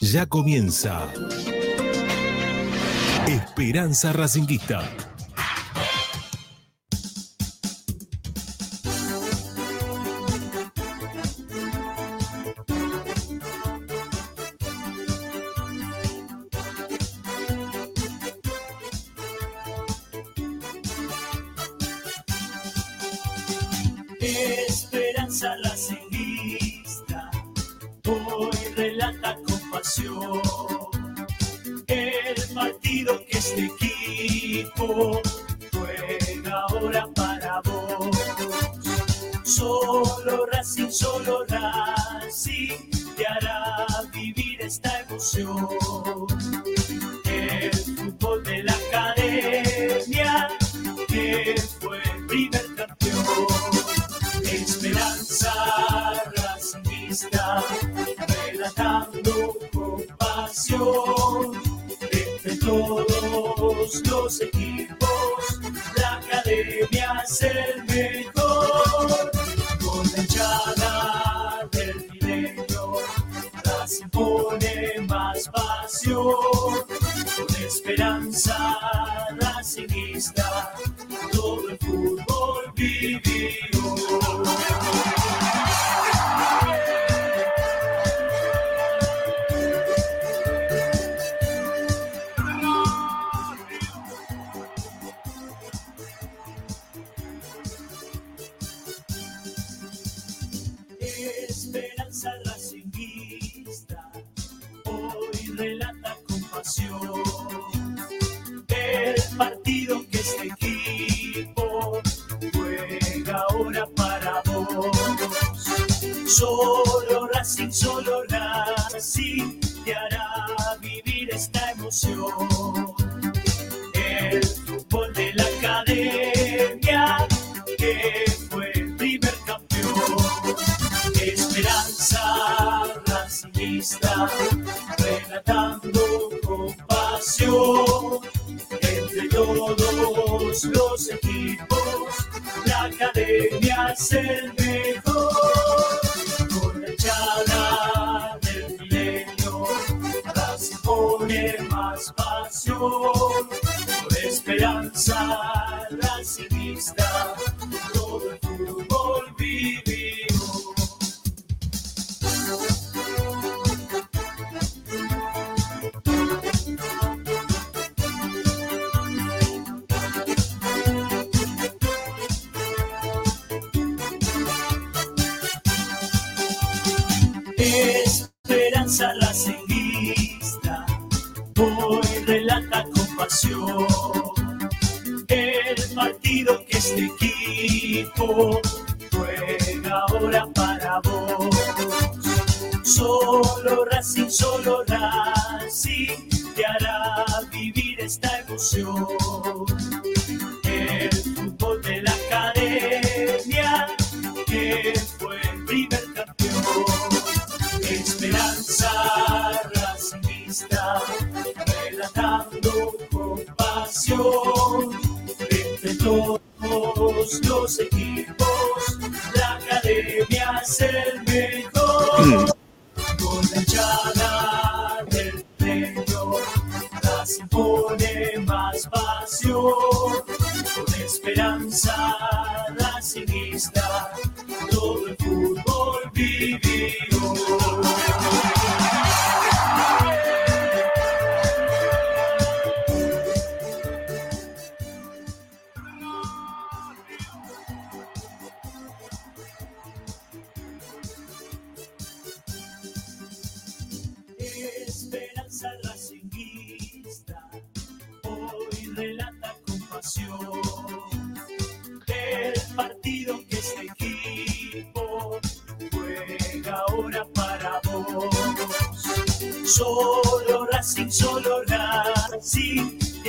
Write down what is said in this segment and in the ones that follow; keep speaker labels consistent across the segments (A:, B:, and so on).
A: Ya comienza Esperanza Racinguista.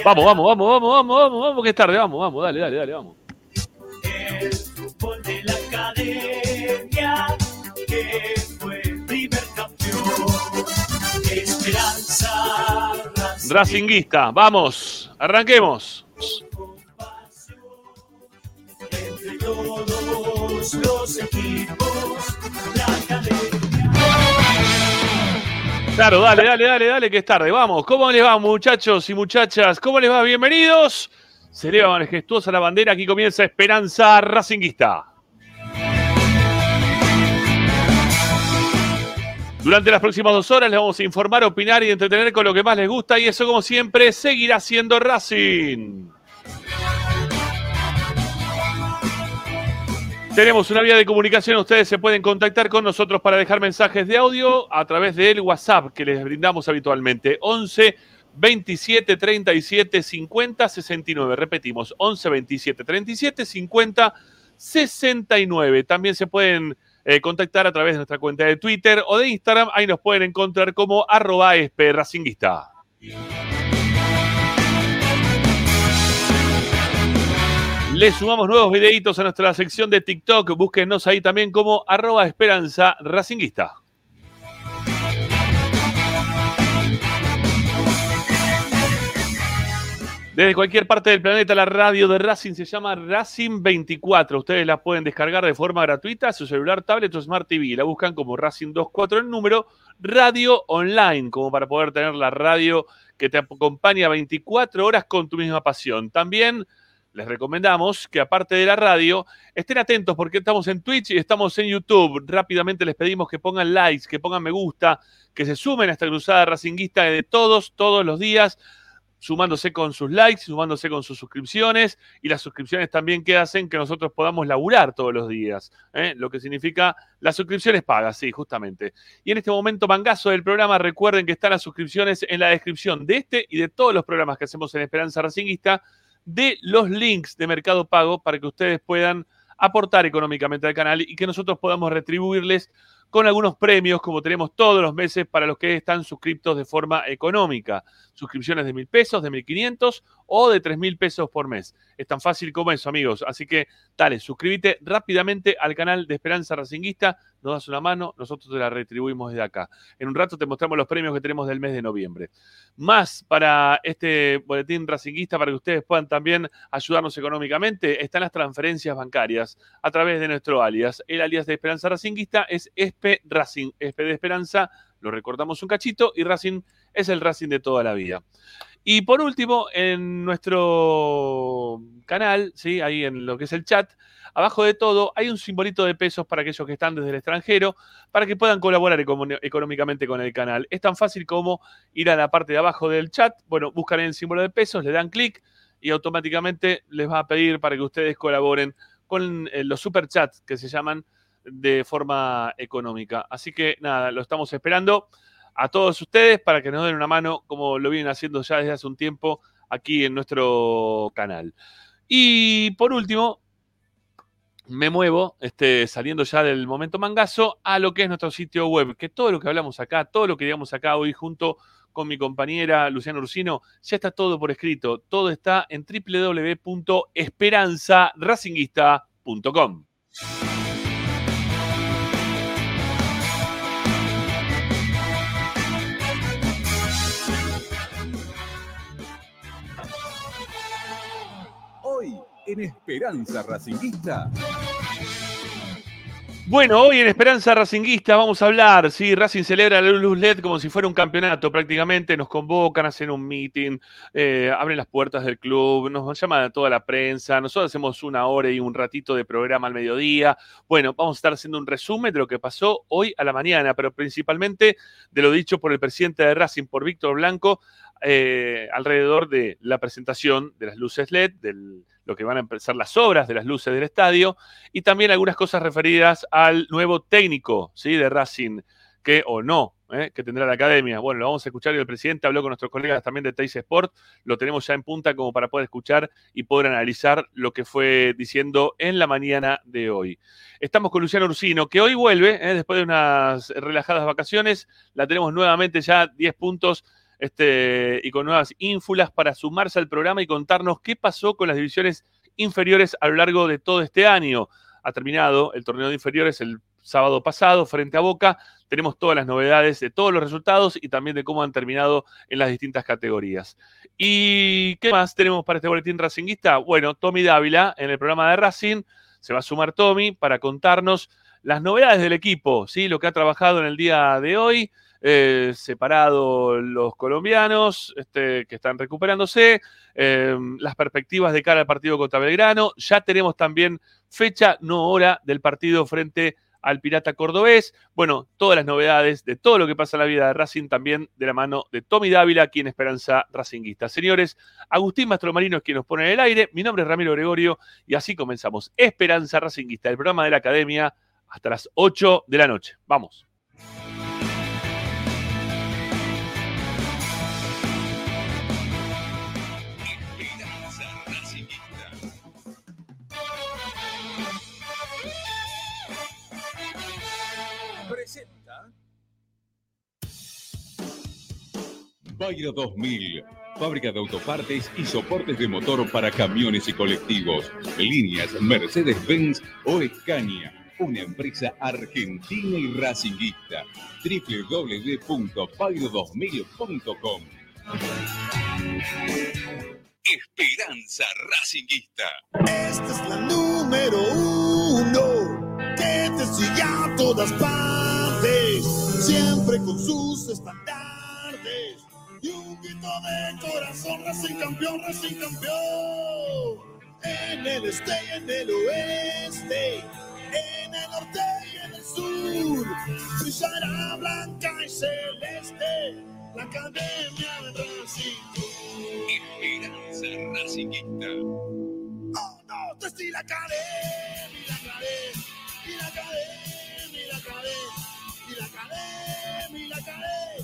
B: Vamos, vamos, vamos, vamos, vamos, vamos, vamos, que es tarde, vamos, vamos, dale, dale, dale, vamos.
C: El Esperanza
B: Racinguista, vamos, arranquemos. Dale, dale, dale, dale, que es tarde. Vamos, ¿cómo les va, muchachos y muchachas? ¿Cómo les va? Bienvenidos. Se eleva majestuosa la bandera. Aquí comienza Esperanza Racinguista. Durante las próximas dos horas les vamos a informar, opinar y entretener con lo que más les gusta y eso como siempre seguirá siendo Racing. Tenemos una vía de comunicación, ustedes se pueden contactar con nosotros para dejar mensajes de audio a través del WhatsApp que les brindamos habitualmente. 11 27 37 50 69. Repetimos, 11 27 37 50 69. También se pueden eh, contactar a través de nuestra cuenta de Twitter o de Instagram. Ahí nos pueden encontrar como arroba racinguista. Le sumamos nuevos videitos a nuestra sección de TikTok. Búsquenos ahí también como arroba esperanza racinguista. Desde cualquier parte del planeta, la radio de Racing se llama Racing 24. Ustedes la pueden descargar de forma gratuita a su celular, tablet o Smart TV. La buscan como Racing 24 en número, radio online, como para poder tener la radio que te acompaña 24 horas con tu misma pasión. También les recomendamos que aparte de la radio, estén atentos porque estamos en Twitch y estamos en YouTube. Rápidamente les pedimos que pongan likes, que pongan me gusta, que se sumen a esta cruzada racinguista de todos, todos los días, sumándose con sus likes, sumándose con sus suscripciones y las suscripciones también que hacen que nosotros podamos laburar todos los días, ¿eh? lo que significa las suscripciones pagas, sí, justamente. Y en este momento mangazo del programa, recuerden que están las suscripciones en la descripción de este y de todos los programas que hacemos en Esperanza Racinguista de los links de Mercado Pago para que ustedes puedan aportar económicamente al canal y que nosotros podamos retribuirles con algunos premios como tenemos todos los meses para los que están suscriptos de forma económica. Suscripciones de mil pesos, de mil quinientos o de tres mil pesos por mes. Es tan fácil como eso, amigos. Así que dale, suscríbete rápidamente al canal de Esperanza Racinguista nos das una mano, nosotros te la retribuimos desde acá. En un rato te mostramos los premios que tenemos del mes de noviembre. Más para este boletín racinguista, para que ustedes puedan también ayudarnos económicamente, están las transferencias bancarias a través de nuestro alias. El alias de Esperanza Racinguista es Espe Racing, Espe de Esperanza, lo recordamos un cachito, y Racing es el Racing de toda la vida. Y por último, en nuestro canal, ¿sí? ahí en lo que es el chat, Abajo de todo hay un simbolito de pesos para aquellos que están desde el extranjero, para que puedan colaborar económicamente con el canal. Es tan fácil como ir a la parte de abajo del chat, bueno, buscan el símbolo de pesos, le dan clic y automáticamente les va a pedir para que ustedes colaboren con eh, los super chats que se llaman de forma económica. Así que nada, lo estamos esperando a todos ustedes para que nos den una mano como lo vienen haciendo ya desde hace un tiempo aquí en nuestro canal. Y por último, me muevo, este, saliendo ya del momento mangazo, a lo que es nuestro sitio web, que todo lo que hablamos acá, todo lo que digamos acá hoy junto con mi compañera Luciana Ursino, ya está todo por escrito. Todo está en www.esperanzaracinguista.com.
A: en Esperanza Racinguista.
B: Bueno, hoy en Esperanza Racinguista vamos a hablar, sí, Racing celebra la luz LED como si fuera un campeonato prácticamente, nos convocan, hacen un meeting, eh, abren las puertas del club, nos llaman a toda la prensa, nosotros hacemos una hora y un ratito de programa al mediodía. Bueno, vamos a estar haciendo un resumen de lo que pasó hoy a la mañana, pero principalmente de lo dicho por el presidente de Racing, por Víctor Blanco, eh, alrededor de la presentación de las luces LED, del lo que van a empezar las obras de las luces del estadio y también algunas cosas referidas al nuevo técnico ¿sí? de Racing, que o no, ¿eh? que tendrá la academia. Bueno, lo vamos a escuchar y el presidente habló con nuestros colegas también de Teis Sport, lo tenemos ya en punta como para poder escuchar y poder analizar lo que fue diciendo en la mañana de hoy. Estamos con Luciano Ursino, que hoy vuelve, ¿eh? después de unas relajadas vacaciones, la tenemos nuevamente ya 10 puntos este, y con nuevas ínfulas para sumarse al programa y contarnos qué pasó con las divisiones inferiores a lo largo de todo este año. Ha terminado el torneo de inferiores el sábado pasado frente a Boca. Tenemos todas las novedades de todos los resultados y también de cómo han terminado en las distintas categorías. ¿Y qué más tenemos para este boletín racinguista? Bueno, Tommy Dávila en el programa de Racing. Se va a sumar Tommy para contarnos las novedades del equipo, ¿sí? lo que ha trabajado en el día de hoy eh, separado los colombianos este, que están recuperándose, eh, las perspectivas de cara al partido contra Belgrano. Ya tenemos también fecha, no hora, del partido frente al Pirata Cordobés. Bueno, todas las novedades de todo lo que pasa en la vida de Racing también de la mano de Tommy Dávila, quien Esperanza Racinguista. Señores, Agustín Mastromarino es quien nos pone en el aire. Mi nombre es Ramiro Gregorio y así comenzamos. Esperanza Racinguista, el programa de la Academia, hasta las 8 de la noche. Vamos.
A: Bayro 2000, fábrica de autopartes y soportes de motor para camiones y colectivos. Líneas Mercedes-Benz o Scania. Una empresa argentina y racinguista. www.bayro2000.com Esperanza Racinguista.
D: Esta es la número uno que te sigue a todas partes, siempre con sus estandartes y un grito de corazón, Racing campeón, Racing campeón. En el este y en el oeste, en el norte y en el sur, brillará blanca y celeste la academia de Racing.
A: Esperanza Racinguista.
D: Oh no, te estoy la academia, la academia, y la academia, y la academia, y la academia, la academia,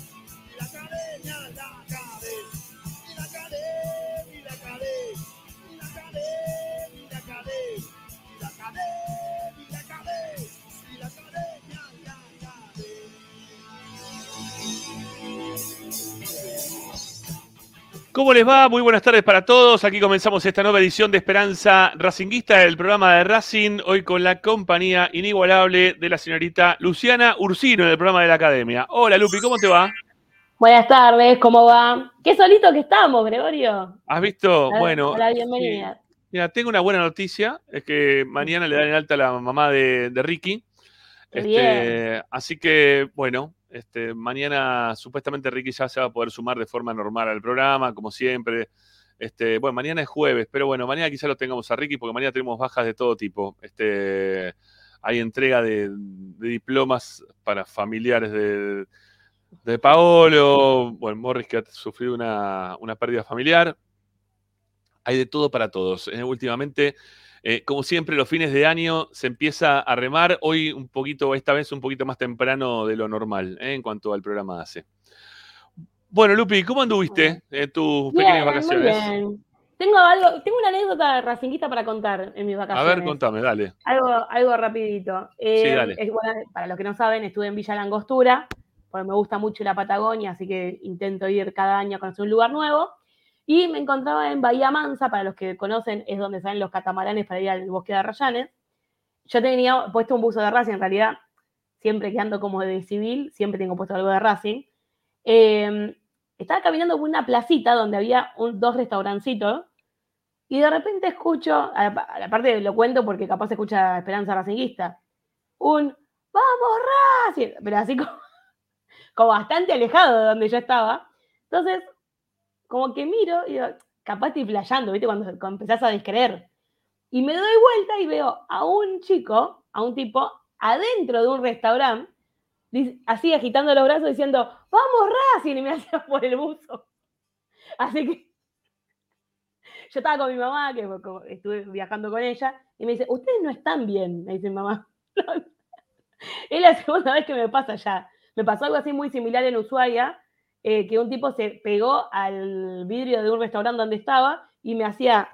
B: ¿Cómo les va? Muy buenas tardes para todos. Aquí comenzamos esta nueva edición de Esperanza Racinguista, el programa de Racing, hoy con la compañía inigualable de la señorita Luciana Ursino en el programa de la Academia. Hola Lupi, ¿cómo te va?
E: Buenas tardes, ¿cómo va? Qué solito que estamos, Gregorio.
B: ¿Has visto? Bueno,
E: Hola, bienvenida.
B: mira, tengo una buena noticia, es que mañana le dan en alta a la mamá de, de Ricky. Este,
E: bien.
B: así que, bueno, este, mañana supuestamente Ricky ya se va a poder sumar de forma normal al programa, como siempre. Este, bueno, mañana es jueves, pero bueno, mañana quizá lo tengamos a Ricky porque mañana tenemos bajas de todo tipo. Este, hay entrega de, de diplomas para familiares de, de Paolo, bueno, Morris que ha sufrido una, una pérdida familiar. Hay de todo para todos. Eh, últimamente, eh, como siempre, los fines de año se empieza a remar. Hoy un poquito, esta vez un poquito más temprano de lo normal eh, en cuanto al programa hace. Bueno, Lupi, ¿cómo anduviste en tus
E: Bien,
B: pequeñas
E: muy
B: vacaciones?
E: bien. Tengo algo, tengo una anécdota racinguista para contar en mis
B: A
E: vacaciones.
B: ver, contame, dale.
E: Algo, algo rapidito. Eh,
B: Sí, dale.
E: es- bueno, para los que no saben, estuve en Villa Langostura, porque me gusta mucho la Patagonia, así que intento ir cada año a conocer un lugar nuevo. Y me encontraba en Bahía Mansa, para los que conocen, es donde salen los catamaranes para ir al bosque de Arrayanes. Yo tenía puesto un buzo de Racing, en realidad, siempre que ando como de civil, siempre tengo puesto algo de Racing. Eh, estaba caminando por una placita donde había dos restaurancitos y de repente escucho, a la, a la parte lo cuento porque capaz se escucha Esperanza Racinguista, un ¡Vamos Racing! Pero así como, como bastante alejado de donde yo estaba. Entonces, como que miro y digo, capaz estoy flasheando, ¿viste? Cuando, cuando empezás a descreer. Y me doy vuelta y veo a un chico, a un tipo, adentro de un restaurante, así agitando los brazos diciendo, ¡Vamos Racing! Y me hacía por el buzo. Así que yo estaba con mi mamá, que estuve viajando con ella, y me dice, ustedes no están bien, me dice mi mamá. es la segunda vez que me pasa ya. Me pasó algo así muy similar en Ushuaia, eh, que un tipo se pegó al vidrio de un restaurante donde estaba y me hacía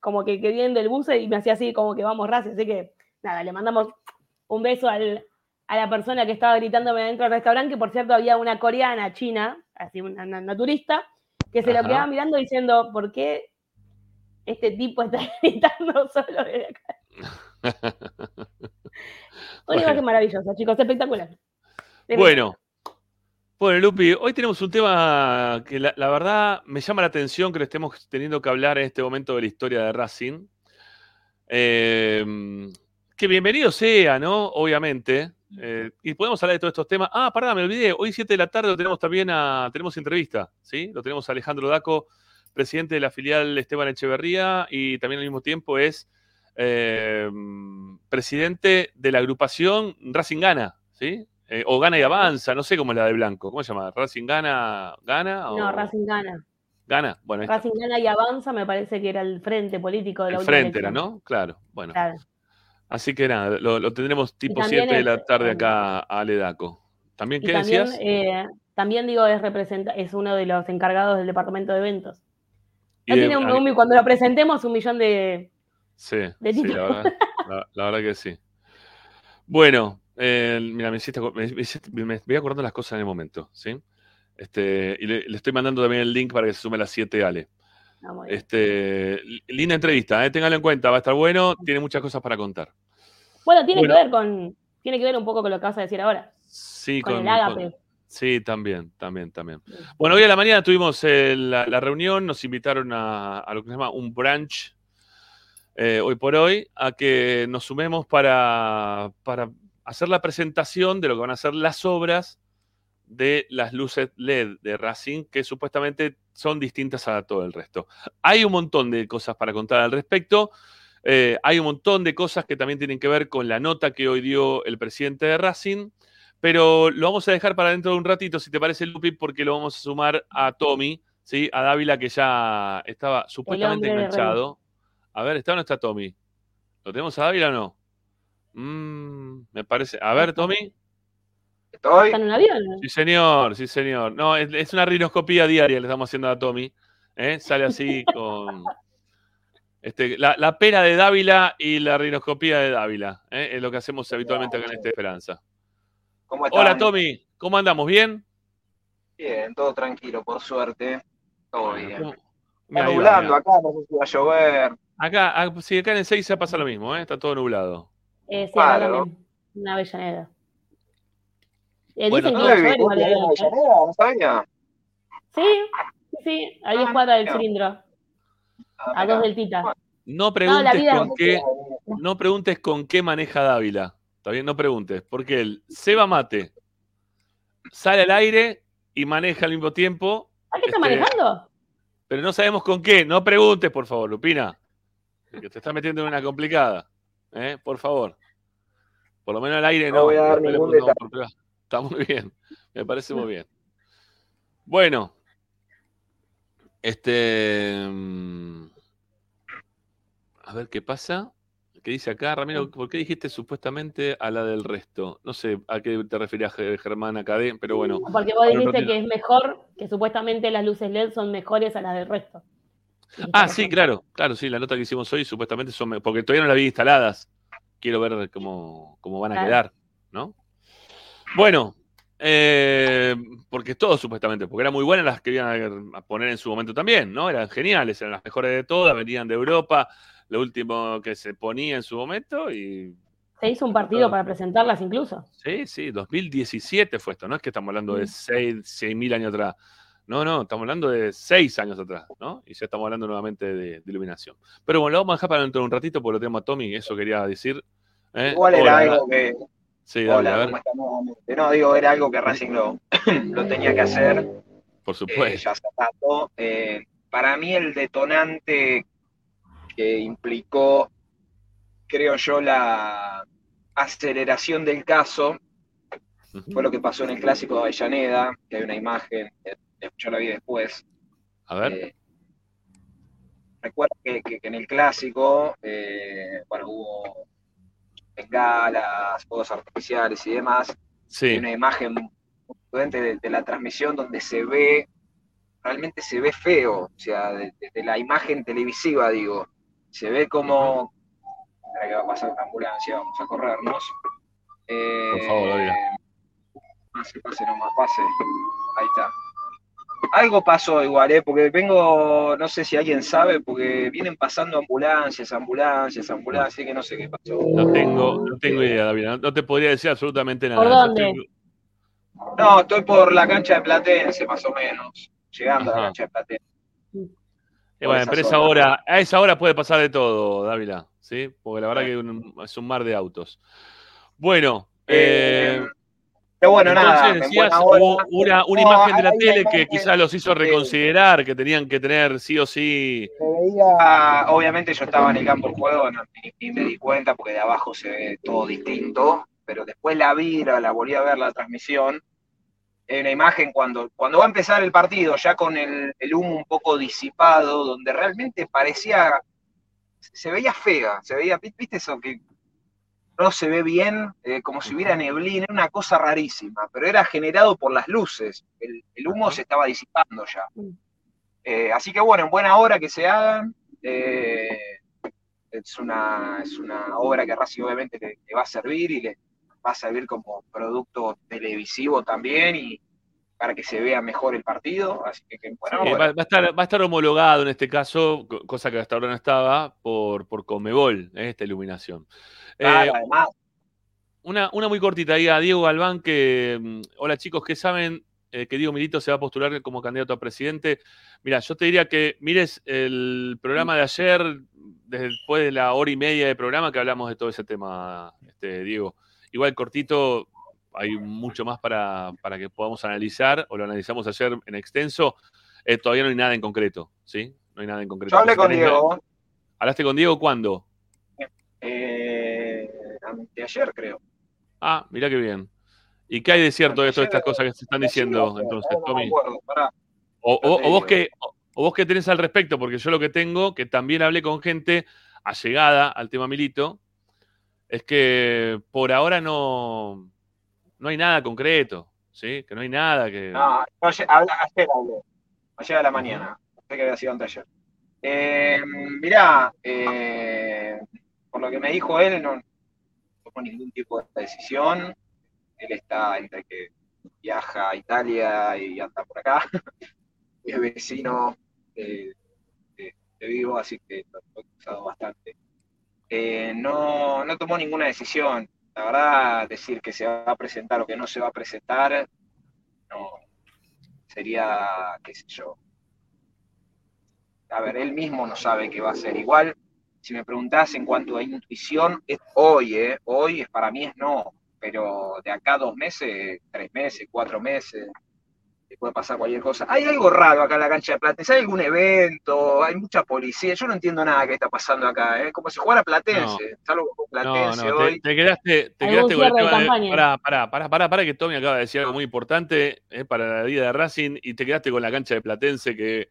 E: como que, que viene del buce y me hacía así como que vamos Racing. Así que nada, le mandamos un beso al- a la persona que estaba gritándome dentro del restaurante, que por cierto había una coreana, china, así una, una- una turista, que se
B: Ajá.
E: lo quedaba mirando diciendo, ¿por qué este tipo está gritando solo desde acá? Una
B: Bueno.
E: imagen maravillosa, chicos, espectacular.
B: Bueno, bueno, Lupi, hoy tenemos un tema que la, verdad me llama la atención que lo estemos teniendo que hablar en este momento de la historia de Racing. Eh, que bienvenido sea, ¿no? Obviamente. Eh, y podemos hablar de todos estos temas. Ah, pará, me olvidé. Hoy 7 de la tarde lo tenemos también a. Tenemos entrevista, ¿sí? Lo tenemos a Alejandro Daco, presidente de la filial Esteban Echeverría, y también al mismo tiempo es eh, presidente de la agrupación Racing Gana, ¿sí? Eh, o Gana y Avanza, no sé cómo es la de Blanco. ¿Cómo se llama? ¿Racing Gana? ¿Gana? o-
E: No, Racing gana.
B: Gana. Bueno.
E: Racing gana y avanza, me parece que era el frente político de la
B: el frente era. ¿no? Claro. Bueno.
E: Claro.
B: Así que nada, lo, lo tendremos tipo
E: también
B: 7 de la tarde acá a Ale Daco. ¿También qué
E: también,
B: decías?
E: eh, también digo, es, representa es uno de los encargados del departamento de eventos. No tiene un- un- cuando lo presentemos, un millón de.
B: Sí,
E: de
B: sí,
E: título.
B: la verdad, la- la verdad que sí. Bueno, eh, mira, me hiciste, me, me hiciste- me voy acordando las cosas en el momento, ¿sí? Este, y le, le estoy mandando también el link para que se sume a las 7, Ale.
E: Bien.
B: Este, linda entrevista, ¿eh? ténganlo en cuenta, va a estar bueno, tiene muchas cosas para contar.
E: Bueno, tiene
B: bueno.
E: que ver con. Tiene que ver un poco con lo que vas a decir ahora.
B: Sí,
E: Con,
B: con,
E: el ágape.
B: con- sí, también, también, también. Bueno, hoy a la mañana tuvimos eh, la, la reunión, nos invitaron a, a lo que se llama un brunch, eh, hoy por hoy, a que nos sumemos para, para hacer la presentación de lo que van a ser las obras de las luces LED de Racing, que supuestamente son distintas a todo el resto. Hay un montón de cosas para contar al respecto. eh, hay un montón de cosas que también tienen que ver con la nota que hoy dio el presidente de Racing, pero lo vamos a dejar para dentro de un ratito, si te parece, Lupi, porque lo vamos a sumar a Tommy, ¿sí? a Dávila, que ya estaba supuestamente enganchado. A ver, ¿está o no está Tommy? ¿Lo tenemos a Dávila o no? Mm, me parece. A ver, Tommy.
F: Estoy.
E: ¿Está en un avión?
B: Sí, señor, sí, señor. No, es, es una rinoscopía diaria le estamos haciendo a Tommy. ¿eh? Sale así con este, la, la pera de Dávila y la rinoscopía de Dávila. ¿eh? Es lo que hacemos habitualmente acá en Esta Esperanza.
F: ¿Cómo están?
B: Hola, Tommy. ¿Cómo andamos? ¿Bien?
F: Bien, todo tranquilo, por suerte. Todo bien.
B: ¿Cómo?
F: Está nublando acá, no sé si va a llover.
B: Acá, ah, sí, acá en el 6 se pasa lo mismo, ¿eh? está todo nublado.
E: Eh, sí, acá
F: Claro.
E: también. Una Avellaneda. Eh,
B: Bueno,
E: dicen que
B: no
E: iba a
F: ¿Dónde
E: llover
F: vivís?
E: igual,
F: ¿En
E: eh,
F: Avellaneda? ¿No sabía?
E: Sí, sí, sí, a 10
F: Ah,
E: cuadras del
F: mira.
E: cilindro,
F: Ah,
E: a dos del Tita.
B: No preguntes con qué, no preguntes con qué maneja Dávila. ¿Está bien? No preguntes, porque él se va mate, sale al aire y maneja al mismo tiempo,
E: ¿A qué está
B: Este,
E: manejando?
B: pero no sabemos con qué. No preguntes, por favor, Lupina. Que te está metiendo en una complicada. ¿Eh? Por favor. Por lo menos al aire
F: No
B: no.
F: voy a dar ningún
B: privado. Está muy bien. Me parece muy bien. Bueno. Este. mm, A ver qué pasa. ¿Qué dice acá, Ramiro? ¿Por qué dijiste supuestamente a la del resto? No sé a qué te referías, Ge- Germán Acadé, pero bueno.
E: Porque vos dijiste que es mejor, que supuestamente las luces LED son mejores a las del resto.
B: Ah, sí, claro, claro, sí, la nota que hicimos hoy supuestamente son, porque todavía no las vi instaladas. Quiero ver cómo, cómo van a
E: Claro.
B: quedar, ¿no? Bueno, eh, porque todo supuestamente, porque eran muy buenas las que iban a, poner en su momento también, ¿no? Eran geniales, eran las mejores de todas, venían de Europa, lo último que se ponía en su momento y
E: Se hizo un partido para presentarlas incluso.
B: Sí, sí, 2017 fue esto, no es que estamos hablando de
E: Mm.
B: 6 mil años atrás. No, no, estamos hablando de 6 años atrás, ¿no? Y ya estamos hablando nuevamente de, de iluminación. Pero bueno, lo vamos a dejar para dentro de un ratito porque lo tenemos a Tommy, eso quería decir. ¿eh?
F: Igual era
B: Hola,
F: algo que.
B: Sí, dale, a
F: Hola,
B: ver,
F: ¿cómo están nuevamente? No, digo, era algo que Racing lo, lo tenía que hacer.
B: por
F: eh,
B: supuesto.
F: ya hace rato. Eh, para mí, el detonante que implicó, creo yo, la aceleración del caso fue lo que pasó en el clásico de Avellaneda, que hay una imagen, eh, yo la vi después.
B: A ver,
F: Eh, recuerdo que, que- que en el clásico, eh, bueno, hubo bengalas, fuegos artificiales y demás.
B: Sí,
F: una imagen muy de, de la transmisión donde se ve, realmente se ve feo, o sea, de, de- de la imagen televisiva, digo. Se ve como. Espera que va a pasar una ambulancia, vamos a corrernos. Eh,
B: Por favor, Dávila.
F: Pase, pase nomás, pase. Ahí está. Algo pasó igual, ¿eh? porque vengo, no sé si alguien sabe, porque vienen pasando ambulancias, ambulancias, ambulancias, que no sé qué pasó.
B: no tengo, no tengo idea, David. No, te podría decir absolutamente nada.
E: ¿Por dónde?
B: estoy-
F: No, estoy por la cancha de Platense, más o menos, llegando a la cancha de Platense.
B: Bueno, pero esa hora, a esa hora puede pasar de todo, Dávila, ¿sí? Porque la verdad que un- es un mar de autos. Bueno,
F: Eh,
B: eh,
F: pero bueno,
B: entonces
F: nada, en
B: decías, hubo una, una
F: No,
B: imagen de la tele que quizás los hizo reconsiderar, que tenían que tener sí o sí.
F: se veía, obviamente yo estaba en el campo de juego, no, ni me di cuenta porque de abajo se ve todo distinto, pero después la vi, la, la volví a ver la transmisión. Hay una imagen cuando, cuando va a empezar el partido, ya con el, el humo un poco disipado, donde realmente parecía, se veía fea, se veía, viste eso que no se ve bien, eh, como si hubiera neblina, era una cosa rarísima, pero era generado por las luces, el, el humo se estaba disipando ya. Eh, así que bueno, en buena hora que se hagan. eh, es, una, es una obra que Racing obviamente le, le va a servir y le va a servir como producto televisivo también y para que se vea mejor el partido. Así que, que en buena
B: Eh,
F: hora.
B: va, va a estar, va a estar homologado en este caso, co- cosa que hasta ahora no estaba, por, por Comebol, eh, esta iluminación. Eh,
F: Claro, además,
B: Una, una muy cortita ahí a Diego Galván, que, mm, hola chicos, ¿qué saben eh, que Diego Milito se va a postular como candidato a presidente? Mira, yo te diría que mires el programa de ayer, después de la hora y media de programa que hablamos de todo ese tema, este, Diego. Igual cortito, hay mucho más para, para que podamos analizar, o lo analizamos ayer en extenso. Eh, todavía no hay nada en concreto, ¿sí? No hay nada en concreto.
F: yo hablé con Diego
B: ¿Hablaste con Diego cuándo?
F: eh, anteayer, creo.
B: Ah, mirá qué bien. ¿Y qué hay de cierto de todas estas cosas que se están diciendo entonces, Tommy? O, vos qué, o, vos qué tenés al respecto, porque yo lo que tengo, que también hablé con gente allegada al tema Milito, es que por ahora no, no hay nada concreto, ¿sí? Que no hay nada que...
F: No, ayer, ayer hablé. Ayer a la mañana. Pensé que había sido anteayer. Eh, mirá, eh, por lo que me dijo él, no ningún tipo de decisión. Él está entre que viaja a Italia y anda por acá. Es vecino de, Vigo, así que lo he cruzado bastante. Eh, no, no tomó ninguna decisión. La verdad, decir que se va a presentar o que no se va a presentar, no, sería, qué sé yo. A ver, él mismo no sabe qué va a ser. Igual, si me preguntás en cuanto a intuición, es hoy, ¿eh? Hoy es- para mí es no, pero de acá dos meses, tres meses, cuatro meses, te puede pasar cualquier cosa. Hay algo raro acá en la cancha de Platense, hay algún evento, hay mucha policía, yo no entiendo nada que está pasando acá, ¿eh? Como si jugara Platense, salvo con
B: No,
F: Platense
B: no, te,
F: hoy.
B: te quedaste, te quedaste con el tema de.
E: campaña.
B: Pará, pará, pará, pará, pará, que Tommy acaba de decir algo muy importante eh, para la vida de Racing y te quedaste con la cancha de Platense que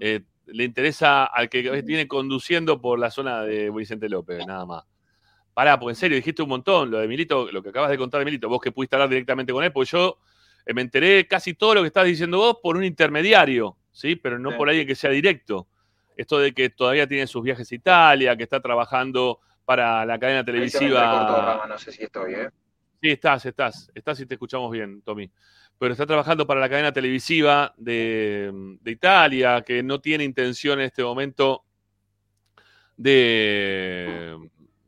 B: eh, le interesa al que viene conduciendo por la zona de Vicente López, nada más. Pará, porque en serio, dijiste un montón lo de Milito, lo que acabas de contar de Milito, vos que pudiste hablar directamente con él, porque yo eh, me enteré casi todo lo que estás diciendo vos por un intermediario, ¿sí? Pero no
F: Sí.
B: por alguien que sea directo. Esto de que todavía tiene sus viajes a Italia, que está trabajando para la cadena televisiva.
F: Rama, no sé si estoy, ¿eh?
B: Sí, estás, estás, estás y te escuchamos bien, Tommy. Pero está trabajando para la cadena televisiva de, de Italia, que no tiene intención en este momento de,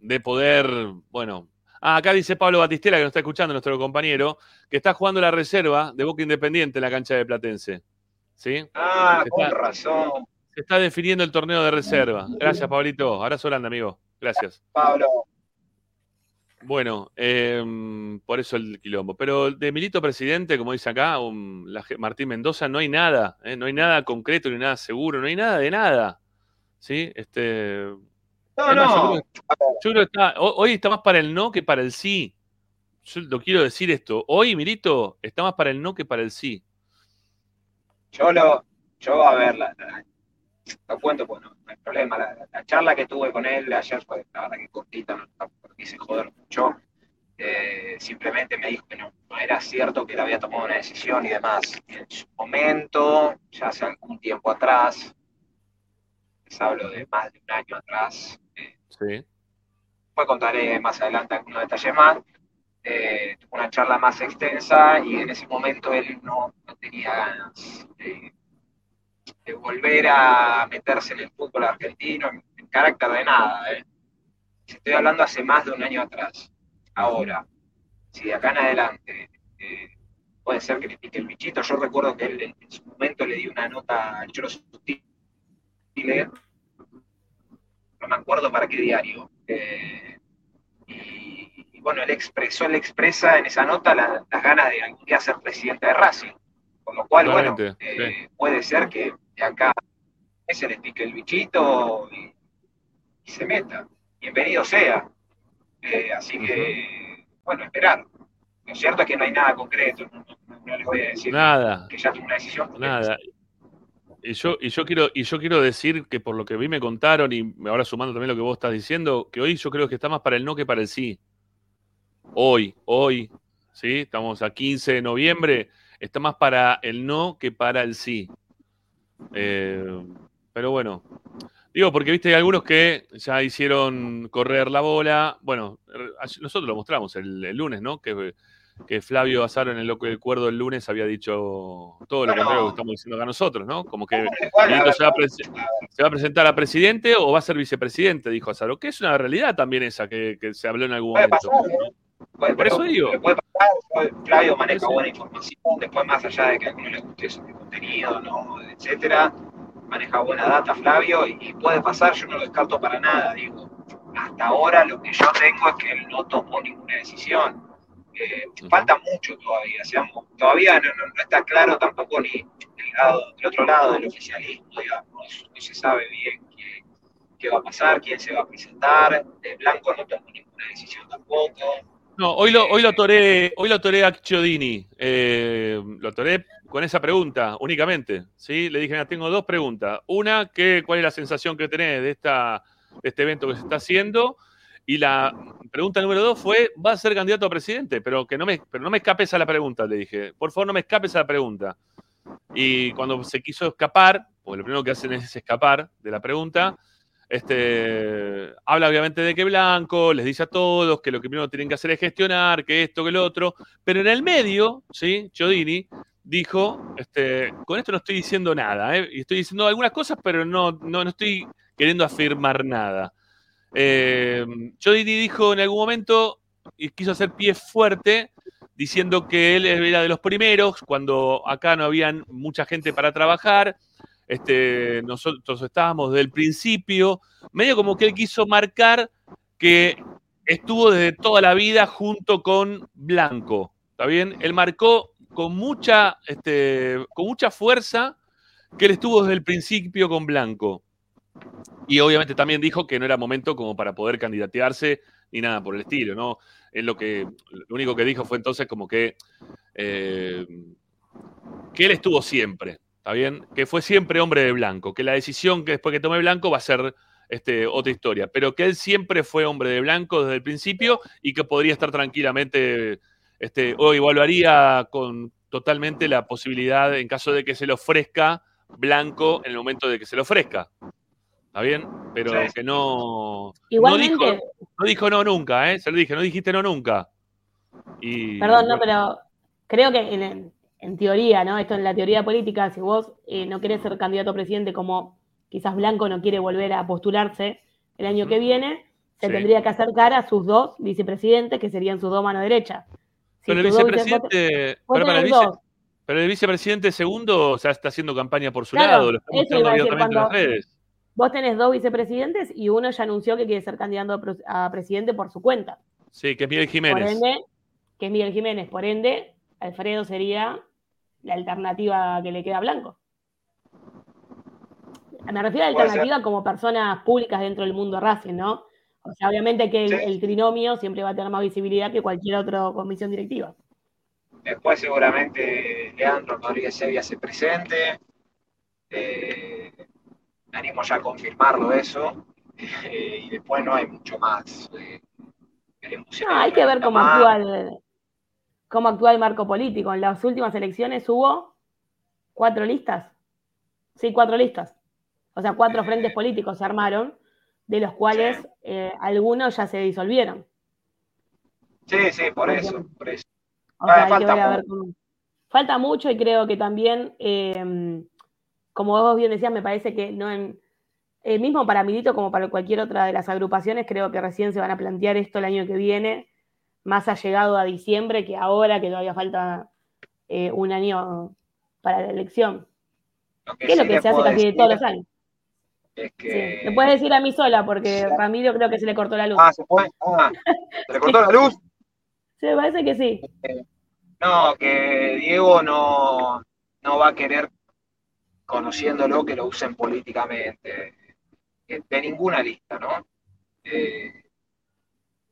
B: de poder, bueno. Ah, acá dice Pablo Batistela, que nos está escuchando, nuestro compañero, que está jugando la reserva de Boca Independiente en la cancha de Platense. ¿Sí?
F: Ah,
B: Se
F: con
B: está-
F: razón,
B: Se está definiendo el torneo de reserva. Gracias, Pablito. Abrazo grande, amigo. Gracias.
F: Pablo.
B: Bueno, eh, por eso el quilombo. Pero de Milito presidente, como dice acá um, la Martín Mendoza, no hay nada, ¿eh? no hay nada concreto ni nada seguro, no hay nada de nada. ¿Sí? Este,
F: No,
B: yo,
F: no,
B: creo, yo creo que está, hoy está más para el no que para el sí. Yo lo quiero decir esto. Hoy, Milito, está más para el no que para el sí.
F: yo lo, yo a ver, la, la- lo cuento, bueno, no hay problema. La, la charla que tuve con él ayer fue, la verdad que cortita, no tampoco quise joder mucho. Eh, simplemente me dijo que no, no era cierto que él había tomado una decisión y demás. En su momento, ya hace algún tiempo atrás, les hablo de más de un año atrás, eh,
B: Sí.
F: Después contaré más adelante algunos detalles más. Eh, tuvo una charla más extensa y en ese momento él no, no tenía ganas de, de volver a meterse en el fútbol argentino en, carácter de nada. ¿eh? Estoy hablando hace más de un año atrás. Ahora, si de acá en adelante eh, puede ser que le pique el bichito, yo recuerdo que él en, su momento le dio una nota al Cholo Sutil Chile, no me acuerdo para qué diario. Eh, y, bueno, él expresó, él expresa en esa nota la- las ganas de algún día presidente de Racing. Con lo cual, bueno, eh, puede ser que de acá se le pique el bichito y, y se meta. Bienvenido sea. Eh, así que, bueno, esperar. Lo cierto es que no hay nada concreto. No, no- no les voy a decir
B: Nada,
F: que ya tuve una decisión.
B: nada. Y yo, y yo quiero, y yo quiero decir que por lo que vi me contaron, y ahora sumando también lo que vos estás diciendo, que hoy yo creo que está más para el no que para el sí. Hoy, hoy, ¿sí? Estamos a 15 de noviembre, está más para el no que para el sí. Eh, pero bueno, digo, porque viste, hay algunos que ya hicieron correr la bola. Bueno, nosotros lo mostramos el, el lunes, ¿no? Que, que Flavio Azaro en el Loco del Cuerdo el lunes había dicho todo lo
F: Bueno.
B: contrario que estamos diciendo acá nosotros, ¿no? Como que se va, se va a presentar a presidente o va a ser vicepresidente, dijo Azaro, que es una realidad también esa que, que se habló en algún momento. Por eso digo.
F: Puede pasar, Flavio maneja buena información, después más allá de que a alguno le guste su contenido, ¿no? etcétera, maneja buena data Flavio y, y puede pasar, yo no lo descarto para nada, digo. Hasta ahora lo que yo tengo es que él no tomó ninguna decisión. Eh. Falta mucho todavía, seamos, todavía no, no- no está claro tampoco ni el, lado, del otro lado del oficialismo, digamos, no se sabe bien qué, qué va a pasar, quién se va a presentar, de Blanco no tomó ninguna decisión tampoco.
B: No, hoy lo, hoy lo hoy lo a Chiodini. eh, lo atoré con esa pregunta únicamente. ¿sí? Le dije, mira, tengo dos preguntas. Una, que, ¿cuál es la sensación que tenés de, esta, este evento que se está haciendo? Y la pregunta número dos fue, ¿va a ser candidato a presidente? Pero que no me, pero no me escapes a la pregunta, le dije. Por favor, no me escapes a la pregunta. Y cuando se quiso escapar, porque lo primero que hacen es escapar de la pregunta, este, habla obviamente de que Blanco les dice a todos que lo que primero tienen que hacer es gestionar, que esto, que lo otro, pero en el medio, ¿sí? Chiodini dijo, este, con esto no estoy diciendo nada, ¿eh? y estoy diciendo algunas cosas, pero no, no, no estoy queriendo afirmar nada. Eh, Chiodini dijo en algún momento, y quiso hacer pie fuerte, diciendo que él era de los primeros, cuando acá no habían mucha gente para trabajar, este, nosotros estábamos desde el principio, medio como que él quiso marcar que estuvo desde toda la vida junto con Blanco, ¿está bien? Él marcó con mucha, este, con mucha fuerza que él estuvo desde el principio con Blanco. Y obviamente también dijo que no era momento como para poder candidatearse ni nada por el estilo, ¿no? Es lo que, lo único que dijo fue entonces como que, eh, que él estuvo siempre, ¿está bien? Que fue siempre hombre de blanco, que la decisión que después que tome blanco va a ser este, otra historia, pero que él siempre fue hombre de blanco desde el principio y que podría estar tranquilamente, este, o evaluaría con totalmente la posibilidad, en caso de que se le ofrezca blanco en el momento de que se le ofrezca. ¿Está bien? Pero
F: Sí.
B: que no.
E: Igualmente,
B: No dijo, no dijo no nunca, ¿eh? Se lo dije, no dijiste no nunca. Y,
E: perdón, no, pero creo que en, teoría, ¿no? Esto en la teoría política, si vos eh, no querés ser candidato a presidente como quizás Blanco no quiere volver a postularse el año que viene, se
B: Sí.
E: tendría que acercar a sus dos vicepresidentes, que serían sus dos manos derechas. Si
B: pero el vicepresidente.
E: vos
B: pero el,
E: tenés
B: vice-
E: dos.
B: pero el vicepresidente segundo o sea, está haciendo campaña por su
E: Claro,
B: lado, lo está mostrando abiertamente en las redes.
E: Vos tenés dos vicepresidentes y uno ya anunció que quiere ser candidato a, presidente por su cuenta.
B: Sí, que es Miguel
E: Por
B: Jiménez.
E: ende, que es Miguel Jiménez. Por ende, Alfredo sería la alternativa que le queda a Blanco. Me refiero a la
F: ser.
E: alternativa como personas públicas dentro del mundo Racing, ¿no? O sea, obviamente que el,
F: Sí.
E: el trinomio siempre va a tener más visibilidad que cualquier otra comisión directiva.
F: Después seguramente Leandro Rodríguez Sevilla se presente. Eh, me animo ya a confirmarlo eso. Eh, y después no hay mucho más. Eh,
E: No, hay que ver cómo actúa, el, cómo actúa el marco político. En las últimas elecciones hubo cuatro listas. Sí, cuatro listas. O sea, cuatro frentes políticos se armaron, de los cuales
F: Sí.
E: eh, algunos ya se disolvieron.
F: Sí, sí, por eso, por eso.
E: O sea,
F: falta
E: ver a ver
F: mucho.
E: cómo- Falta mucho y creo que también, eh, como vos bien decías, me parece que no en, eh, mismo para Milito como para cualquier otra de las agrupaciones, creo que recién se van a plantear esto el año que viene, más ha llegado a diciembre que ahora, que todavía falta eh, un año para la elección. Que es lo que se hace casi de
F: decir
E: todos los años.
F: es
E: Sí,
F: que...
E: me puedes decir a mí sola, porque. Ramiro creo que se le cortó la luz.
F: Ah, se fue. Ah, ¿se le cortó la luz?
E: Sí, me parece que sí.
F: No, que Diego no, no va a querer, conociéndolo, que lo usen políticamente. eh, De ninguna lista, ¿no? Eh,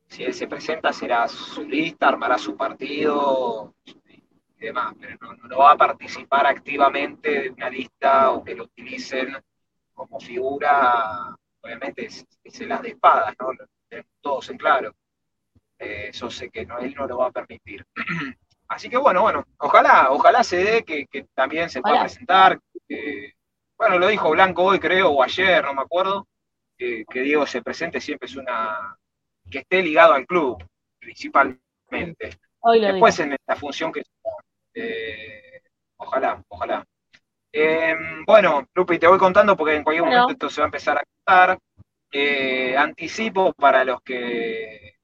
F: si él se presenta, será su lista, armará su partido y demás, pero no, no va a participar activamente de una lista o que lo utilicen como figura, obviamente, es, es el as de espadas, ¿no? Todos en claro. Eh, eso sé que no, él no lo va a permitir. Así que bueno, bueno, ojalá, ojalá se dé que, que también se pueda presentar. bueno, lo dijo Blanco hoy, creo, o ayer, no me acuerdo, que, que Diego se presente siempre es una. Que esté ligado al club, principalmente.
E: Digo.
F: Después en la función que eh, ojalá, ojalá. Eh, bueno, Lupi, te voy contando porque en cualquier momento esto se va a empezar a contar. Eh, anticipo para los que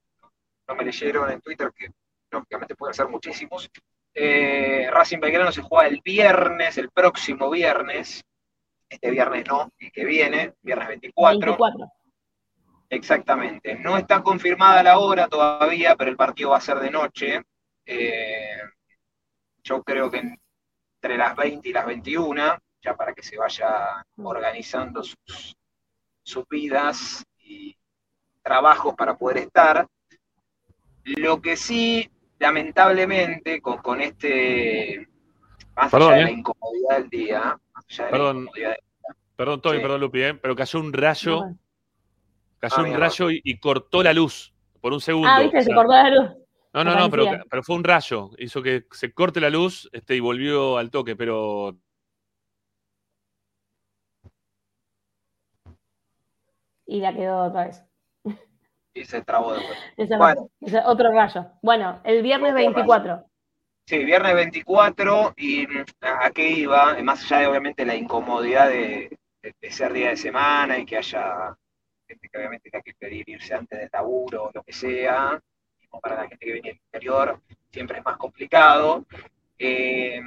F: no me leyeron en Twitter, que lógicamente pueden ser muchísimos. Eh, Racing Belgrano se juega el viernes, el próximo viernes. Este viernes no, el que viene, viernes 24.
E: 24.
F: Exactamente. No está confirmada la hora todavía, pero el partido va a ser de noche. Eh, yo creo que entre las 20 y las 21, ya para que se vaya organizando sus, sus vidas y trabajos para poder estar. Lo que sí, lamentablemente, con, con este, más
B: Perdón,
F: allá de
B: ¿eh?
F: la incomodidad del día, más allá de la
B: Perdón.
F: incomodidad
B: Perdón, Tommy,
F: Sí.
B: perdón, Lupi, ¿eh? pero cayó un rayo,
E: No,
B: cayó
F: Ah,
B: un rayo y, y cortó la luz por un segundo.
E: Ah, viste,
B: o
E: se cortó la luz.
B: no, no, no, pero, pero fue un rayo. Hizo que se corte la luz este, y volvió al toque, pero
E: Y la quedó otra vez.
F: y se trabó de vuelta.
E: Ese,
F: Bueno.
E: ese otro rayo. Bueno, el viernes
F: Otro rayo.
E: 24.
F: Sí, viernes 24 y mm, a a qué iba, más allá de obviamente la incomodidad de, de- de ser día de semana y que haya que obviamente tenga que pedir irse antes del laburo o lo que sea, como para la gente que viene del interior, siempre es más complicado. Eh,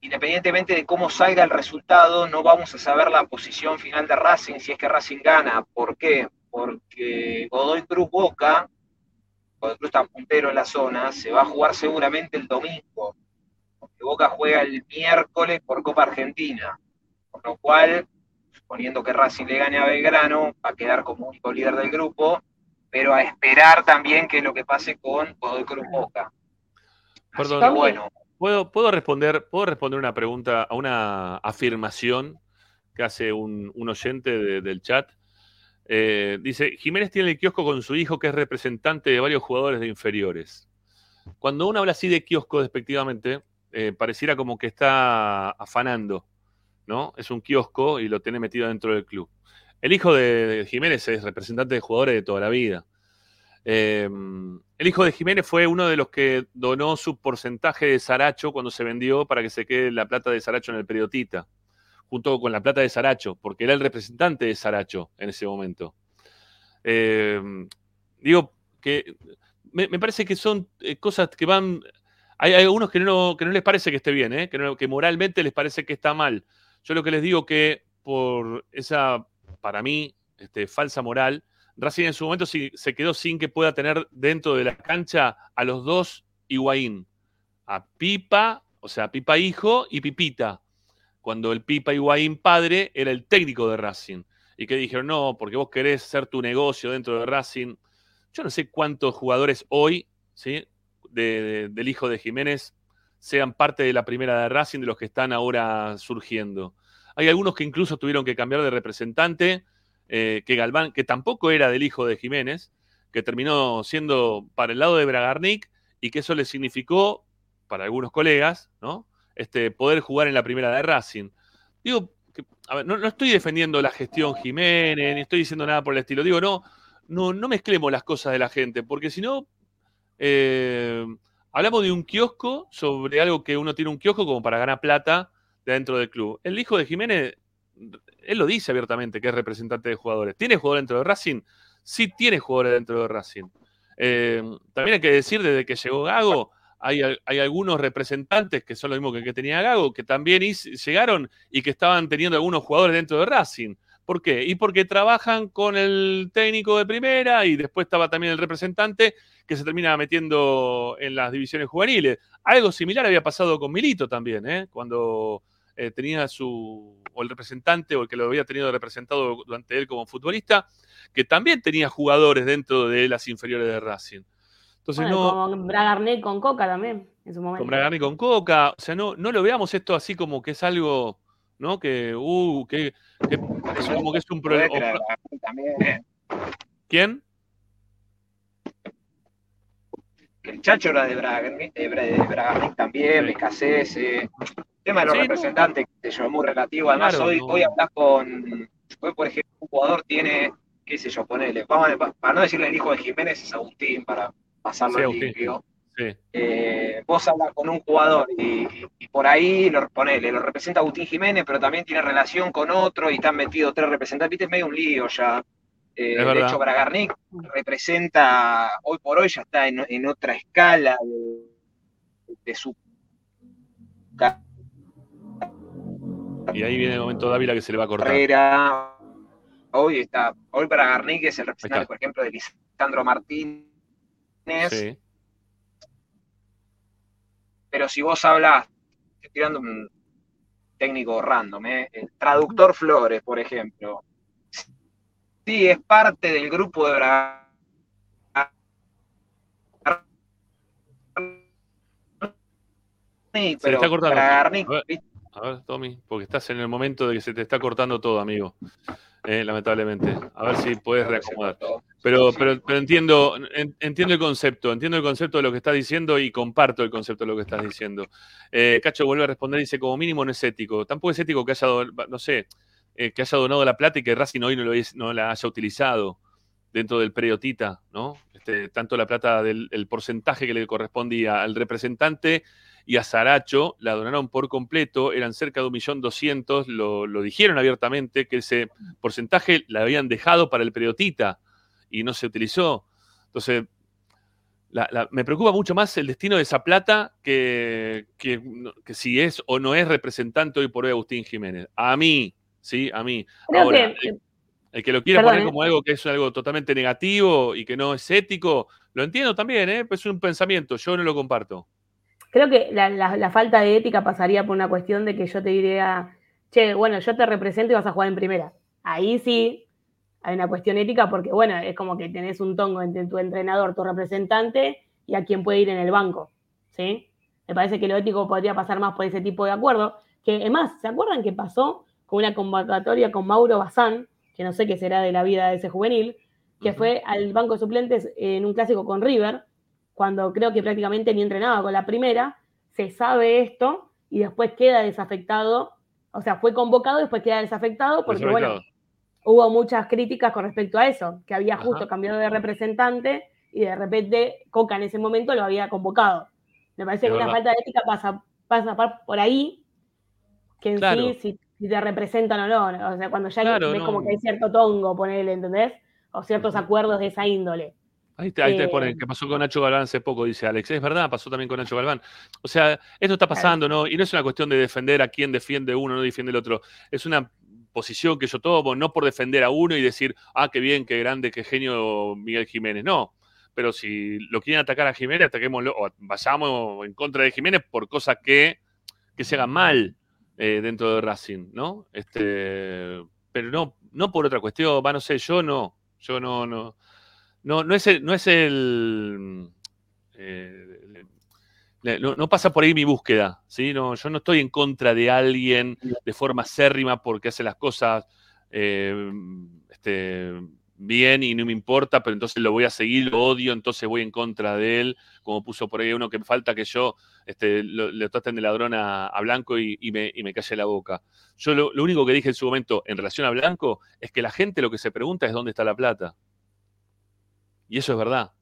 F: independientemente de cómo salga el resultado, no vamos a saber la posición final de Racing si es que Racing gana. ¿Por qué? Porque Godoy Cruz Boca Godoy Cruz está puntero en la zona, se va a jugar seguramente el domingo, porque Boca juega el miércoles por Copa Argentina, por lo cual, suponiendo que Racing le gane a Belgrano, va a quedar como único líder del grupo, pero a esperar también qué es lo que pase con Godoy Cruz Boca.
B: Perdón.
F: que bueno,
B: ¿puedo, puedo, responder, puedo responder una pregunta, a una afirmación que hace un, un oyente de- del chat. Eh, dice, Jiménez tiene el kiosco con su hijo que es representante de varios jugadores de inferiores. Cuando uno habla así de kiosco despectivamente, eh, pareciera como que está afanando, ¿no? Es un kiosco y lo tiene metido dentro del club. El hijo de, Jiménez es representante de jugadores de toda la vida. Eh, el hijo de Jiménez fue uno de los que donó su porcentaje de Saracho cuando se vendió para que se quede la plata de Saracho en el periodita, junto con la plata de Saracho, porque era el representante de Saracho en ese momento. Eh, digo que me, parece que son eh, cosas que van. Hay, hay algunos que no, que no les parece que esté bien, ¿eh? que, no- que moralmente les parece que está mal. Yo lo que les digo que por esa, para mí, este, falsa moral, Racing en su momento se quedó sin que pueda tener dentro de la cancha a los dos Higuaín. A Pipa, o sea, Pipa hijo y Pipita. Cuando el Pipa Higuaín padre era el técnico de Racing. Y que dijeron, no, porque vos querés hacer tu negocio dentro de Racing. Yo no sé cuántos jugadores hoy, ¿sí? de- de- del hijo de Jiménez, sean parte de la primera de Racing, de los que están ahora surgiendo. Hay algunos que incluso tuvieron que cambiar de representante, eh, que Galván, que tampoco era del hijo de Jiménez, que terminó siendo para el lado de Bragarnik y que eso le significó, para algunos colegas, ¿no? Este, poder jugar en la primera de Racing. Digo, no estoy defendiendo la gestión Jiménez, ni estoy diciendo nada por el estilo. Digo, no, no, no mezclemos las cosas de la gente, porque si no, eh, hablamos de un kiosco sobre algo que uno tiene un kiosco como para ganar plata de dentro del club. El hijo de Jiménez, él lo dice abiertamente que es representante de jugadores. ¿Tiene jugadores dentro de Racing? Sí tiene jugadores dentro de Racing. Eh, también hay que decir, desde que llegó Gago, hay, al- hay algunos representantes que son lo mismo que, que tenía Gago, que también llegaron y que estaban teniendo algunos jugadores dentro de Racing. ¿Por qué? Y porque trabajan con el técnico de primera y después estaba también el representante que se termina metiendo en las divisiones juveniles. Algo similar había pasado con Milito también, ¿eh? cuando eh, tenía su, o el representante o el que lo había tenido representado durante él como futbolista, que también tenía jugadores dentro de las inferiores de Racing. Entonces
E: Bueno,
B: no,
E: como Bragarnet con Coca también, en su momento.
B: con Bragarni con Coca, o sea, no, no lo veamos esto así como que es algo, ¿no? Que, uh, que, que es como que es un problema.
F: también,
B: ¿Quién?
F: que el Chacho era de Bragarnik, de Bra- de Bragarnik también, Becasés, eh. El tema de los
B: Sí, no.
F: representantes, que yo, es muy relativo. Además,
B: Claro,
F: hoy,
B: no.
F: hoy hablas con. Hoy, por ejemplo, un jugador tiene, qué sé yo, ponele. Vamos a- para no decirle el hijo de Jiménez, es Agustín, para pasarlo
B: Sí,
F: limpio.
B: Sí.
F: Eh, vos hablas con un jugador y, y por ahí lo ponele, lo representa Agustín Jiménez, pero también tiene relación con otro y están metidos tres representantes, viste, es medio un lío ya. Eh, de hecho, Bragarnik representa, hoy por hoy ya está en, en otra escala de, de su
B: Y ahí viene el momento Dávila que se le va a cortar.
F: carrera. Hoy está, hoy Bragarnik es el representante, por ejemplo, de Lisandro Martínez.
B: Sí.
F: Pero si vos hablas, estoy tirando un técnico random, ¿eh? el traductor Flores, por ejemplo, sí es parte del grupo de Braga.
B: Se
F: pero
B: está cortando. A ver.
F: ¿viste?
B: A ver, Tommy, porque estás en el momento de que se te está cortando todo, amigo. Eh, lamentablemente. A ver si puedes reacomodar. Pero, pero, pero entiendo, en- entiendo el concepto, entiendo el concepto de lo que estás diciendo y comparto el concepto de lo que estás diciendo. Eh, Cacho vuelve a responder, dice, como mínimo no es ético. Tampoco es ético que haya, no sé, eh, que haya donado la plata y que Racing hoy no, la haya utilizado dentro del periotita, ¿no? Este, tanto la plata del el porcentaje que le correspondía al representante y a Saracho la donaron por completo, eran cerca de un millón doscientos, lo, dijeron abiertamente, que ese porcentaje la habían dejado para el periodita y no se utilizó. Entonces, me preocupa mucho más el destino de esa plata que si es o no es representante hoy por hoy Agustín Jiménez. A mí, ¿sí? A mí.
E: Creo
B: Ahora,
E: que,
B: el, el que lo
E: Perdón,
B: poner
E: ¿eh?
B: como algo que es algo totalmente negativo y que no es ético, lo entiendo también, ¿eh? Pues es un pensamiento, yo no lo comparto.
E: creo que la, la- la falta de ética pasaría por una cuestión de que yo te diría, che, bueno, yo te represento y vas a jugar en primera. Ahí sí hay una cuestión ética porque, bueno, es como que tenés un tongo entre tu entrenador, tu representante y a quien puede ir en el banco, ¿sí? Me parece que lo ético podría pasar más por ese tipo de acuerdo. Que, además, ¿se acuerdan que pasó con una convocatoria con Mauro Bazán, que no sé qué será de la vida de ese juvenil, que fue al banco de suplentes en un clásico con River, cuando creo que prácticamente ni entrenaba con la primera, se sabe esto y después queda desafectado, o sea, fue convocado y después queda desafectado porque, bueno, hubo muchas críticas con respecto a eso, que había
B: Ajá.
E: justo cambiado de representante y de repente Coca en ese momento lo había convocado. Me parece
B: Es
E: que una falta de ética pasa, pasa por ahí, que en
B: Claro.
E: sí, si, si te representan o no, o sea, cuando ya
B: Claro,
E: ves
B: no.
E: como que hay cierto tongo, ponele, ¿entendés? O ciertos acuerdos de esa índole.
B: Ahí te, ahí te
E: Eh,
B: ponen, que pasó con Nacho Galván hace poco, dice Alex. Es verdad, pasó también con Nacho Galván. O sea, esto está pasando, ¿no? Y no es una cuestión de defender a quién defiende uno, no defiende el otro. Es una posición que yo tomo, no por defender a uno y decir, ah, qué bien, qué grande, qué genio Miguel Jiménez. No. Pero si lo quieren atacar a Jiménez, ataquémoslo, o vayamos en contra de Jiménez por cosas que, que se hagan mal eh, dentro de Racing, ¿no? Este, pero no, no por otra cuestión, va, no sé, yo no, yo no, no. No, no es el. No, es el, eh, no pasa por ahí mi búsqueda. ¿sí? No, yo no estoy en contra de alguien de forma acérrima porque hace las cosas eh, este, bien y no me importa, pero entonces lo voy a seguir, lo odio, entonces voy en contra de él. Como puso por ahí uno que falta que yo este, lo- le traten de ladrón a, Blanco y, y me, y me calle la boca. Yo lo, lo único que dije en su momento en relación a Blanco es que la gente lo que se pregunta es dónde está la plata. Y eso es verdad.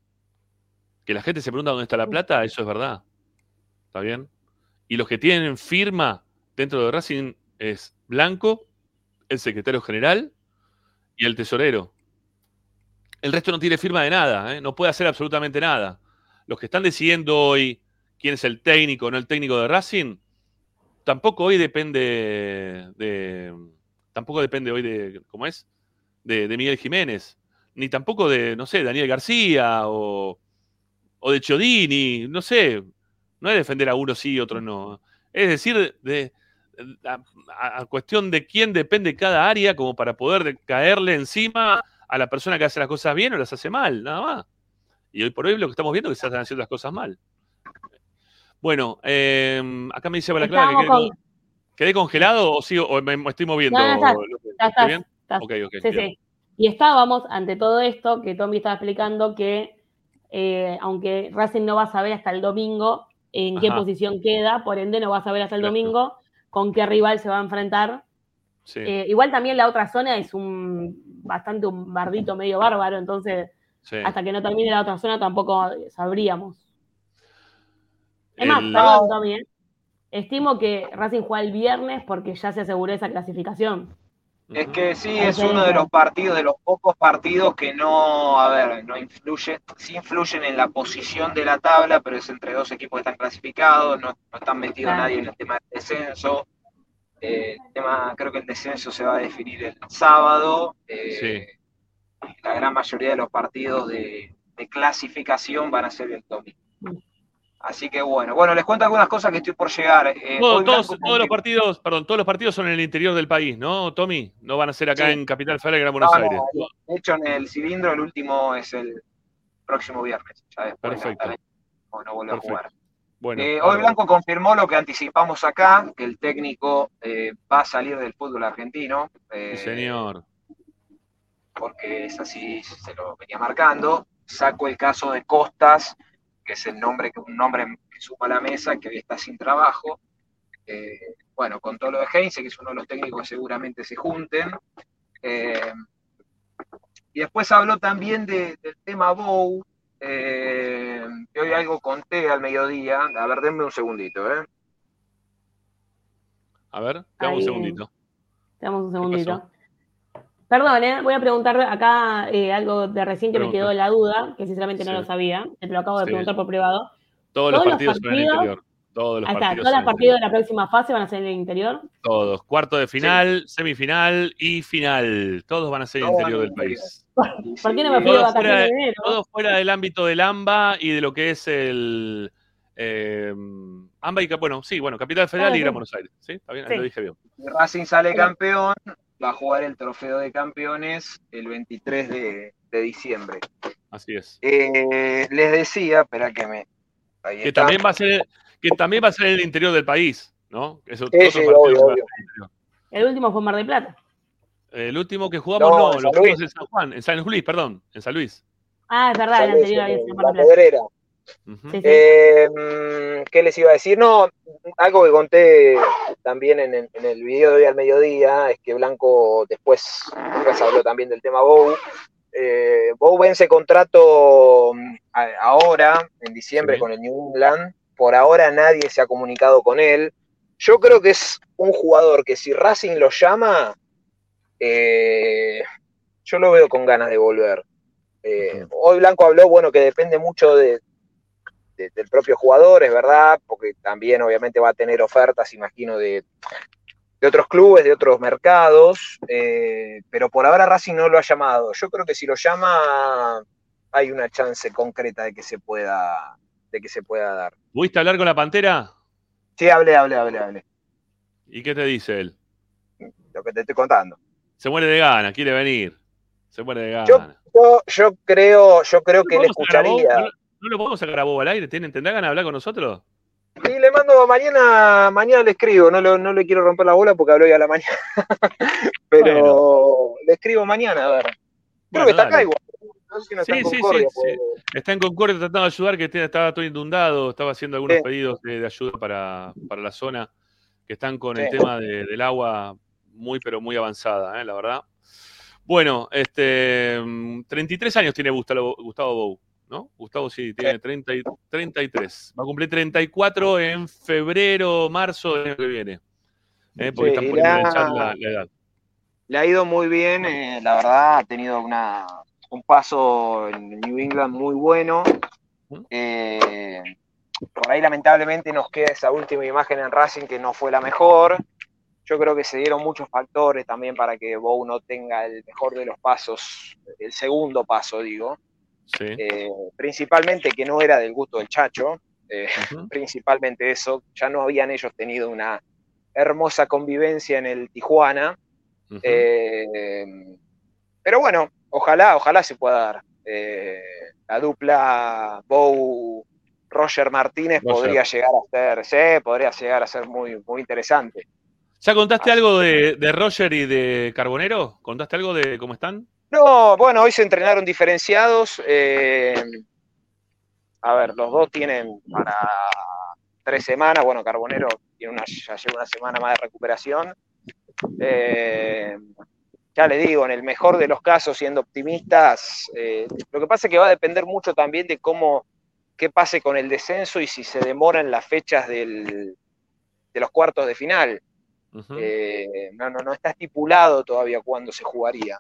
B: Que la gente se pregunta dónde está la plata, eso es verdad. ¿Está bien? Y los que tienen firma dentro de Racing es Blanco, el secretario general y el tesorero. El resto no tiene firma de nada, ¿eh? no puede hacer absolutamente nada. Los que están decidiendo hoy quién es el técnico o no el técnico de Racing, tampoco hoy depende de, tampoco depende hoy de, ¿cómo es? De, Miguel Jiménez, ni tampoco de, no sé, Daniel García o, o de Chiodini, no sé, no es defender a uno sí y otro no. Es decir, de, a, cuestión de quién depende cada área como para poder de- caerle encima a la persona que hace las cosas bien o las hace mal, nada más. Y hoy por hoy lo que estamos viendo es que se están haciendo las cosas mal. Bueno, eh, acá me dice Balaclava que quedé,
E: con-
B: ¿quedé congelado o, sigo, o me, me estoy moviendo.
E: No, no, estás-
B: bien?
E: estás.
B: Ok, ok.
E: Sí,
B: bien.
E: sí. Y estábamos ante todo esto que Tommy estaba explicando que eh, aunque Racing no va a saber hasta el domingo en qué posición queda, por ende no va a saber hasta el
B: Claro.
E: domingo con qué rival se va a enfrentar.
B: Sí,
E: Eh, igual también la otra zona es un bastante un bardito medio bárbaro, entonces
B: sí.
E: hasta que no termine la otra zona tampoco sabríamos. Es más,
B: El-
E: perdón, Tommy, ¿eh? estimo que Racing juega el viernes porque ya se aseguró esa clasificación.
F: Es que sí, es uno de los partidos, de los pocos partidos que no, a ver, no influyen, sí influyen en la posición de la tabla, pero es entre dos equipos que están clasificados, no, no están metidos
E: Claro.
F: nadie en el tema del descenso. Eh, el tema, creo que el descenso se va a definir el sábado. eh, La gran mayoría de los partidos de, de clasificación van a ser el domingo. Así que bueno, bueno, les cuento algunas cosas que estoy por llegar. Eh,
B: todos, todos los partidos, perdón, todos los partidos son en el interior del país, ¿no, Tommy? No van a ser acá
F: Sí.
B: en Capital Federal, Gran Buenos
F: No, no,
B: Aires.
F: De hecho, en el cilindro el último es el próximo viernes. Ya después
B: Perfecto.
F: no, no vuelve a jugar.
B: Bueno,
F: Eh, hoy. Blanco confirmó lo que anticipamos acá, que el técnico eh, va a salir del fútbol argentino. eh,
B: Sí, señor.
F: Porque es así, se lo venía marcando. Saco el caso de Costas, que es el nombre que un nombre que suma a la mesa, que hoy está sin trabajo. Eh, bueno, con todo lo de Heinze, que es uno de los técnicos que seguramente se junten. Eh, y después habló también de- del tema Bow, eh, que hoy algo conté al mediodía. A ver, denme un segundito, ¿eh?
B: A ver, dame un
E: Ahí.
B: segundito.
E: Damos un segundito. Perdón, ¿eh? voy a preguntar acá eh, algo de recién que me quedó la duda, que sinceramente no
B: Sí.
E: lo sabía, te lo acabo de
B: Sí.
E: preguntar por privado.
B: Todos los
E: Todos los
B: partidos son en el interior. Todos los partidos.
E: todos los partidos de la próxima fase van a ser en el interior.
B: Todos. Cuarto de final, semifinal y final. Todos van a ser en el interior del
F: el
B: país.
E: ¿Por qué no me fui de
B: Todo
E: vacaciones enero?
B: todo fuera del ámbito del AMBA y de lo que es el. eh, AMBA y. Bueno, sí, bueno, Capital Federal
E: Ah,
B: y
E: sí.
B: Gran Buenos Aires. ¿Sí? ¿Está bien?
E: Sí.
B: Lo dije bien.
F: Si Racing sale campeón, va a jugar el trofeo de campeones el 23 de, de diciembre.
B: Así es.
F: Eh, les decía, espera que me. Ahí
B: Que
F: está.
B: también va a ser, que también va a ser en el interior del país, ¿no? Eso,
F: Sí,
B: otro
F: sí,
B: partido
F: obvio, obvio.
B: el interior.
E: El último fue en Mar del Plata.
B: El último que jugamos,
F: No,
B: no,
F: en
B: lo
F: San
B: jugamos
F: Luis.
B: en San Juan, en San Luis, perdón, en San Luis.
E: Ah, es verdad, el
F: Sale
E: anterior había
F: en
E: en
F: la.
E: Sí, sí.
F: Eh, mm, ¿Qué les iba a decir? No, algo que conté también en, el- en el video de hoy al mediodía es que Blanco después Lucas habló también del tema Bow. Eh, Bow vence contrato mm, a- ahora, en diciembre,
B: Sí.
F: con el New England. Por ahora nadie se ha comunicado con él. Yo creo que es un jugador que si Racing lo llama, eh, yo lo veo con ganas de volver. Eh, hoy Blanco habló, bueno, que depende mucho de, de- del propio jugador, es verdad, porque también obviamente va a tener ofertas, imagino, de, de otros clubes, de otros mercados, eh, pero por ahora Racing no lo ha llamado. Yo creo que si lo llama hay una chance concreta de que se pueda, de que se pueda dar.
B: ¿Pudiste hablar con la Pantera?
F: Sí, hable, hable, hable, hable.
B: ¿Y qué te dice él?
F: Lo que te estoy contando.
B: Se muere de gana, quiere venir. Se muere de gana.
F: Yo- Yo, yo creo, yo creo que
B: ¿No
F: le escucharía.
B: ¿No, no lo podemos sacar a Bob al aire? ¿Tienen, ¿Tendrá ganas de hablar con nosotros?
F: Y le mando mañana, mañana le escribo, no, lo- no le quiero romper la bola porque habló ya a la mañana. Pero le escribo mañana, a ver. Creo
B: Bueno,
F: que está
B: dale.
F: acá igual. No sé si no está
B: Sí,
F: en
B: sí, sí, sí.
F: pues.
B: Está en Concordia tratando de ayudar, que estaba todo inundado, estaba haciendo algunos
F: Sí.
B: pedidos de, de ayuda para, para la zona, que están con el
F: Sí.
B: tema de- del agua muy, pero muy avanzada, ¿eh? la verdad. Bueno, este, mm, 33 años tiene Gustavo, Gustavo Bou, ¿no? Gustavo sí, tiene 30 y- 33. Va a cumplir 34 en febrero, marzo del año que viene. ¿eh? Porque
F: Sí,
B: están poniendo en
F: la-
B: el chat la, la edad.
F: Le ha ido muy bien, eh, la verdad, ha tenido una, un paso en New England muy bueno. Eh, por ahí lamentablemente nos queda esa última imagen en Racing que no fue la mejor. Yo creo que se dieron muchos factores también para que Bow no tenga el mejor de los pasos, el segundo paso, digo.
B: Sí.
F: Eh, principalmente que no era del gusto del Chacho, eh, principalmente eso, ya no habían ellos tenido una hermosa convivencia en el Tijuana, eh, pero bueno, ojalá, ojalá se pueda dar. La dupla Bow Roger Martínez
B: Roger.
F: podría llegar a ser, sí, podría llegar a ser muy, muy interesante.
B: ¿Ya contaste algo de, de Roger y de Carbonero? ¿Contaste algo de cómo están?
F: No, bueno, hoy se entrenaron diferenciados. eh, a ver, los dos tienen para tres semanas. Bueno, Carbonero tiene una, ya lleva una semana más de recuperación. Eh, ya le digo, en el mejor de los casos, siendo optimistas, eh, lo que pasa es que va a depender mucho también de cómo, qué pase con el descenso y si se demoran las fechas del- de los cuartos de final. Eh, no, no, no está estipulado todavía cuándo se jugaría.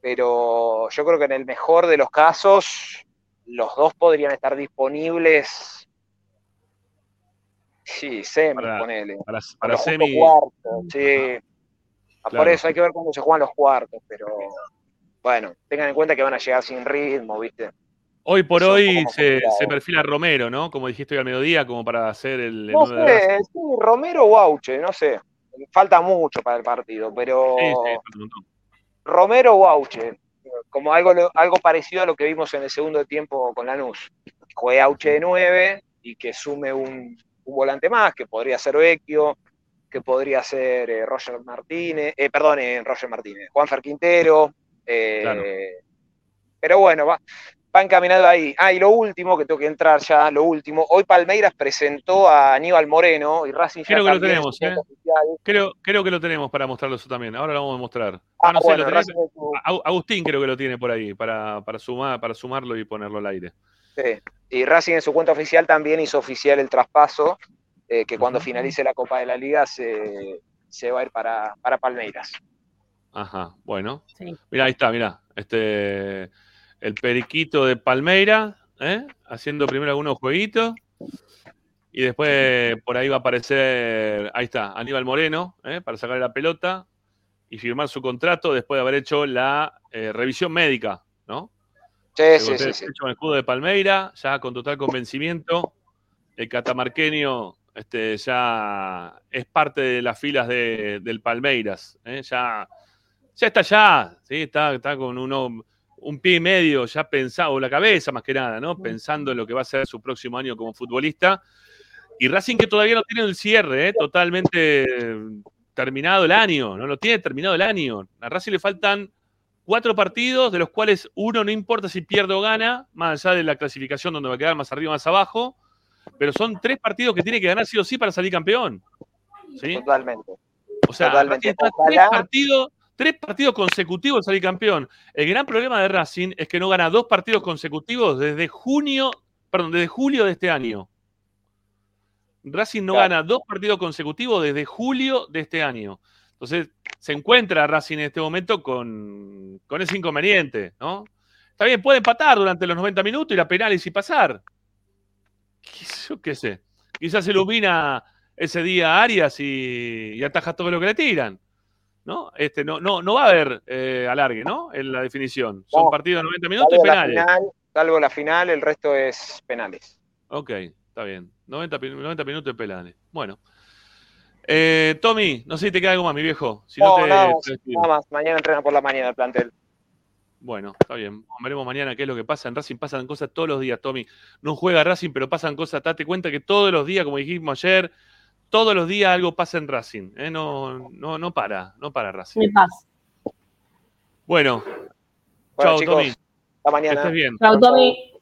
F: Pero yo creo que en el mejor de los casos, los dos podrían estar disponibles. Sí, semi,
B: Para-
F: ponele.
B: para para semi.
F: cuartos, sí. Ah, Por eso hay que ver cuándo se juegan los cuartos, pero bueno, tengan en cuenta que van a llegar sin ritmo, ¿viste?
B: Hoy por
F: Eso
B: hoy se, se perfila Romero, ¿no? Como dijiste hoy al mediodía, como para hacer el,
F: No
B: de
F: sí, Romero o Auche, no sé. Falta mucho para el partido, pero
B: Sí, sí.
F: Romero o Auche, como algo, algo parecido a lo que vimos en el segundo tiempo con Lanús. Juegue Auche de 9 y que sume un, un volante más, que podría ser Vecchio, que podría ser eh, Roger Martínez, eh, perdón, eh, Roger Martínez, Juanfer Quintero. eh,
B: Claro.
F: Pero bueno, va, va encaminado ahí. Ah, y lo último, que tengo que entrar ya, lo último. Hoy Palmeiras presentó a Aníbal Moreno y Racing ya
B: Creo que lo tenemos, ¿eh?
F: oficial.
B: Creo, creo que lo tenemos para mostrarlo eso también. Ahora lo vamos a mostrar.
F: Ah,
B: Ah, no sé, lo tenés- Agustín creo que lo tiene por ahí para, para, sumar, para sumarlo y ponerlo al aire.
F: Sí. Y Racing en su cuenta oficial también hizo oficial el traspaso, eh, que cuando finalice la Copa de la Liga se, se va a ir para, para Palmeiras.
B: Ajá, bueno.
E: Sí.
B: Mira, ahí está, mira. Este, el periquito de Palmeira, ¿eh? haciendo primero algunos jueguitos. Y después por ahí va a aparecer, ahí está, Aníbal Moreno, ¿eh? para sacarle la pelota y firmar su contrato después de haber hecho la eh, revisión médica, ¿no?
F: Sí, sí, sí, sí.
B: hecho escudo de Palmeira, ya con total convencimiento. El catamarqueño este, ya es parte de las filas de- del Palmeiras. ¿eh? Ya, ya está ya, ¿sí? está, está con uno, un pie y medio ya pensado, o la cabeza más que nada, ¿no? pensando en lo que va a ser su próximo año como futbolista. Y Racing que todavía no tiene el cierre, ¿eh? totalmente terminado el año, no lo tiene terminado el año. A Racing le faltan cuatro partidos, de los cuales uno no importa si pierde o gana, más allá de la clasificación donde va a quedar más arriba o más abajo, pero son tres partidos que tiene que ganar sí o sí para salir campeón. ¿Sí?
F: Totalmente.
B: O sea,
F: Totalmente.
B: Racing está tres partidos, tres partidos consecutivos de salir campeón. El gran problema de Racing es que no gana dos partidos consecutivos desde junio, perdón, desde julio de este año. Racing no
F: Claro.
B: gana dos partidos consecutivos desde julio de este año. Entonces, se encuentra Racing en este momento con, con ese inconveniente, ¿no? Está bien, puede empatar durante los 90 minutos, ir a penales y pasar. ¿Qué- Yo qué sé. Quizás se ilumina ese día a Arias y, y ataja todo lo que le tiran. ¿No? Este, no, no, no va a haber eh, alargue, ¿no? En la definición. Son
F: No.
B: partidos de 90 minutos y
F: la,
B: penales.
F: final, salvo la final, el resto es penales.
B: Ok, está bien. 90, pi- 90 minutos de penales. Bueno. Eh, Tommy, no sé si te queda algo más, mi viejo. Si no,
F: No,
B: te,
F: nada,
B: te
F: nada más. Mañana entrena por la mañana el plantel.
B: Bueno, está bien. Veremos mañana qué es lo que pasa. En Racing pasan cosas todos los días, Tommy. No juega Racing, pero pasan cosas. Date cuenta que todos los días, como dijimos ayer, todos los días algo pasa en Racing. ¿eh? No, no, no para, no para Racing.
E: Me paz.
B: Bueno,
F: Bueno,
B: chao, Tommy.
F: hasta mañana.
B: estés bien.
E: Chau, Tommy.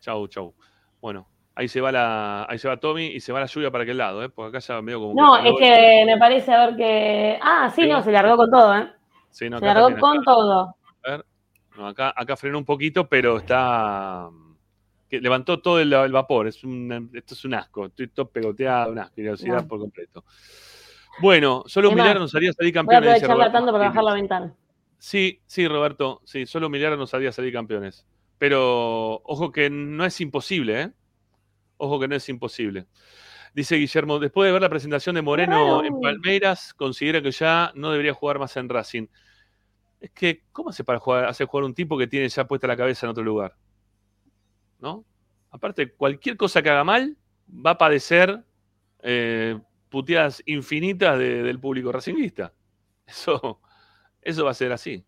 B: Chau, chau. Bueno, ahí se va la, ahí se va Tommy y se va la lluvia para aquel lado, ¿eh? Porque acá ya medio como.
E: No,
B: que
E: es que me parece a ver que. Ah, sí,
B: Sí.
E: no, se largó con todo, ¿eh?
B: Sí, no,
E: Se largó con
B: acá-
E: todo.
B: No, acá, acá frenó un poquito, pero está. Que levantó todo el, el vapor. Es un, esto es un asco. Estoy todo pegoteado, una asquerosidad
E: No.
B: por completo. Bueno, solo un milagro nos haría salir
E: Voy a
B: campeones.
E: aprovechar tanda para bajar la ventana.
B: Sí, sí, Roberto. Sí, solo un milagro nos haría salir campeones. Pero ojo que no es imposible, ¿eh? Ojo que no es imposible. Dice Guillermo, después de ver la presentación de Moreno en Palmeiras, considera que ya no debería jugar más en Racing. Es que, ¿cómo hace para jugar, hace jugar un tipo que tiene ya puesta la cabeza en otro lugar? ¿No? Aparte, cualquier cosa que haga mal va a padecer eh, puteadas infinitas de- del público racinguista. Eso, eso va a ser así.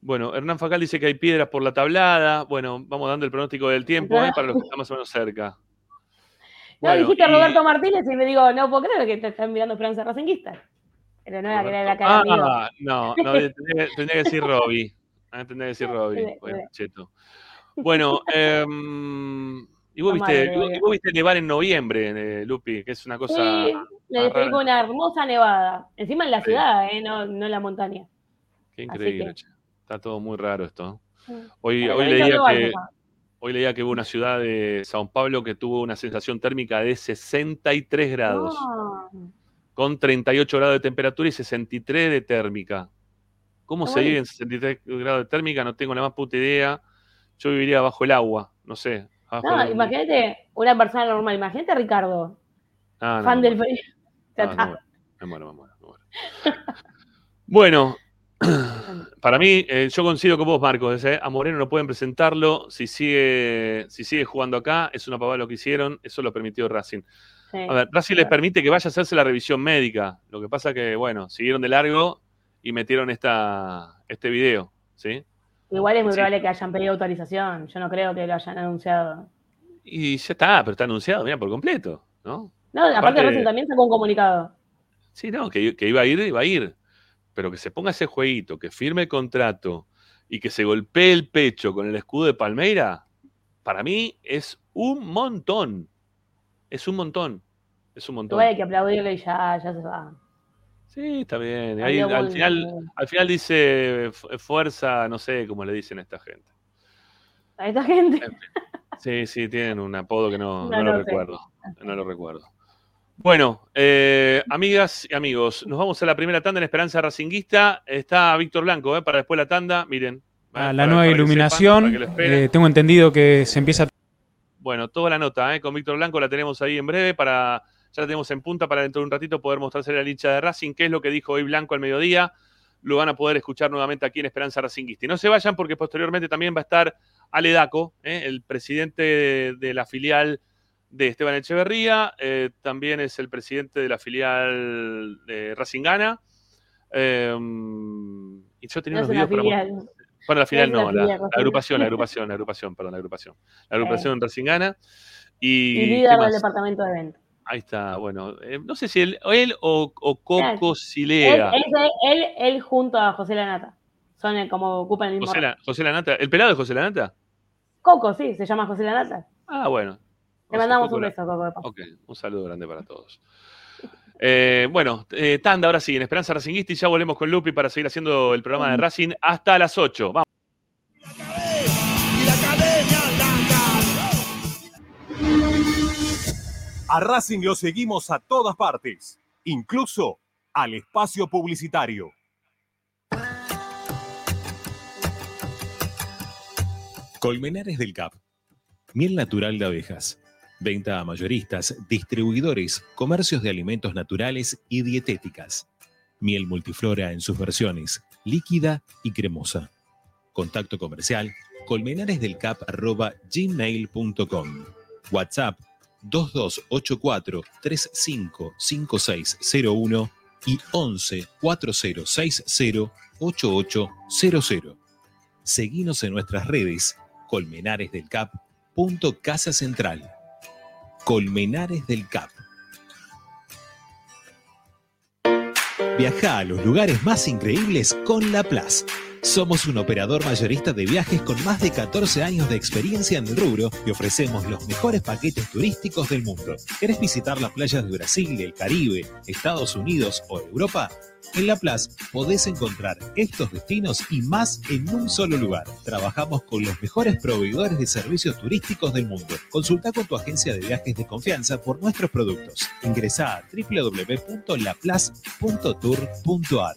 B: Bueno, Hernán Facal dice que hay piedras por la tablada. Bueno, vamos dando el pronóstico del tiempo ¿eh? para los que están más o menos cerca.
E: No, dijiste
B: y-
E: Roberto Martínez y me digo, no puedo creer que te están mirando Esperanza Racinguista. Pero no era que era la cara amigo.
B: Ah, no, no, tendría, que decir Robbie. Ah, tendría que decir Robbie.
E: Sí,
B: Bueno, cheto. Bueno, em, y vos viste,
E: mal,
B: y vos-
E: eh.
B: y vos viste nevar en noviembre, eh, Lupi, que es una cosa.
E: Sí, le con una hermosa nevada. Encima en la ciudad, eh, no, no en la montaña.
B: Qué increíble,
E: que-.
B: Está todo muy raro esto. Hoy,
E: Pero
B: hoy leía
E: no
B: que, hoy leía que hubo una ciudad de Sao Paulo que tuvo una sensación térmica de 63 grados,
E: No.
B: con 38 grados de temperatura y 63 de térmica. ¿Cómo
E: Está
B: se vive en 63 grados de térmica? No tengo la más puta idea. Yo viviría bajo el agua, no sé.
E: No,
B: un-
E: imagínate una persona normal. Imagínate a Ricardo,
B: Ah, no,
E: fan del
B: Ah, me muero, me muero, me muero. Bueno, para mí, eh, yo coincido con vos, Marcos. ¿eh? A Moreno no pueden presentarlo. Si sigue, si sigue jugando acá, es una pavada lo que hicieron. Eso lo permitió Racing.
E: Sí.
B: A ver, Racing les permite que vaya a hacerse la revisión médica. Lo que pasa que, bueno, siguieron de largo y metieron esta, este video. ¿sí?
E: Igual es muy
B: Sí.
E: probable que hayan pedido autorización. Yo no creo que lo hayan anunciado.
B: Y ya está, pero está anunciado, mira, por completo. ¿no?
E: No, aparte,
B: Aparte-
E: Racing también sacó un comunicado.
B: Sí, no, que, que iba a ir, iba a ir. Pero que se ponga ese jueguito, que firme el contrato y que se golpee el pecho con el escudo de Palmeira, para mí es un montón. Es un montón. Es un montón.
E: Igual hay que aplaudirle y ya, ya se va.
B: Sí, está bien. Ahí, al, final, al final dice fu- fuerza, no sé cómo le dicen a esta gente.
E: A esta gente.
B: Sí, sí, tienen un apodo que no,
E: No
B: no lo
E: sé.
B: recuerdo. No lo recuerdo. Bueno, eh, amigas y amigos, nos vamos a la primera tanda en Esperanza Racinguista. Está Víctor Blanco, eh, para después la tanda. Miren.
G: Ah,
B: eh,
G: la
B: para-
G: nueva
B: para sepan,
G: iluminación,
B: esperen.
G: eh, tengo entendido que se empieza
B: Bueno, toda la nota eh, con Víctor Blanco la tenemos ahí en breve para. Ya la tenemos en punta para dentro de un ratito poder mostrarse la hincha de Racing, qué es lo que dijo hoy Blanco al mediodía. Lo van a poder escuchar nuevamente aquí en Esperanza Racinguista. Y no se vayan porque posteriormente también va a estar Ale Daco, eh, el presidente de, de la filial de Esteban Echeverría, eh, también es el presidente de la filial de Racing Gana. Eh, y yo tenía
E: No
B: unos videos para. Bueno, la final no, la, agrupación, la agrupación, la agrupación, perdón, la agrupación. La agrupación Racing Gana. Y,
E: Y
B: ¿qué
E: líder del departamento de eventos.
B: Ahí está, bueno, eh, no sé si él, él o, o Coco
E: Él,
B: Silea.
E: él, él, él junto a José Lanata. Son el- como ocupan el mismo.
B: José. La- José Lanata. ¿El pelado de José Lanata?
E: Coco, sí, se llama José Lanata.
B: Ah, bueno.
E: Le mandamos
B: Coco
E: un beso, Coco. de paso.
B: Ok, un saludo grande para todos. Eh, bueno, eh, Tanda, ahora sí, en Esperanza Racinguista y ya volvemos con Lupi para seguir haciendo el programa de Racing hasta las 8. Vamos.
H: A Racing lo seguimos a todas partes, incluso al espacio publicitario.
I: Colmenares del Cap. Miel natural de abejas. Venta a mayoristas, distribuidores, comercios de alimentos naturales y dietéticas. Miel multiflora en sus versiones, líquida y cremosa. Contacto comercial colmenaresdelcap.gmail.com WhatsApp 2284 355601 y 11 4060 8800. Seguinos en nuestras redes Colmenares del Cap. punto Casa Central. Colmenares del Cap. Viaja a los lugares más increíbles con La Plaza. Somos un operador mayorista de viajes con más de 14 años de experiencia en el rubro y ofrecemos los mejores paquetes turísticos del mundo. ¿Querés visitar las playas de Brasil, el Caribe, Estados Unidos o Europa? En La podés encontrar estos destinos y más en un solo lugar. Trabajamos con los mejores proveedores de servicios turísticos del mundo. Consulta con tu agencia de viajes de confianza por nuestros productos. Ingresa a www.laplace.tour.ar.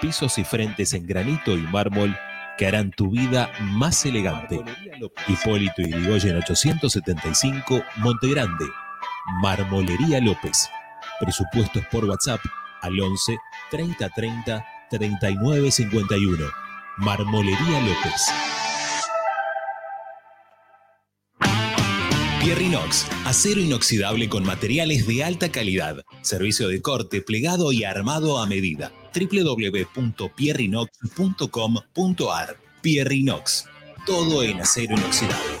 I: pisos y frentes en granito y mármol que harán tu vida más elegante. Hipólito Yrigoyen 875, Montegrande. Marmolería López. Presupuestos por WhatsApp al 11 30 30 39 51. Marmolería López. Pierrinox, acero inoxidable con materiales de alta calidad. Servicio de corte, plegado y armado a medida. www.pierrinox.com.ar Pierrinox, todo en acero inoxidable.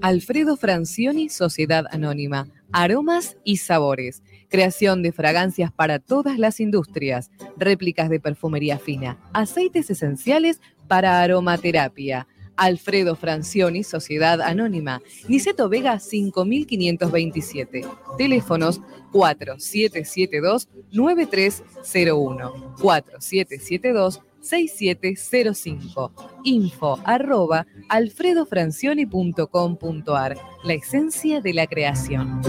J: Alfredo Francioni, Sociedad Anónima. Aromas y sabores. Creación de fragancias para todas las industrias. Réplicas de perfumería fina. Aceites esenciales para aromaterapia. Alfredo Francioni, Sociedad Anónima. Niceto Vega 5527. Teléfonos 4772-9301. 4772-6705. Info arroba alfredofrancioni.com.ar. La esencia de la creación.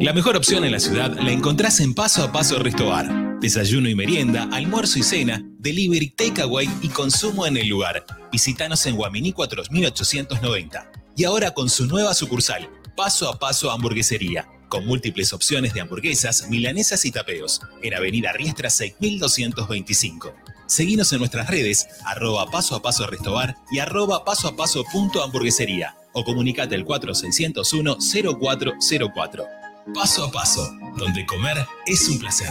I: La mejor opción en la ciudad la encontrás en Paso a Paso Restobar. Desayuno y merienda, almuerzo y cena, delivery, takeaway y consumo en el lugar. Visítanos en Guaminí 4890. Y ahora con su nueva sucursal, Paso a Paso Hamburguesería, con múltiples opciones de hamburguesas, milanesas y tapeos, en Avenida Riestra 6225. Seguinos en nuestras redes, arroba paso a paso restobar y arroba paso a paso punto hamburguesería o comunicate al 4601 0404. Paso a paso, donde comer es un placer.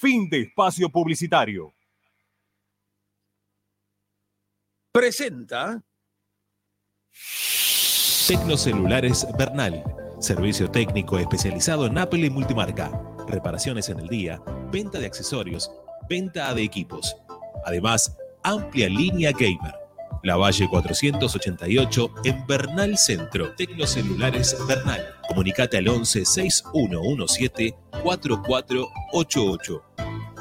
H: Fin de espacio publicitario.
K: Presenta
I: Tecnocelulares Bernal. Servicio técnico especializado en Apple y multimarca. Reparaciones en el día, venta de accesorios, venta de equipos. Además, amplia línea gamer. La Valle 488 en Bernal Centro. Tecnocelulares Bernal. Comunicate al 11 6117 4488.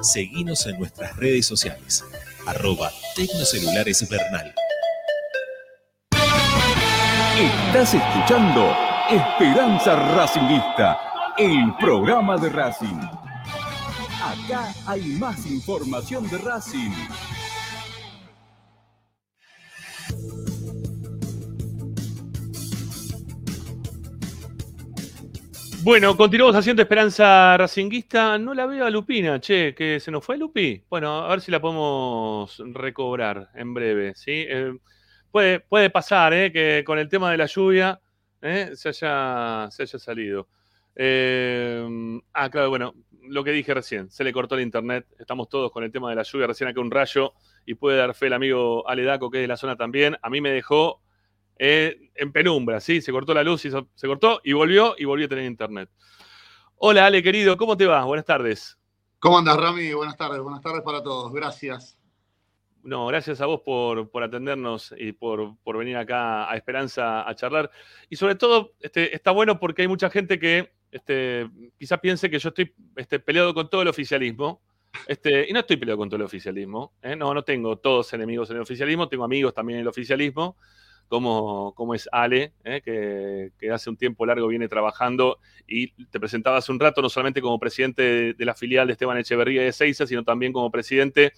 I: Seguinos en nuestras redes sociales. Arroba Tecnocelulares Bernal.
A: Estás escuchando Esperanza Racingista, el programa de Racing. Acá hay más información de Racing.
B: Bueno, continuamos haciendo Esperanza Racinguista. No la veo a Lupina, che, que se nos fue Lupi. Bueno, a ver si la podemos recobrar en breve, ¿sí? Eh, puede, puede pasar, ¿eh? Que con el tema de la lluvia ¿eh? se, haya, se haya salido. Eh, ah, claro, bueno, lo que dije recién, se le cortó el internet. Estamos todos con el tema de la lluvia. Recién acá un rayo y puede dar fe el amigo Aledaco, que es de la zona también. A mí me dejó eh, en penumbra, ¿sí? Se cortó la luz y so- se cortó y volvió y volvió a tener internet. Hola, Ale, querido, ¿cómo te va? Buenas tardes.
L: ¿Cómo andas, Rami? Buenas tardes, buenas tardes para todos. Gracias.
B: No, gracias a vos por, por atendernos y por, por venir acá a Esperanza a charlar. Y sobre todo, este, está bueno porque hay mucha gente que este, quizás piense que yo estoy este, peleado con todo el oficialismo. Este, y no estoy peleado con todo el oficialismo. ¿eh? No, no tengo todos enemigos en el oficialismo, tengo amigos también en el oficialismo, como, como es Ale, ¿eh? que, hace un tiempo largo viene trabajando y te presentaba hace un rato, no solamente como presidente de, la filial de Esteban Echeverría de Seiza, sino también como presidente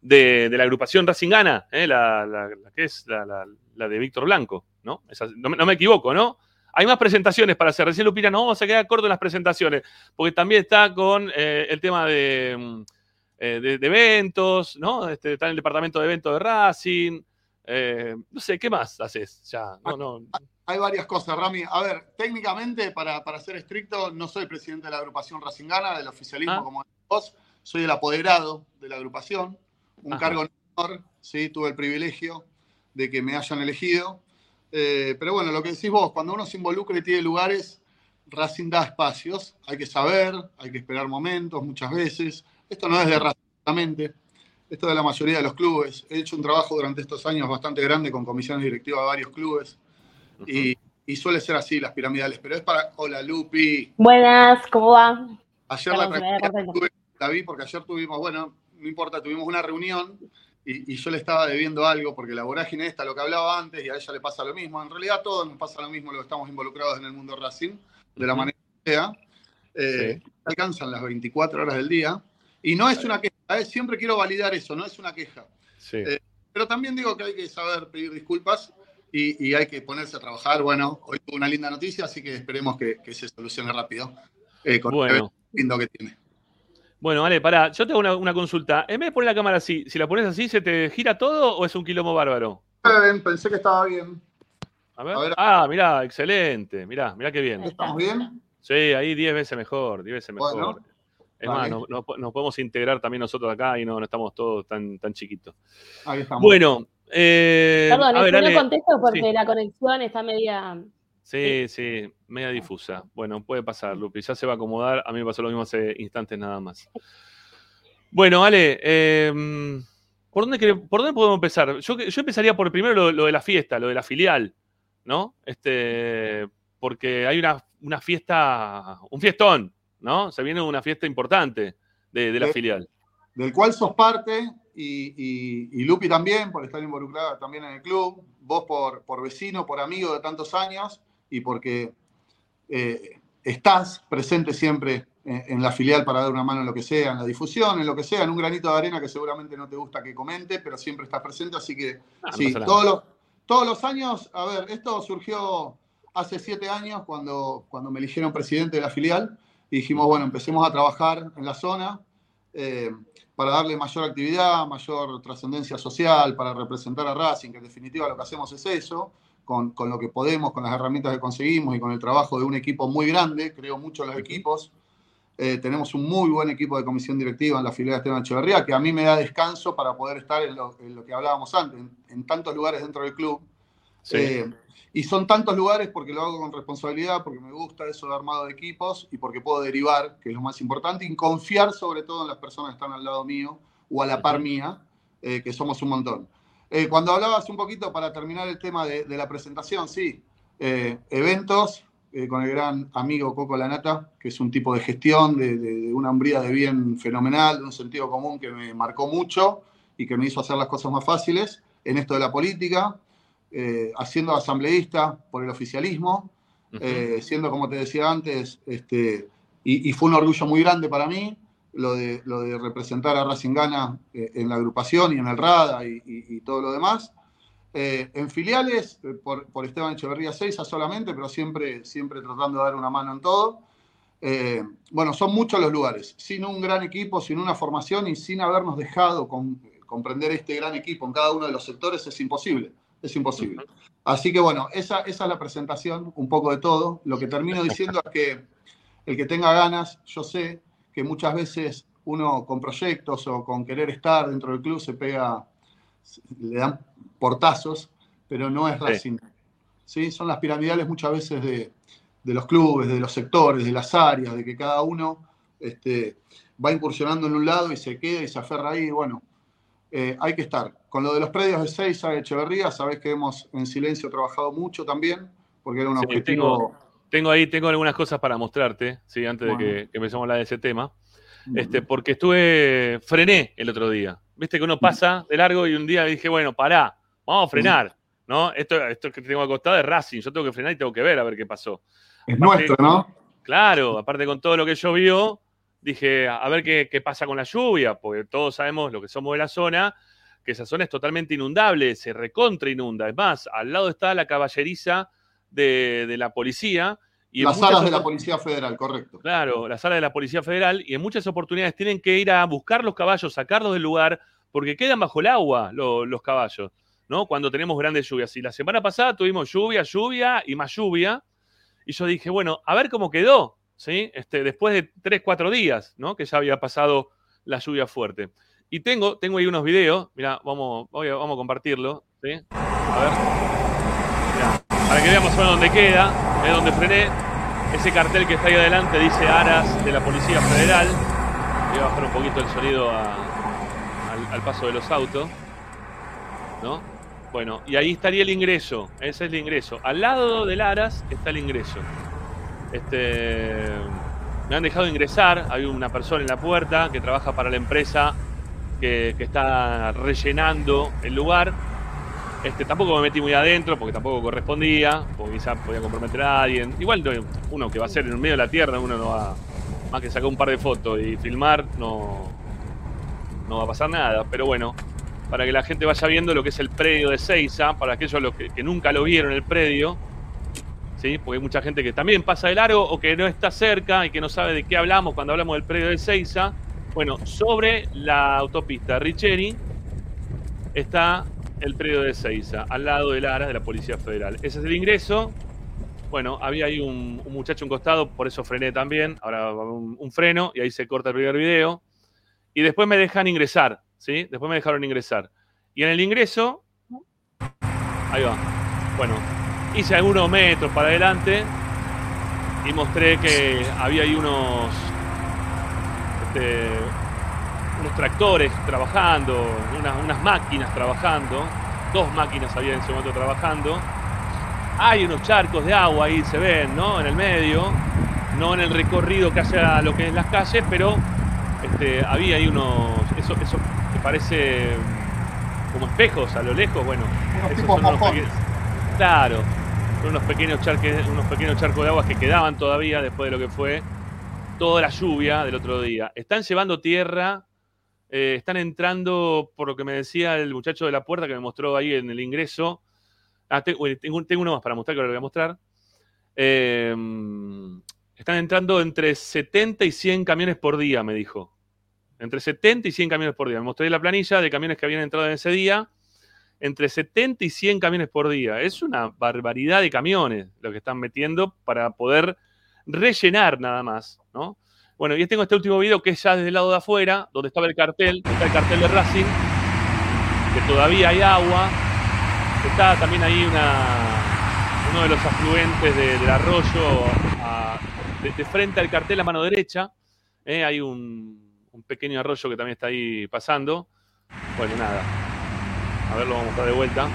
B: de, la agrupación Racingana, ¿eh? la, la- que es la, la- de Víctor Blanco, ¿no? No, me- no equivoco, ¿no? Hay más presentaciones para hacer. Recién Lupina, nos vamos a quedar corto en las presentaciones, porque también está con eh, el tema de, mm, eh, de- de eventos, ¿no? Este, está en el departamento de eventos de Racing. Eh, no sé, ¿qué más haces? Ya, no, no.
L: Hay varias cosas, Rami. A ver, técnicamente, para, para ser estricto, no soy presidente de la agrupación Racingana, del oficialismo
B: Ah.
L: como vos. Soy el apoderado de la agrupación. Un
B: Ajá.
L: cargo honor, sí, tuve el privilegio de que me hayan elegido. Eh, pero bueno, lo que decís vos, cuando uno se involucra y tiene lugares, Racing da espacios. Hay que saber, hay que esperar momentos muchas veces. Esto no es de Racing. Esto de la mayoría de los clubes. He hecho un trabajo durante estos años bastante grande con comisiones directivas de varios clubes. Y, y suele ser así las piramidales. Pero es para. Hola, Lupi.
E: Buenas, ¿cómo va?
L: Ayer la, tuve- la vi porque ayer tuvimos, bueno, no importa, tuvimos una reunión y, y yo le estaba debiendo algo porque la vorágine esta, lo que hablaba antes, y a ella le pasa lo mismo. En realidad a todos nos pasa lo mismo, los que estamos involucrados en el mundo Racing, de la manera que sea. Eh, Alcanzan las 24 horas del día. Y no es una queja, ¿eh? siempre quiero validar eso, no es una queja.
B: Sí.
L: Eh, pero también digo que hay que saber pedir disculpas y, y hay que ponerse a trabajar. Bueno, hoy tuve una linda noticia, así que esperemos que, que se solucione rápido. eh, con
B: Bueno.
L: lindo que tiene.
B: Bueno, vale, pará, yo tengo una, una consulta. En vez de poner la cámara así, si la pones así, ¿se te gira todo o es un quilombo bárbaro?
L: Bien, pensé que estaba bien.
B: A ver.
L: A ver.
B: Ah, mirá, excelente. Mirá, mirá qué bien.
L: ¿Estamos bien?
B: Sí, ahí 10 veces mejor, 10 veces mejor.
L: Bueno,
B: es más,
L: vale.
B: no- no- nos podemos integrar también nosotros acá y no, no estamos todos tan, tan chiquitos.
L: Ahí estamos.
B: Bueno, eh,
E: Perdón,
B: a ver,
E: no contesto porque
B: sí.
E: la conexión está media.
B: Sí, sí, media difusa. Bueno, puede pasar, Lupi. Ya se va a acomodar. A mí me pasó lo mismo hace instantes nada más. Bueno, Ale, eh, ¿por, dónde ¿por dónde podemos empezar? Yo, yo empezaría por primero lo, lo de la fiesta, lo de la filial, ¿no? Este, porque hay una, una fiesta, un fiestón, ¿no? Se viene una fiesta importante de, de la
L: Sí.
B: filial.
L: Del cual sos parte y, y- y Lupi también, por estar involucrada también en el club. Vos por, por vecino, por amigo de tantos años y porque eh, estás presente siempre en, en la filial para dar una mano en lo que sea, en la difusión, en lo que sea, en un granito de arena que seguramente no te gusta que comente, pero siempre estás presente. Así que
B: Ah,
L: sí, todos los, todos los años, a ver, esto surgió hace siete años cuando, cuando me eligieron presidente de la filial y dijimos, bueno, empecemos a trabajar en la zona eh, para darle mayor actividad, mayor trascendencia social, para representar a Racing, que en definitiva lo que hacemos es eso, con, con lo que podemos, con las herramientas que conseguimos y con el trabajo de un equipo muy grande, creo mucho en los equipos. Eh, tenemos un muy buen equipo de comisión directiva en la filial de Esteban Echeverría, que a mí me da descanso para poder estar en lo, en lo que hablábamos antes, en, en tantos lugares dentro del club.
B: Sí.
L: Eh, y son tantos lugares porque lo hago con responsabilidad, porque me gusta eso de armado de equipos y porque puedo derivar, que es lo más importante, y confiar sobre todo en las personas que están al lado mío o a la par mía, eh, que somos un montón. Eh, cuando hablabas un poquito para terminar el tema de, de la presentación, sí, eh, eventos eh, con el gran amigo Coco Lanata, que es un tipo de gestión, de, de- de una hombría de bien fenomenal, de un sentido común que me marcó mucho y que me hizo hacer las cosas más fáciles en esto de la política, eh, haciendo asambleísta por el oficialismo, eh, siendo, como te decía antes, este, y, y fue un orgullo muy grande para mí lo de, lo de representar a Racing Gana eh, en la agrupación y en el RADA y, y- y todo lo demás. Eh, en filiales, eh, por, por Esteban Echeverría Seiza solamente, pero siempre, siempre tratando de dar una mano en todo. Bueno, son muchos los lugares. Sin un gran equipo, sin una formación y sin habernos dejado con- comprender este gran equipo en cada uno de los sectores es imposible. Es imposible. Así que bueno, esa, esa es la presentación, un poco de todo. Lo que termino diciendo es que el que tenga ganas, yo sé que muchas veces uno con proyectos o con querer estar dentro del club se pega, le dan portazos, pero no es Racing. ¿sí? Son las piramidales muchas veces de, de los clubes, de los sectores, de las áreas, de que cada uno este, va incursionando en un lado y se queda y se aferra ahí. Bueno, eh, hay que estar. Con lo de los predios de Seiza de Echeverría, sabés que hemos en silencio trabajado mucho también, porque era un
B: Sí,
L: objetivo.
B: tengo, tengo ahí tengo algunas cosas para mostrarte, sí, antes de que, que empecemos a hablar de ese tema. Este, porque estuve, frené el otro día. Viste que uno pasa de largo y un día dije, bueno, pará, vamos a frenar, ¿no? Esto, esto que tengo acostado es Racing, yo tengo que frenar y tengo que ver a ver qué pasó.
L: Es nuestro, ¿no?
B: Claro, aparte con todo lo que llovió, dije, a ver qué, qué pasa con la lluvia, porque todos sabemos lo que somos de la zona, que esa zona es totalmente inundable, se recontra inunda. Es más, al lado está la caballeriza de, de la policía. Y
L: Las salas de la Policía Federal, correcto.
B: Claro, la sala de la Policía Federal y en muchas oportunidades tienen que ir a buscar los caballos, sacarlos del lugar, porque quedan bajo el agua lo- los caballos, ¿no? Cuando tenemos grandes lluvias. Y la semana pasada tuvimos lluvia, lluvia y más lluvia. Y yo dije, bueno, a ver cómo quedó, ¿sí? Este, después de tres, cuatro días, ¿no? Que ya había pasado la lluvia fuerte. Y tengo, tengo ahí unos videos, mira, vamos, a- vamos a compartirlo, ¿sí? A ver. Mirá, para que veamos dónde queda, es donde frené. Ese cartel que está ahí adelante dice Aras de la Policía Federal. Voy a bajar un poquito el sonido al paso de los autos. ¿No? Bueno, y ahí estaría el ingreso. Ese es el ingreso. Al lado del Aras está el ingreso. Este, me han dejado ingresar. Hay una persona en la puerta que trabaja para la empresa que, que está rellenando el lugar. Este, tampoco me metí muy adentro porque tampoco correspondía, porque quizá podía comprometer a alguien. Igual no- uno que va a ser en el medio de la tierra, uno no va más que sacar un par de fotos y filmar, no, no va a pasar nada. Pero bueno, para que la gente vaya viendo lo que es el predio de Seiza, para aquellos los que, que nunca lo vieron el predio, ¿sí? porque hay mucha gente que también pasa de largo o que no está cerca y que no sabe de qué hablamos cuando hablamos del predio de Seiza. Bueno, sobre la autopista Richeri está el predio de Seiza, al lado del ARA de la Policía Federal. Ese es el ingreso. Bueno, había ahí un, muchacho a costado, por eso frené también. Ahora un, un freno y ahí se corta el primer video. Y después me dejan ingresar, ¿sí? Después me dejaron ingresar. Y en el ingreso, ahí va. Bueno, hice algunos metros para adelante y mostré que había ahí unos, este, unos tractores trabajando, unas, unas máquinas trabajando, dos máquinas había en ese momento trabajando. Hay unos charcos de agua ahí, se ven, ¿no? En el medio, no en el recorrido que hace a lo que es las calles, pero este, había ahí unos, eso, eso que parece como espejos a lo lejos, bueno, esos
L: tipos
B: son unos pequeños- claro, unos pequeños, unos pequeños charcos de agua que quedaban todavía después de lo que fue toda la lluvia del otro día. Están llevando tierra, eh, están entrando, por lo que me decía el muchacho de la puerta que me mostró ahí en el ingreso. Ah, tengo, tengo uno más para mostrar que lo voy a mostrar. Eh, están entrando entre 70 y 100 camiones por día, me dijo. Entre 70 y 100 camiones por día. Me mostré la planilla de camiones que habían entrado en ese día. Entre 70 y 100 camiones por día. Es una barbaridad de camiones lo que están metiendo para poder rellenar nada más, ¿no? Bueno, y tengo este último video que es ya desde el lado de afuera, donde estaba el cartel, está el cartel de Racing, que todavía hay agua, está también ahí una, uno de los afluentes de- del arroyo a- de frente al cartel a mano derecha, ¿eh? hay un, un pequeño arroyo que también está ahí pasando. Bueno, nada, a ver, lo vamos a mostrar de vuelta.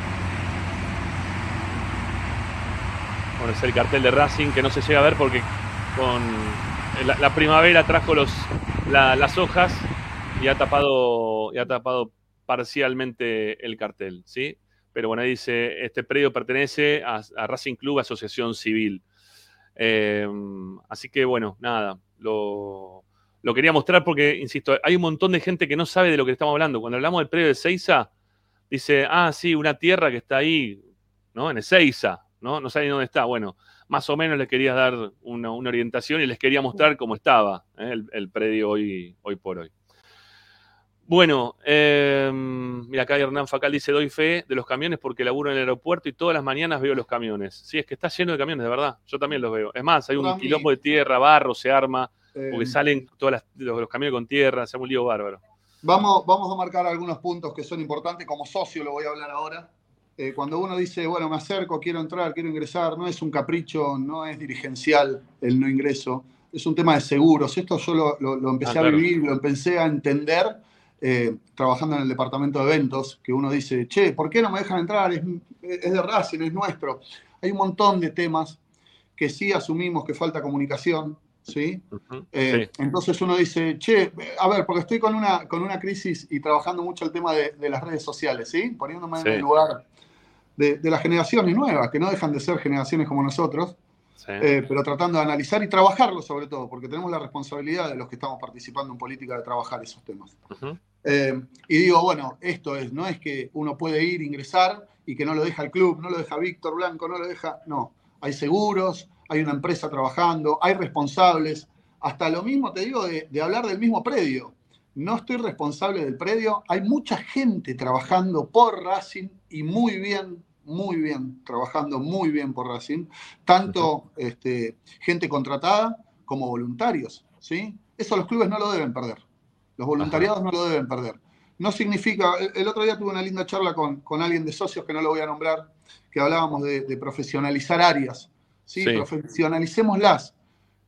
B: Bueno, es el cartel de Racing que no se llega a ver porque con la, la primavera trajo los, la- las hojas y ha tapado, y ha tapado parcialmente el cartel, ¿sí? Pero bueno, ahí dice, este predio pertenece a, Racing Club Asociación Civil. Eh, así que bueno, nada, lo, lo quería mostrar porque, insisto, hay un montón de gente que no sabe de lo que estamos hablando. Cuando hablamos del predio de Seiza, dice, ah, sí, una tierra que está ahí, ¿no? En Ezeiza, ¿no? No saben dónde está. Bueno, más o menos les quería dar una, una orientación y les quería mostrar cómo estaba ¿eh? el, el predio hoy, hoy por hoy. Bueno, eh, mira, acá Hernán Facal dice, doy fe de los camiones porque laburo en el aeropuerto y todas las mañanas veo los camiones. Sí, es que está lleno de camiones, de verdad. Yo también los veo. Es más, hay un quilombo de tierra, barro, se arma, porque salen todos los, los camiones con tierra, se hace un lío bárbaro.
L: Vamos, vamos a marcar algunos puntos que son importantes. Como socio lo voy a hablar ahora. Eh, cuando uno dice, bueno, me acerco, quiero entrar, quiero ingresar, no es un capricho, no es dirigencial el no ingreso, es un tema de seguros. Esto yo lo, lo- lo empecé
B: Ah,
L: a
B: claro.
L: vivir, lo empecé a entender eh, trabajando en el departamento de eventos, que uno dice, che, ¿por qué no me dejan entrar? Es, es de Racing, es nuestro. Hay un montón de temas que sí asumimos que falta comunicación, Eh,
B: sí.
L: Entonces uno dice, che, a ver, porque estoy con una, con una crisis y trabajando mucho el tema de, de las redes sociales, ¿sí? Poniéndome
B: Sí.
L: en el lugar de, de las generaciones nuevas, que no dejan de ser generaciones como nosotros,
B: sí.
L: eh, pero tratando de analizar y trabajarlo sobre todo, porque tenemos la responsabilidad de los que estamos participando en política de trabajar esos temas. Eh, y digo, bueno, esto es, no es que uno puede ir, ingresar y que no lo deja el club, no lo deja Víctor Blanco, no lo deja, no. hay seguros, hay una empresa trabajando, hay responsables, hasta lo mismo te digo de, de hablar del mismo predio. No estoy responsable del predio, hay mucha gente trabajando por Racing y muy bien, muy bien, trabajando muy bien por Racing, tanto este, gente contratada como voluntarios, ¿sí? Eso los clubes no lo deben perder, los voluntariados no lo deben perder. No significa, el, el otro día tuve una linda charla con, con alguien de socios que no lo voy a nombrar, que hablábamos de, de profesionalizar áreas, ¿sí?
B: Sí.
L: Profesionalicémoslas,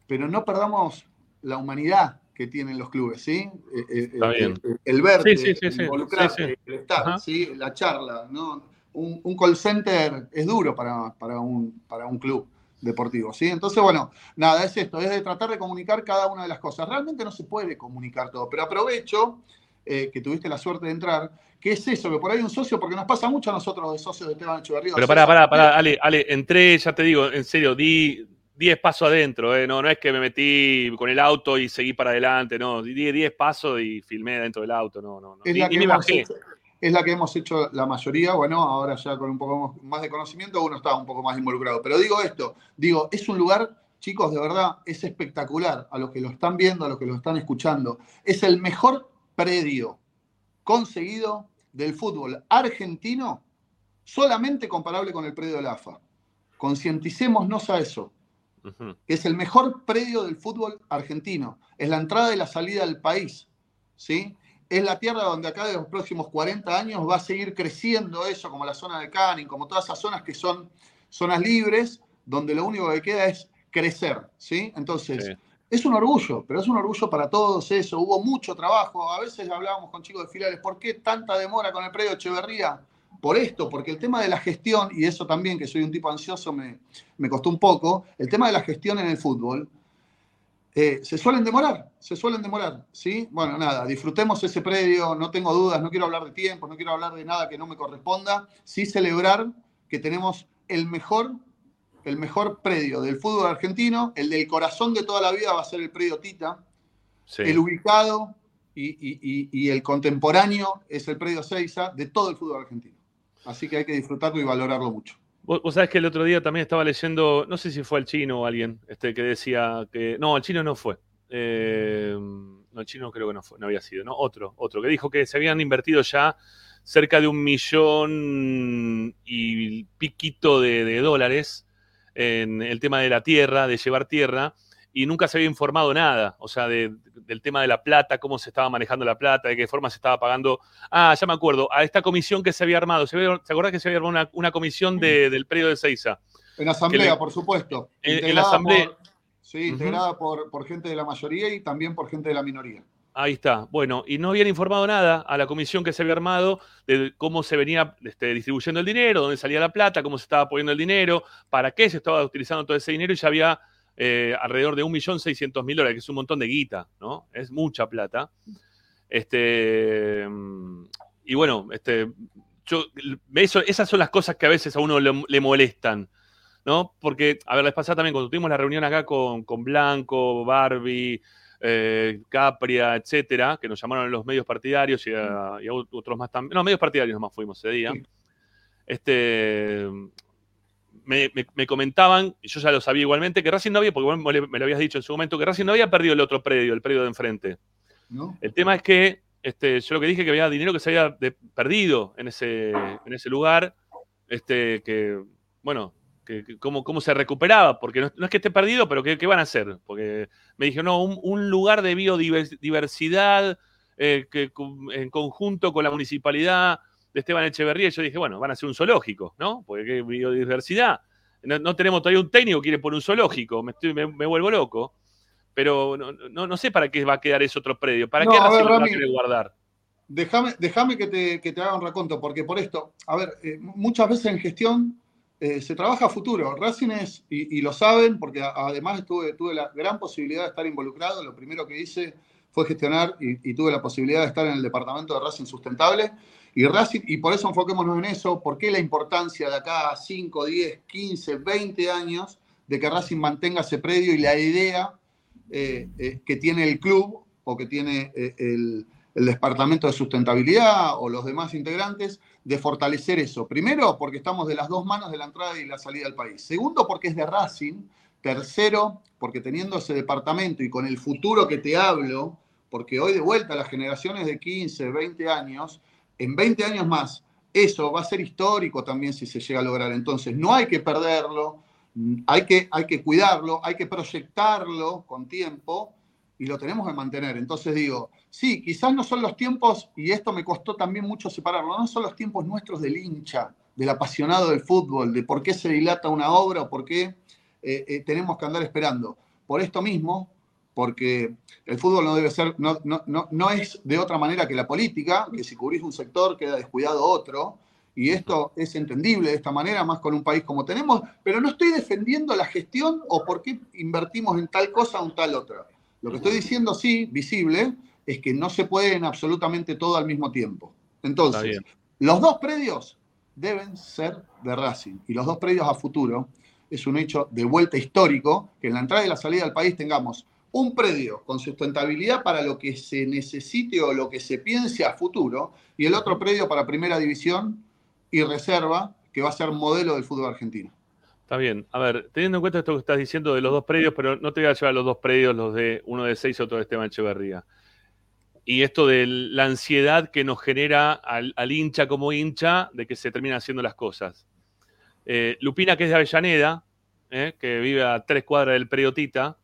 L: pero no perdamos la humanidad que tienen los clubes, ¿sí? Eh, eh,
B: Está
L: eh,
B: bien.
L: El verte,
B: Sí, sí, sí,
L: el
B: sí.
L: involucrarte,
B: Sí, sí.
L: el estar. ¿sí? La charla, ¿no? Un, un call center es duro para, para, un, para un club deportivo, ¿sí? Entonces, bueno, nada, es esto, es de tratar de comunicar cada una de las cosas. Realmente no se puede comunicar todo, pero aprovecho eh, que tuviste la suerte de entrar, que es eso, que por ahí un socio, porque nos pasa mucho a nosotros de socios de Esteban Echeverría.
B: Pero pará, pará, pará, Ale, Ale, entré, ya te digo, en serio, di 10 pasos adentro, ¿eh? no, no es que me metí con el auto y seguí para adelante, no, di 10 pasos y filmé dentro del auto, no, no, no.
L: es la, que
B: me
L: hemos
B: bajé.
L: hecho, es la que hemos hecho la mayoría. Bueno, ahora ya con un poco más de conocimiento uno está un poco más involucrado. Pero digo esto, digo, es un lugar, chicos, de verdad, es espectacular. A los que lo están viendo, a los que lo están escuchando, es el mejor predio conseguido del fútbol argentino, solamente comparable con el predio de la AFA. Concienticémonos a eso es el mejor predio del fútbol argentino. Es la entrada y la salida del país. ¿sí? Es la tierra donde acá de los próximos 40 años va a seguir creciendo eso, como la zona de Canning, como todas esas zonas que son zonas libres, donde lo único que queda es crecer. ¿sí? Entonces,
B: Sí.
L: Es un orgullo, pero es un orgullo para todos eso. Hubo mucho trabajo. A veces hablábamos con chicos de filiales, ¿por qué tanta demora con el predio Echeverría? Por esto, porque el tema de la gestión, y eso también, que soy un tipo ansioso, me, me costó un poco, el tema de la gestión en el fútbol, eh, se suelen demorar, se suelen demorar, ¿sí? Bueno, nada, disfrutemos ese predio, no tengo dudas, no quiero hablar de tiempo, no quiero hablar de nada que no me corresponda, sí celebrar que tenemos el mejor, el mejor predio del fútbol argentino, el del corazón de toda la vida va a ser el predio Tita,
B: Sí.
L: el ubicado y, y- y- y el contemporáneo es el predio Seiza de todo el fútbol argentino. Así que hay que disfrutarlo y valorarlo mucho.
B: Vos, vos sabés que el otro día también estaba leyendo, no sé si fue el chino o alguien, este, que decía que. No, el chino no fue. Eh, no, el chino creo que no fue, no había sido, ¿no? Otro, otro, que dijo que se habían invertido ya cerca de un millón y piquito de, de dólares en el tema de la tierra, de llevar tierra, y nunca se había informado nada, o sea, de- del tema de la plata, cómo se estaba manejando la plata, de qué forma se estaba pagando. Ah, ya me acuerdo, a esta comisión que se había armado, ¿se, había- ¿se acuerda que se había armado una, una comisión de- del predio de Seiza?
L: En asamblea,
B: le-
L: por supuesto.
B: En- la asamblea-
L: por- sí, integrada por, por gente de la mayoría y también por gente de la minoría.
B: Ahí está. Bueno, y no habían informado nada a la comisión que se había armado de cómo se venía este, distribuyendo el dinero, dónde salía la plata, cómo se estaba poniendo el dinero, para qué se estaba utilizando todo ese dinero y ya había eh, alrededor de 1.600.000 dólares, que es un montón de guita, ¿no? Es mucha plata. Este, mm, y bueno, este, yo, eso, esas son las cosas que a veces a uno le, le molestan, ¿no? Porque, a ver, la vez pasada también, cuando tuvimos la reunión acá con, con Blanco, Barbie, eh, Capria, etcétera, que nos llamaron los medios partidarios y a, y a otros más también. No, medios partidarios nomás fuimos ese día. Este, me, me- me comentaban, y yo ya lo sabía igualmente, que Racing no había, porque vos me, me lo habías dicho en su momento, que Racing no había perdido el otro predio, el predio de enfrente.
L: ¿no?
B: El tema es que este, yo lo que dije que había dinero que se había de- perdido en ese, en ese lugar, este, que, bueno, que, que cómo, cómo se recuperaba, porque no, no es que esté perdido, pero ¿qué, qué van a hacer? Porque me dijeron, no, un, un lugar de biodiversidad eh, que, en conjunto con la municipalidad de Esteban Echeverría, y yo dije, bueno, van a ser un zoológico, ¿no? Porque ¿qué biodiversidad. No, no tenemos todavía un técnico que quiere poner un zoológico, me, estoy- me- me vuelvo loco. Pero no, no, no sé para qué va a quedar ese otro predio. ¿Para qué Racing lo va a querer guardar?
L: Déjame, déjame que, te, que te haga un raconto, porque por esto, a ver, eh, muchas veces en gestión eh, se trabaja a futuro. Racing es, y, lo saben, porque además tuve, la gran posibilidad de estar involucrado. Lo primero que hice fue gestionar y, tuve la posibilidad de estar en el departamento de Racing Sustentable. Y Racing, y por eso enfoquémonos en eso, ¿por qué la importancia de acá a 5, 10, 15, 20 años de que Racing mantenga ese predio y la idea eh, eh, que tiene el club o que tiene el departamento de sustentabilidad o los demás integrantes de fortalecer eso. Primero, porque estamos de las dos manos de la entrada y la salida del país. Segundo, porque es de Racing. Tercero, porque teniendo ese departamento y con el futuro que te hablo, porque hoy de vuelta las generaciones de 15, 20 años, en 20 años más, eso va a ser histórico también si se llega a lograr. Entonces, no hay que perderlo, hay que, hay que cuidarlo, hay que proyectarlo con tiempo y lo tenemos que mantener. Entonces digo, sí, quizás no son los tiempos, y esto me costó también mucho separarlo, no son los tiempos nuestros del hincha, del apasionado del fútbol, de por qué se dilata una obra o por qué eh, eh, tenemos que andar esperando. Por esto mismo, porque el fútbol no debe ser, no, no, no, no es de otra manera que la política, que si cubrís un sector queda descuidado otro, y esto es entendible de esta manera, más con un país como tenemos, pero no estoy defendiendo la gestión o por qué invertimos en tal cosa o en tal otra. Lo que estoy diciendo, sí, visible, es que no se puede en absolutamente todo al mismo tiempo. Entonces, los dos predios deben ser de Racing y los dos predios a futuro es un hecho de vuelta histórico que en la entrada y la salida del país tengamos un predio con sustentabilidad para lo que se necesite o lo que se piense a futuro y el otro predio para primera división y reserva que va a ser modelo del fútbol argentino.
B: Está bien. A ver, teniendo en cuenta esto que estás diciendo de los dos predios, pero no te voy a llevar los dos predios, los de uno de seis y otro de Esteban Echeverría. Y esto de la ansiedad que nos genera al, hincha como hincha de que se terminan haciendo las cosas. Eh, Lupina, que es de Avellaneda, eh, que vive a tres cuadras del predio Tita,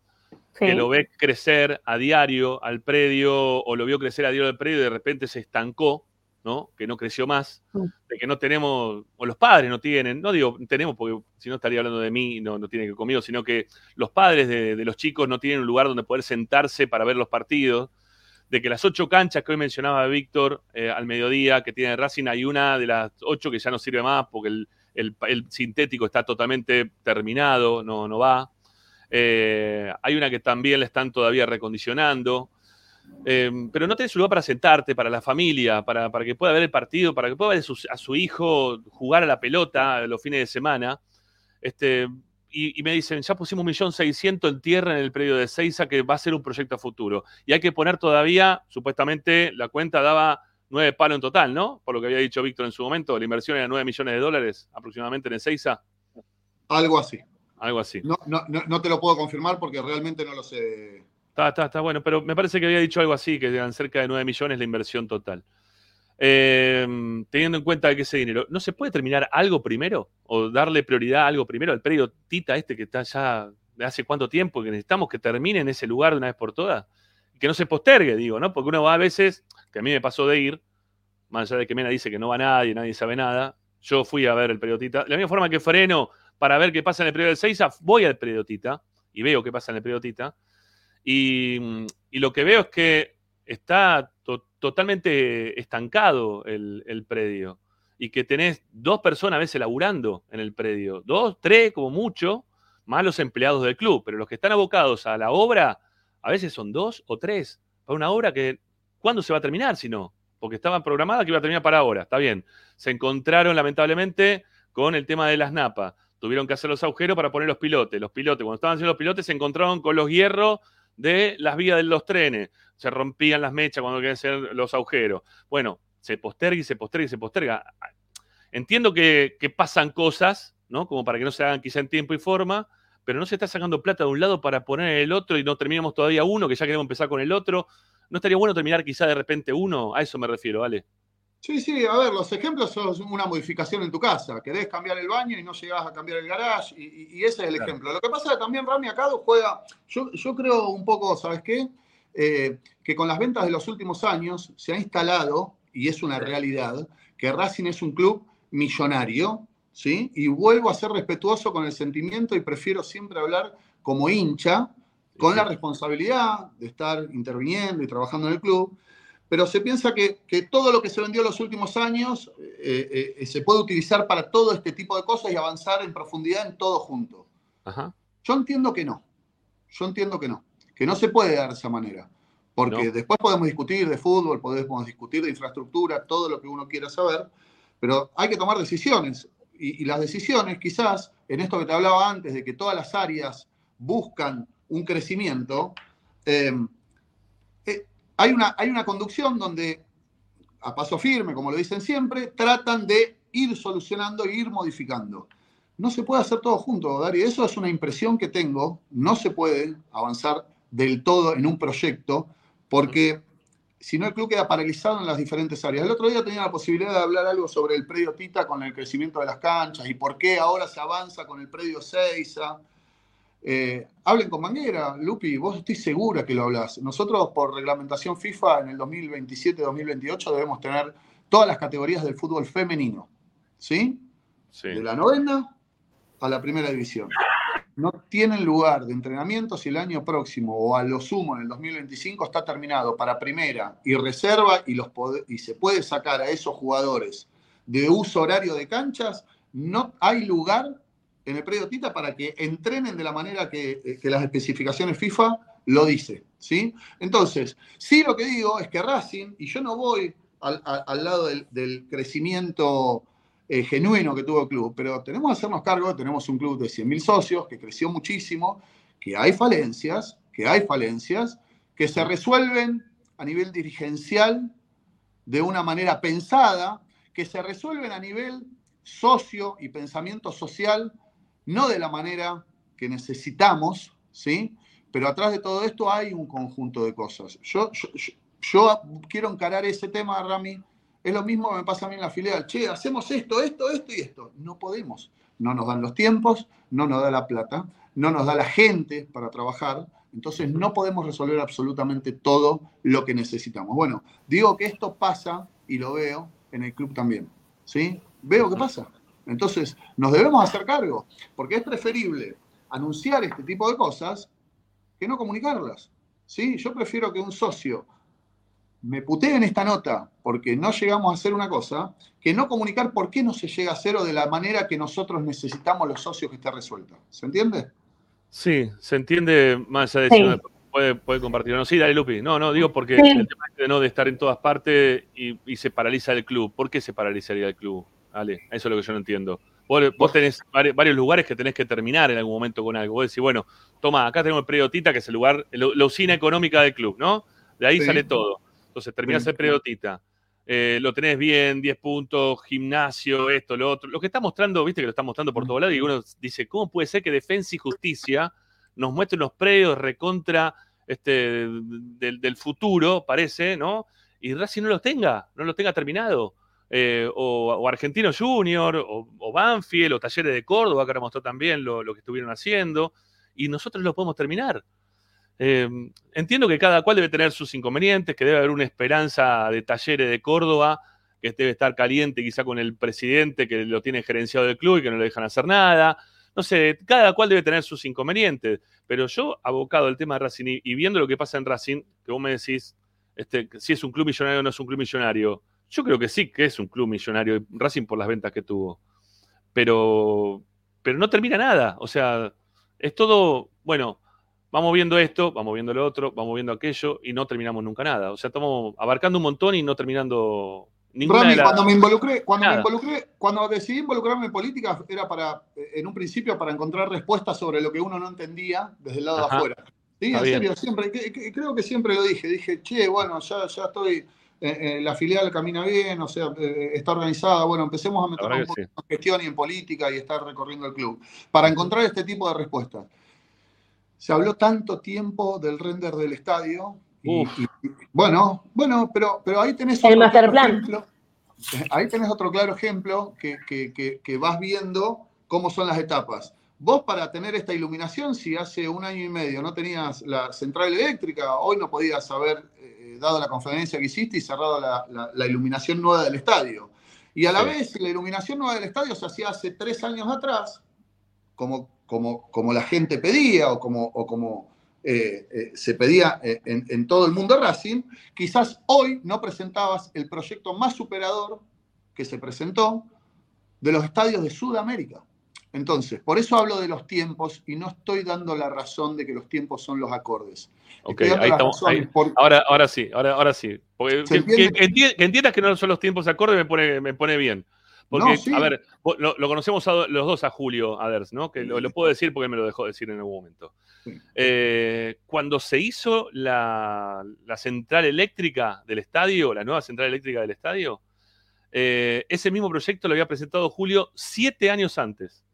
B: que lo ve crecer a diario al predio, o lo vio crecer a diario al predio y de repente se estancó ¿no? Que no creció más,
E: Mm.
B: de que no tenemos, o los padres no tienen, no digo tenemos porque si no estaría hablando de mí, no, no tiene que conmigo, sino que los padres de, de los chicos no tienen un lugar donde poder sentarse para ver los partidos, de que las ocho canchas que hoy mencionaba Víctor eh, al mediodía que tiene Racing, hay una de las ocho que ya no sirve más porque el, el- sintético está totalmente terminado, no, no va. Eh, hay una que también le están todavía recondicionando. Eh, pero no tenés lugar para sentarte, para la familia, para, para que pueda ver el partido, para que pueda ver a su, a su hijo jugar a la pelota los fines de semana. Este, y, y me dicen, ya pusimos 1.600.000 en tierra en el predio de Seiza, que va a ser un proyecto a futuro. Y hay que poner todavía, supuestamente, la cuenta daba nueve palos en total, ¿no? Por lo que había dicho Víctor en su momento, la inversión era 9 millones de dólares aproximadamente en Ezeiza.
L: Algo así.
B: Algo así.
L: No, no, no, no te lo puedo confirmar porque realmente no lo sé.
B: Está, está, está bueno, pero me parece que había dicho algo así, que eran cerca de 9 millones la inversión total. Eh, teniendo en cuenta que ese dinero, ¿no se puede terminar algo primero? ¿O darle prioridad a algo primero? Al predio Tita este que está ya de hace cuánto tiempo, que necesitamos que termine en ese lugar de una vez por todas. Que no se postergue, digo, ¿no? Porque uno va a veces, que a mí me pasó de ir, más allá de que Mena dice que no va nadie, nadie sabe nada, yo fui a ver el predio Tita. De la misma forma que freno para ver qué pasa en el predio del Seiza, voy al predio Tita y veo qué pasa en el predio Tita. Y lo que veo es que está to- totalmente estancado el, el predio y que tenés dos personas a veces laburando en el predio, dos, tres como mucho, más los empleados del club, pero los que están abocados a la obra a veces son dos o tres para una obra que ¿cuándo se va a terminar si no? Porque estaba programada que iba a terminar para ahora, está bien. Se encontraron lamentablemente con el tema de las napas. Tuvieron que hacer los agujeros para poner los pilotes. Los pilotes, cuando estaban haciendo los pilotes, se encontraron con los hierros de las vías de los trenes. Se rompían las mechas cuando querían hacer los agujeros. Bueno, se posterga y se posterga y se posterga. Entiendo que, que pasan cosas, ¿no? Como para que no se hagan quizá en tiempo y forma, pero no se está sacando plata de un lado para poner el otro y no terminamos todavía uno, que ya queremos empezar con el otro. ¿No estaría bueno terminar quizá de repente uno? A eso me refiero, ¿vale?
L: Sí, sí, a ver, los ejemplos son una modificación en tu casa. Querés cambiar el baño y no llegás a cambiar el garage, y, ese es el
B: Claro.
L: ejemplo. Lo que pasa es que también Rami acá juega, yo, yo creo un poco, ¿sabes qué? Eh, que con las ventas de los últimos años se ha instalado, y es una realidad, que Racing es un club millonario, ¿sí? Y vuelvo a ser respetuoso con el sentimiento y prefiero siempre hablar como hincha, con la responsabilidad de estar interviniendo y trabajando en el club, pero se piensa que, que todo lo que se vendió en los últimos años eh, eh, se puede utilizar para todo este tipo de cosas y avanzar en profundidad en todo junto.
B: Ajá.
L: Yo entiendo que no. Yo entiendo que no. Que no se puede dar de esa manera. Porque
B: No.
L: después podemos discutir de fútbol, podemos discutir de infraestructura, todo lo que uno quiera saber, pero hay que tomar decisiones. Y, y las decisiones, quizás, en esto que te hablaba antes, de que todas las áreas buscan un crecimiento, eh, eh, hay, una, hay una conducción donde a paso firme, como lo dicen siempre, tratan de ir solucionando e ir modificando. No se puede hacer todo junto, Darío. Eso es una impresión que tengo. No se puede avanzar del todo en un proyecto porque si no el club queda paralizado en las diferentes áreas. El otro día tenía la posibilidad de hablar algo sobre el predio Tita con el crecimiento de las canchas y por qué ahora se avanza con el predio Seiza. Eh, hablen con Manguera, Lupi, vos estoy segura que lo hablas. Nosotros por reglamentación FIFA en el 2027-2028 debemos tener todas las categorías del fútbol femenino, ¿sí?
B: Sí.
L: De la novena a la primera división. No tienen lugar de entrenamiento si el año próximo o a lo sumo en el 2025 está terminado para primera y reserva y, los y se puede sacar a esos jugadores de uso horario de canchas, no hay lugar en el predio Tita para que entrenen de la manera que, eh, que las especificaciones FIFA lo dice, ¿sí? Entonces, sí lo que digo es que Racing, y yo no voy al, al lado del, del crecimiento eh, genuino que tuvo el club, pero tenemos que hacernos cargo, tenemos un club de 100.000 socios que creció muchísimo, que hay falencias, que hay falencias, que se resuelven a nivel dirigencial de una manera pensada, que se resuelven a nivel socio y pensamiento social, no de la manera que necesitamos, ¿sí? Pero atrás de todo esto hay un conjunto de cosas. Yo, quiero encarar ese tema, Rami. Es lo mismo que me pasa a mí en la filial. Che, hacemos esto, esto, esto y esto. No podemos. No nos dan los tiempos, no nos da la plata, no nos da la gente para trabajar. Entonces no podemos resolver absolutamente todo lo que necesitamos. Bueno, digo que esto pasa y lo veo en el club también. ¿Sí? Veo que pasa. Entonces nos debemos hacer cargo, porque es preferible anunciar este tipo de cosas que no comunicarlas. ¿Sí? Yo prefiero que un socio me putee en esta nota porque no llegamos a hacer una cosa, que no comunicar por qué no se llega a hacer o de la manera que nosotros necesitamos los socios que esté resuelta. ¿Se entiende?
B: Sí, se entiende más allá de
E: Sí.
B: si uno puede, puede compartir o no. Sí, dale, Lupi. No, no, digo porque
E: Sí.
B: el tema este de no de estar en todas partes y, y se paraliza el club. ¿Por qué se paralizaría el club? Ale, eso es lo que yo no entiendo. Vos, vos tenés vari- varios lugares que tenés que terminar en algún momento con algo. Vos decís, bueno, toma, acá tenemos el predio Tita, que es el lugar, el- la usina económica del club, ¿no? De ahí
L: Sí.
B: sale todo. Entonces terminás
L: Sí.
B: el predio Tita. Eh, lo tenés bien, 10 puntos, gimnasio, esto, lo otro. Lo que está mostrando, viste que lo está mostrando por todos lados, y uno dice, ¿cómo puede ser que Defensa y Justicia nos muestre unos predios recontra este, del, del futuro, parece, ¿no? Y Racing no los tenga, no los tenga terminado. Eh, o, Argentino Junior, o, o Banfield, o Talleres de Córdoba, que ahora mostró también lo, que estuvieron haciendo, y nosotros lo podemos terminar. Eh, entiendo que cada cual debe tener sus inconvenientes, que debe haber una esperanza de Talleres de Córdoba, que debe estar caliente quizá con el presidente que lo tiene gerenciado del club y que no le dejan hacer nada. No sé, cada cual debe tener sus inconvenientes, pero yo, abocado al tema de Racing y, y viendo lo que pasa en Racing, que vos me decís este, si es un club millonario o no es un club millonario, yo creo que sí que es un club millonario, Racing por las ventas que tuvo, pero, pero no termina nada, o sea, es todo, bueno, vamos viendo esto, vamos viendo lo otro, vamos viendo aquello y no terminamos nunca nada, o sea, estamos abarcando un montón y no terminando ninguna
L: Rami,
B: de las...
L: cuando me involucré, cuando me involucré, cuando decidí involucrarme en política, era para, en un principio, para encontrar respuestas sobre lo que uno no entendía desde el lado
B: Ajá.
L: de afuera. Sí,
B: Está
L: en
B: bien.
L: serio, siempre, creo que siempre lo dije. Dije, che, bueno, ya, ya estoy, eh, eh, la filial camina bien, o sea, eh, está organizada. Bueno, empecemos a meternos un poco
B: sí.
L: en gestión y en política y estar recorriendo el club. Para encontrar este tipo de respuestas. Se habló tanto tiempo del render del estadio. y- y- bueno, bueno, pero, pero ahí tenés
E: El
L: otro
E: master
L: claro
E: plan.
L: ejemplo. Ahí tenés otro claro ejemplo que, que- que- que vas viendo cómo son las etapas. Vos para tener esta iluminación, si hace un año y medio no tenías la central eléctrica, hoy no podías haber eh, dado la conferencia que hiciste y cerrado la, la- la iluminación nueva del estadio. Y a la
B: Sí.
L: vez, la iluminación nueva del estadio se hacía hace tres años atrás, como, como, como la gente pedía o como, o como eh, eh, se pedía eh, en, en todo el mundo Racing, quizás hoy no presentabas el proyecto más superador que se presentó de los estadios de Sudamérica. Entonces, por eso hablo de los tiempos y no estoy dando la razón de que los tiempos son los acordes.
B: Ok, ahí estamos.
L: razones
B: ahí.
L: por-
B: Ahora, ahora sí, ahora, ahora sí. Porque
L: ¿Se
B: que, entiendas que no son los tiempos acordes me pone, me pone bien. Porque,
L: No, sí.
B: a ver, lo, lo conocemos a los dos a Julio Aders, ¿no? Que lo, lo puedo decir porque me lo dejó decir en algún momento.
L: Sí.
B: Eh, cuando se hizo la, la central eléctrica del estadio, la nueva central eléctrica del estadio, eh, ese mismo proyecto lo había presentado Julio siete años antes.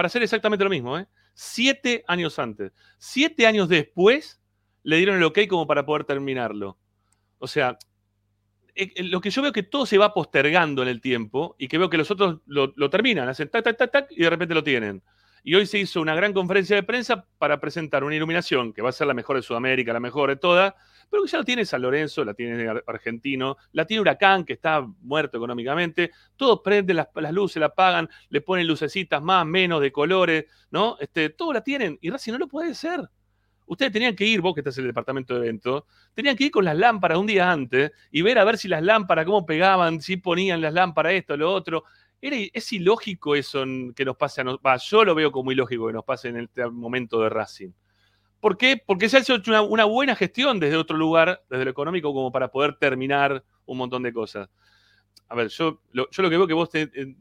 B: Para hacer exactamente lo mismo, ¿eh? Siete años antes. Siete años después le dieron el ok como para poder terminarlo. O sea, eh, eh, lo que yo veo que todo se va postergando en el tiempo y que veo que los otros lo, terminan, hacen tac, tac, tac, tac y de repente lo tienen. Y hoy se hizo una gran conferencia de prensa para presentar una iluminación que va a ser la mejor de Sudamérica, la mejor de todas, pero que ya la tiene San Lorenzo, la tiene Ar- Argentino, la tiene Huracán, que está muerto económicamente, todos prenden las, luces, la apagan, le ponen lucecitas más, menos, de colores, ¿no? Este, todo la tienen, y Racing no lo puede hacer. Ustedes tenían que ir, vos que estás en el departamento de eventos, tenían que ir con las lámparas un día antes y ver a ver si las lámparas, cómo pegaban, si ponían las lámparas esto, lo otro. Era, es ilógico eso que nos pase a nosotros. Yo lo veo como ilógico que nos pase en este momento de Racing. ¿Por qué? Porque se ha hecho una, buena gestión desde otro lugar, desde lo económico, como para poder terminar un montón de cosas. A ver, yo lo, que veo que vos, te- en-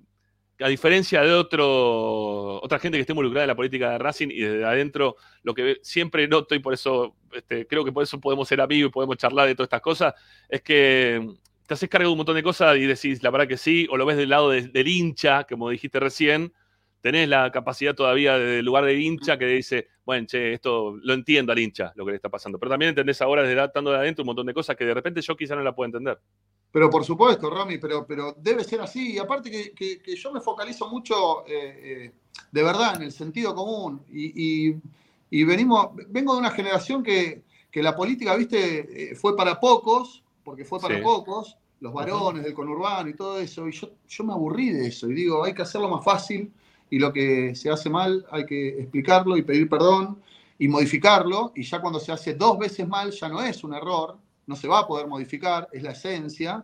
B: a diferencia de otro, otra gente que esté involucrada en la política de Racing y desde adentro, lo que siempre noto y por eso este, creo que por eso podemos ser amigos y podemos charlar de todas estas cosas, es que te haces cargo de un montón de cosas y decís la verdad que sí, o lo ves del lado de- del hincha, como dijiste recién, tenés la capacidad todavía del lugar del hincha que dice, bueno, che, esto lo entiendo al hincha, lo que le está pasando. Pero también entendés ahora desde estando de adentro un montón de cosas que de repente yo quizá no la puedo entender.
L: Pero por supuesto, Rami, pero, pero debe ser así. Y aparte que, que- que yo me focalizo mucho, eh, eh, de verdad, en el sentido común. Y, y- y venimos, vengo de una generación que, que la política, viste, eh, fue para pocos, porque fue para
B: Sí.
L: pocos, los varones del conurbano y todo eso. Y yo, yo me aburrí de eso. Y digo, hay que hacerlo más fácil. Y lo que se hace mal hay que explicarlo y pedir perdón y modificarlo. Y ya cuando se hace dos veces mal, ya no es un error, no se va a poder modificar, es la esencia.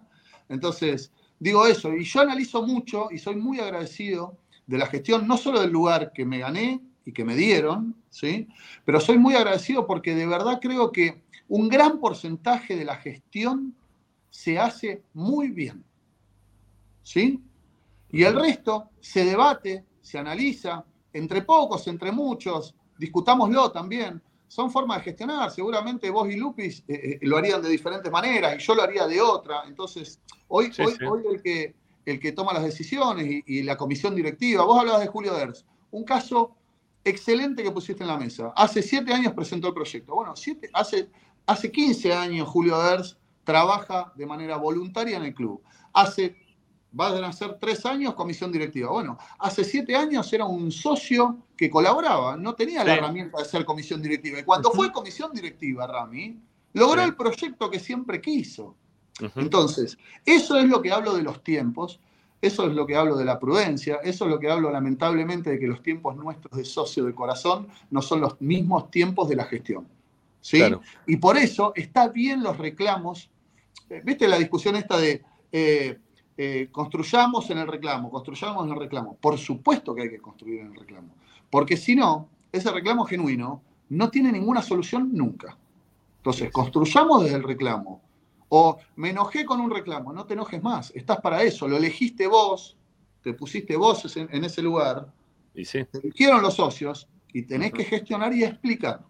L: Entonces, digo eso, y yo analizo mucho y soy muy agradecido de la gestión, no solo del lugar que me gané y que me dieron, ¿sí? pero soy muy agradecido porque de verdad creo que un gran porcentaje de la gestión se hace muy bien. ¿sí? Y el resto se debate, se analiza, entre pocos, entre muchos, discutámoslo también. Son formas de gestionar. Seguramente vos y Lupis eh, eh, lo harían de diferentes maneras y yo lo haría de otra. Entonces, hoy,
B: Sí,
L: hoy,
B: sí.
L: hoy el, que, el que toma las decisiones y, y la comisión directiva, vos hablabas de Julio Ders, un caso excelente que pusiste en la mesa. Hace siete años presentó el proyecto. Bueno, siete, hace, hace 15 años Julio Ders trabaja de manera voluntaria en el club. Hace van a ser tres años comisión directiva. Bueno, hace siete años era un socio que colaboraba, no tenía la herramienta de ser comisión directiva. Y cuando fue comisión directiva, Rami, logró
B: Sí.
L: el proyecto que siempre quiso. Entonces, eso es lo que hablo de los tiempos, eso es lo que hablo de la prudencia, eso es lo que hablo lamentablemente de que los tiempos nuestros de socio de corazón no son los mismos tiempos de la gestión. ¿sí?
B: Claro.
L: Y por eso está bien los reclamos. Eh, ¿Viste la discusión esta de eh, eh, construyamos en el reclamo, construyamos en el reclamo? Por supuesto que hay que construir en el reclamo, porque si no, ese reclamo genuino no tiene ninguna solución nunca. Entonces, construyamos desde el reclamo. O me enojé con un reclamo, no te enojes más, estás para eso, lo elegiste vos, te pusiste vos en, en ese lugar,
B: Y sí.
L: te eligieron los socios y tenés que gestionar y explicar.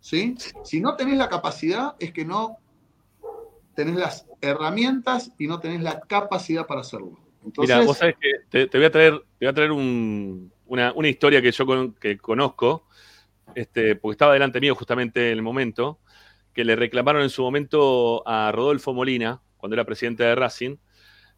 L: ¿sí? Si no tenés la capacidad, es que no tenés las herramientas y no tenés la capacidad para hacerlo. Entonces,
B: Mira, vos sabés que te, te voy a traer, te voy a traer un- una, una historia que yo con- que conozco, este, porque estaba delante mío justamente en el momento, que le reclamaron en su momento a Rodolfo Molina, cuando era presidente de Racing,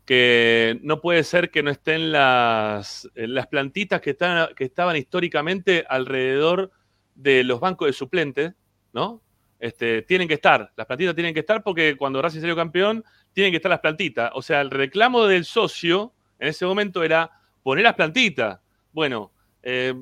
B: que no puede ser que no estén las, las plantitas que, están, que estaban históricamente alrededor de los bancos de suplentes, ¿no? Este, tienen que estar, las plantitas tienen que estar porque cuando Racing salió campeón, tienen que estar las plantitas. O sea, el reclamo del socio en ese momento era poner las plantitas. Bueno, eh,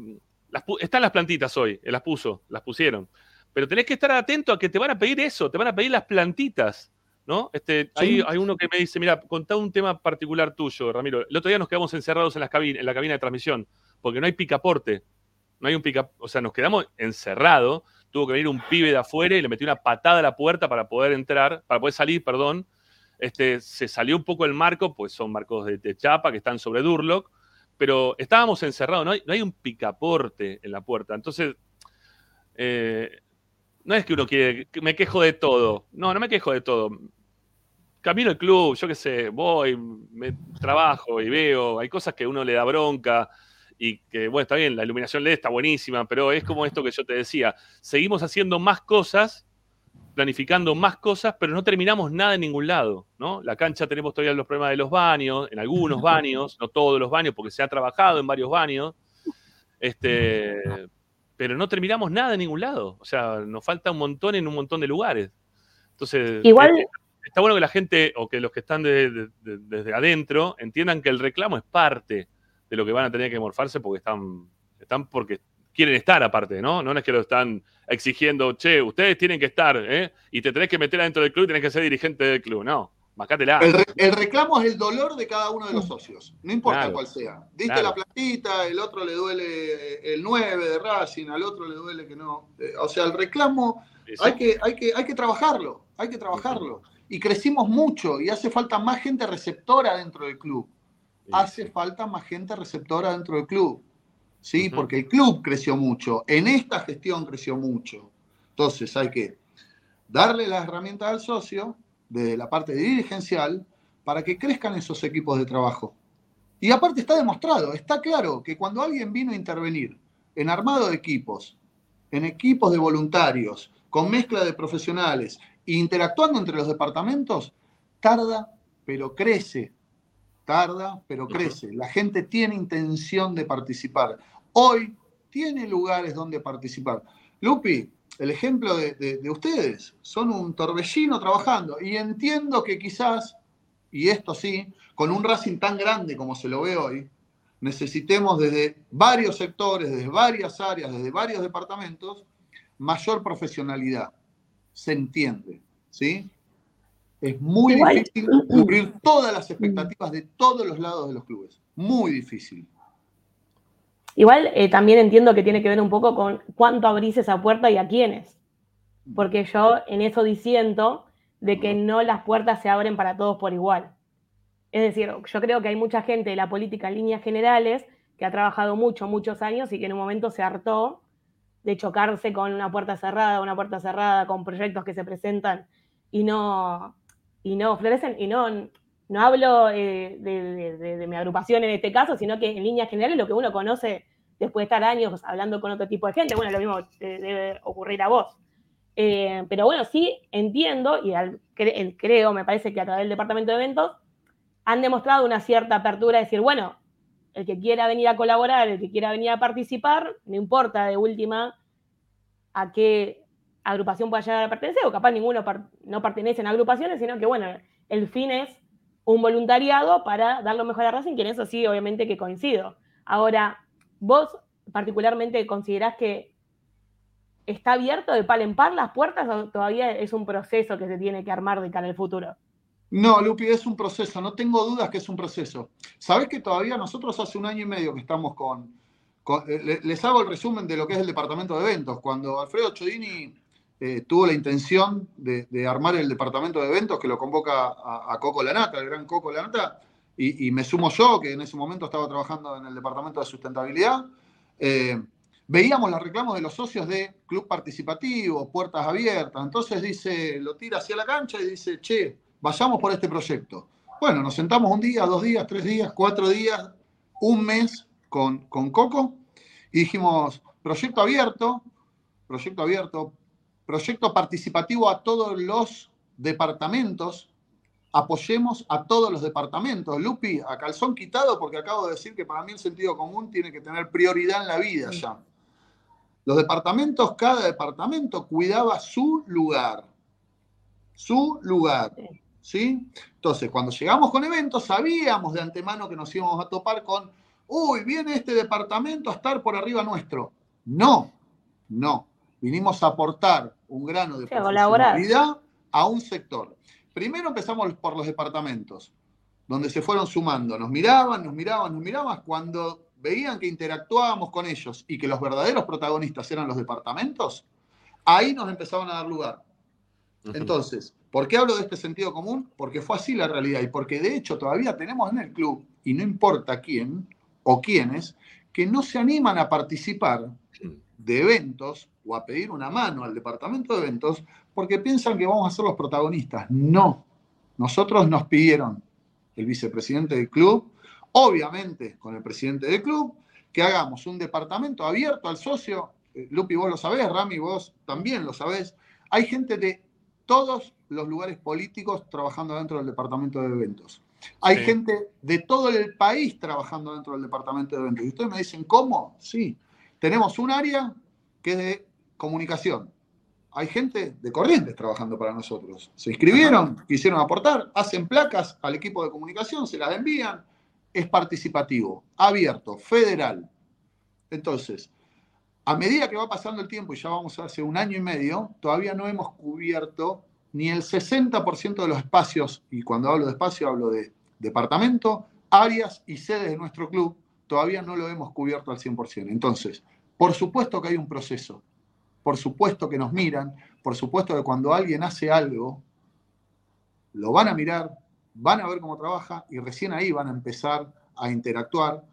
B: las están las plantitas hoy, eh, las puso, las pusieron. Pero tenés que estar atento a que te van a pedir eso, te van a pedir las plantitas, ¿no? Este, hay,
L: Sí.
B: hay uno que me dice, mira, contá un tema particular tuyo, Ramiro. El otro día nos quedamos encerrados en, las en la cabina de transmisión, porque no hay picaporte. No hay un pica, o sea, nos quedamos encerrados. Tuvo que venir un pibe de afuera y le metió una patada a la puerta para poder entrar, para poder salir, perdón. Este, se salió un poco el marco, pues son marcos de, de chapa que están sobre Durlock, pero estábamos encerrados, no hay, no hay un picaporte en la puerta. Entonces, eh, no es que uno quiere, me quejo de todo. No, no me quejo de todo. Camino al club, yo qué sé, voy, me trabajo y veo, hay cosas que uno le da bronca y que, bueno, está bien, la iluminación LED está buenísima, pero es como esto que yo te decía, seguimos haciendo más cosas, planificando más cosas, pero no terminamos nada en ningún lado, ¿no? La cancha tenemos todavía los problemas de los baños, en algunos baños, no todos los baños, porque se ha trabajado en varios baños, este, pero no terminamos nada en ningún lado, o sea, nos falta un montón en un montón de lugares. Entonces,
E: Igual-
B: eh, está bueno que la gente, o que los que están de- de- de- desde adentro, entiendan que el reclamo es parte de lo que van a tener que morfarse porque están, están porque quieren estar aparte, ¿no? No es que lo están exigiendo, che, ustedes tienen que estar, ¿eh? Y te tenés que meter adentro del club y tenés que ser dirigente del club. No, macátela.
L: El, re- el reclamo es el dolor de cada uno de los socios, no importa
B: Claro.
L: cuál sea. Diste
B: Claro.
L: la platita, el otro le duele el 9 de Racing, al otro le duele que no. Eh, O sea, el reclamo hay que, hay, que, hay que trabajarlo, hay que trabajarlo. Y crecimos mucho y hace falta más gente receptora dentro del club. Hace falta más gente receptora dentro del club. ¿Sí? Porque el club creció mucho, en esta gestión creció mucho. Entonces hay que darle las herramientas al socio desde la parte dirigencial para que crezcan esos equipos de trabajo. Y aparte está demostrado, está claro que cuando alguien vino a intervenir en armado de equipos, en equipos de voluntarios, con mezcla de profesionales, e interactuando entre los departamentos, tarda, pero crece. Tarda, pero crece. La gente tiene intención de participar. Hoy tiene lugares donde participar. Lupi, el ejemplo de, de- de ustedes, son un torbellino trabajando. Y entiendo que quizás, y esto sí, con un Racing tan grande como se lo ve hoy, necesitemos desde varios sectores, desde varias áreas, desde varios departamentos, mayor profesionalidad. Se entiende, ¿sí? Es muy
E: Igual-
L: difícil cubrir todas las expectativas de todos los lados de los clubes. Muy difícil.
E: Igual eh, también entiendo que tiene que ver un poco con cuánto abrís esa puerta y a quiénes. Porque yo en eso disiento de que no las puertas se abren para todos por igual. Es decir, yo creo que hay mucha gente de la política en líneas generales que ha trabajado mucho, muchos años y que en un momento se hartó de chocarse con una puerta cerrada, una puerta cerrada, con proyectos que se presentan y no, y no florecen. Y no, no hablo eh, de, mi agrupación en este caso, sino que en líneas generales lo que uno conoce después de estar años hablando con otro tipo de gente, bueno, lo mismo debe ocurrir a vos. Eh, pero bueno, sí entiendo y el- creo, me parece que a través del departamento de eventos han demostrado una cierta apertura de decir, bueno, el que quiera venir a colaborar, el que quiera venir a participar, no importa de última a qué agrupación pueda llegar a pertenecer, o capaz ninguno no pertenece a agrupaciones, sino que bueno, el fin es un voluntariado para dar lo mejor a Racing, que en eso sí, obviamente que coincido. Ahora, vos particularmente considerás que está abierto de par en par las puertas o todavía es un proceso que se tiene que armar de cara al futuro?
L: No, Lupi, es un proceso, no tengo dudas que es un proceso. Sabés que todavía nosotros hace un año y medio que estamos con. con- le- les hago el resumen de lo que es el departamento de eventos. Cuando Alfredo Chodini eh, tuvo la intención de, armar el departamento de eventos, que lo convoca a, a Coco Lanata, el gran Coco Lanata, y, y me sumo yo, que en ese momento estaba trabajando en el departamento de sustentabilidad. eh, veíamos los reclamos de los socios de club participativo, puertas abiertas. Entonces dice, lo tira hacia la cancha y dice, che, vayamos por este proyecto. Bueno, nos sentamos un día, dos días, tres días, cuatro días, un mes con, con Coco y dijimos, proyecto abierto, proyecto abierto, proyecto participativo a todos los departamentos, apoyemos a todos los departamentos. Lupi, a calzón quitado, porque acabo de decir que para mí el sentido común tiene que tener prioridad en la vida ya. Los departamentos, cada departamento cuidaba su lugar. Su lugar. ¿Sí? Entonces, cuando llegamos con eventos, sabíamos de antemano que nos íbamos a topar con, uy, viene este departamento a estar por arriba nuestro. No, no. Vinimos a aportar un grano de
E: Sí, a colaborar.
L: profesionalidad a un sector. Primero empezamos por los departamentos, donde se fueron sumando. Nos miraban, nos miraban, nos miraban. Cuando veían que interactuábamos con ellos y que los verdaderos protagonistas eran los departamentos, ahí nos empezaban a dar lugar. Entonces, ¿por qué hablo de este sentido común? Porque fue así la realidad y porque de hecho todavía tenemos en el club, y no importa quién o quiénes, que no se animan a participar de eventos o a pedir una mano al departamento de eventos porque piensan que vamos a ser los protagonistas. No. Nosotros nos pidieron el vicepresidente del club, obviamente con el presidente del club, que hagamos un departamento abierto al socio. Eh, Lupi, vos lo sabés, Rami, vos también lo sabés. Hay gente de todos los lugares políticos trabajando dentro del departamento de eventos. Hay
B: Sí.
L: gente de todo el país trabajando dentro del departamento de eventos. Y ustedes me dicen, ¿cómo? Sí. Tenemos un área que es de comunicación. Hay gente de Corrientes trabajando para nosotros. Se inscribieron, quisieron aportar, hacen placas al equipo de comunicación, se las envían. Es participativo, abierto, federal. Entonces, a medida que va pasando el tiempo, y ya vamos hace un año y medio, todavía no hemos cubierto ni el 60% de los espacios, y cuando hablo de espacio hablo de departamento, áreas y sedes de nuestro club, todavía no lo hemos cubierto al 100%. Entonces, por supuesto que hay un proceso, por supuesto que nos miran, por supuesto que cuando alguien hace algo, lo van a mirar, van a ver cómo trabaja y recién ahí van a empezar a interactuar.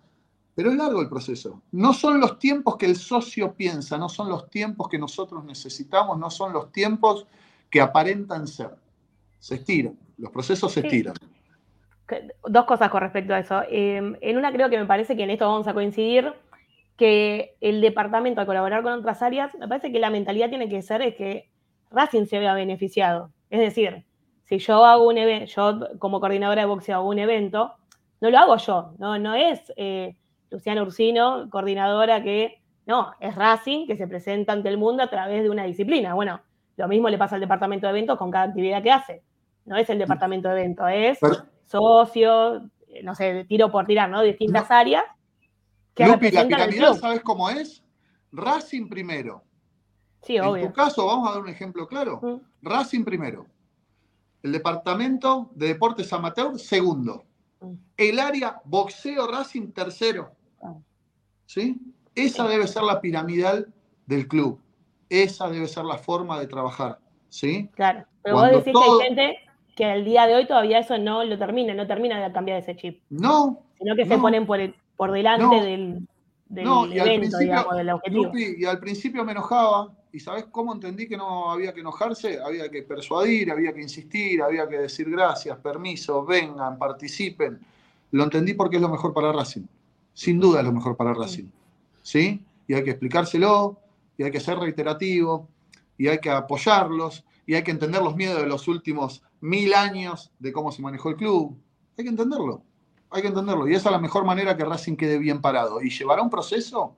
L: Pero es largo el proceso. No son los tiempos que el socio piensa, no son los tiempos que nosotros necesitamos, no son los tiempos que aparentan ser. Se estiran, los procesos se estiran.
E: Dos cosas con respecto a eso. Eh, en una creo que me parece que en esto vamos a coincidir, que el departamento al colaborar con otras áreas, me parece que la mentalidad tiene que ser es que Racing se vea beneficiado. Es decir, si yo hago un evento, yo como coordinadora de boxeo hago un evento, no lo hago yo, no, no es eh, Luciana Ursino, coordinadora que, no, es Racing que se presenta ante el mundo a través de una disciplina. Bueno, lo mismo le pasa al departamento de eventos con cada actividad que hace. No es el departamento de eventos, es socio, eh, no sé, tiro por tirar, ¿no? Distintas áreas que
L: Lupi, la piramidal. ¿sabes cómo es? Racing primero.
E: Sí,
L: En
E: obvio.
L: tu caso, vamos a dar un ejemplo claro.
E: Mm.
L: Racing primero. El departamento de deportes amateur, segundo.
E: Mm.
L: El área boxeo Racing, tercero.
E: Ah.
L: ¿Sí? Esa debe ser la piramidal del club. Esa debe ser la forma de trabajar. ¿Sí?
E: Claro. Pero
L: Cuando
E: vos decís
L: todo-
E: que hay gente que al día de hoy todavía eso no lo termina, no termina de cambiar ese chip,
L: No,
E: sino que se ponen por, el- por delante
L: No.
E: del, del
L: no, y al
E: evento, digamos, del objetivo.
L: Lupi, y al principio me enojaba. ¿Y sabes cómo entendí que no había que enojarse? Había que persuadir, había que insistir, había que decir gracias, permiso, vengan, participen. Lo entendí porque es lo mejor para Racing. Sin duda es lo mejor para Racing. ¿Sí? Y hay que explicárselo, y hay que ser reiterativo, y hay que apoyarlos, y hay que entender los miedos de los últimos mil años de cómo se manejó el club. Hay que entenderlo. Hay que entenderlo. Y esa es la mejor manera que Racing quede bien parado. Y llevará un proceso,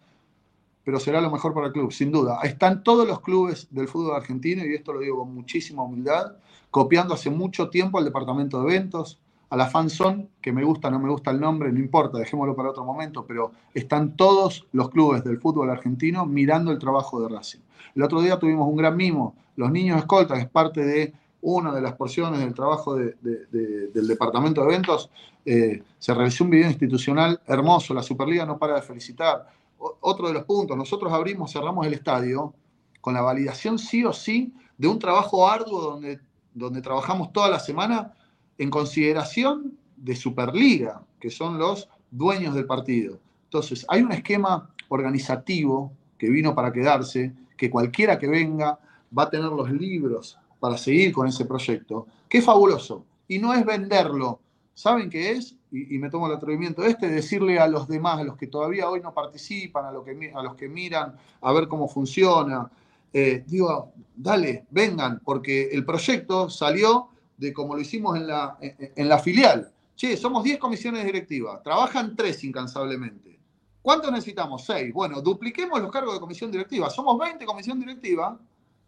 L: pero será lo mejor para el club, sin duda. Están todos los clubes del fútbol argentino, y esto lo digo con muchísima humildad, copiando hace mucho tiempo al departamento de eventos, a la fanzone, que me gusta, no me gusta el nombre, no importa, dejémoslo para otro momento, pero están todos los clubes del fútbol argentino mirando el trabajo de Racing. El otro día tuvimos un gran mimo, los niños escoltas, es parte de una de las porciones del trabajo de- de- de- del departamento de eventos. Eh, se realizó un video institucional hermoso, la Superliga no para de felicitar. Otro de los puntos, nosotros abrimos, cerramos el estadio con la validación sí o sí de un trabajo arduo donde, donde trabajamos toda la semana en consideración de Superliga, que son los dueños del partido. Entonces, hay un esquema organizativo que vino para quedarse, que cualquiera que venga va a tener los libros para seguir con ese proyecto, es fabuloso. Y no es venderlo. ¿Saben qué es? Y, me tomo el atrevimiento este, decirle a los demás, a los que todavía hoy no participan, a, que, a los que miran a ver cómo funciona, eh, digo, dale, vengan, porque el proyecto salió de como lo hicimos en la, la filial. Che, somos 10 comisiones directivas, trabajan 3 incansablemente. ¿Cuántos necesitamos? 6. Bueno, dupliquemos los cargos de comisión directiva. Somos 20 comisión directiva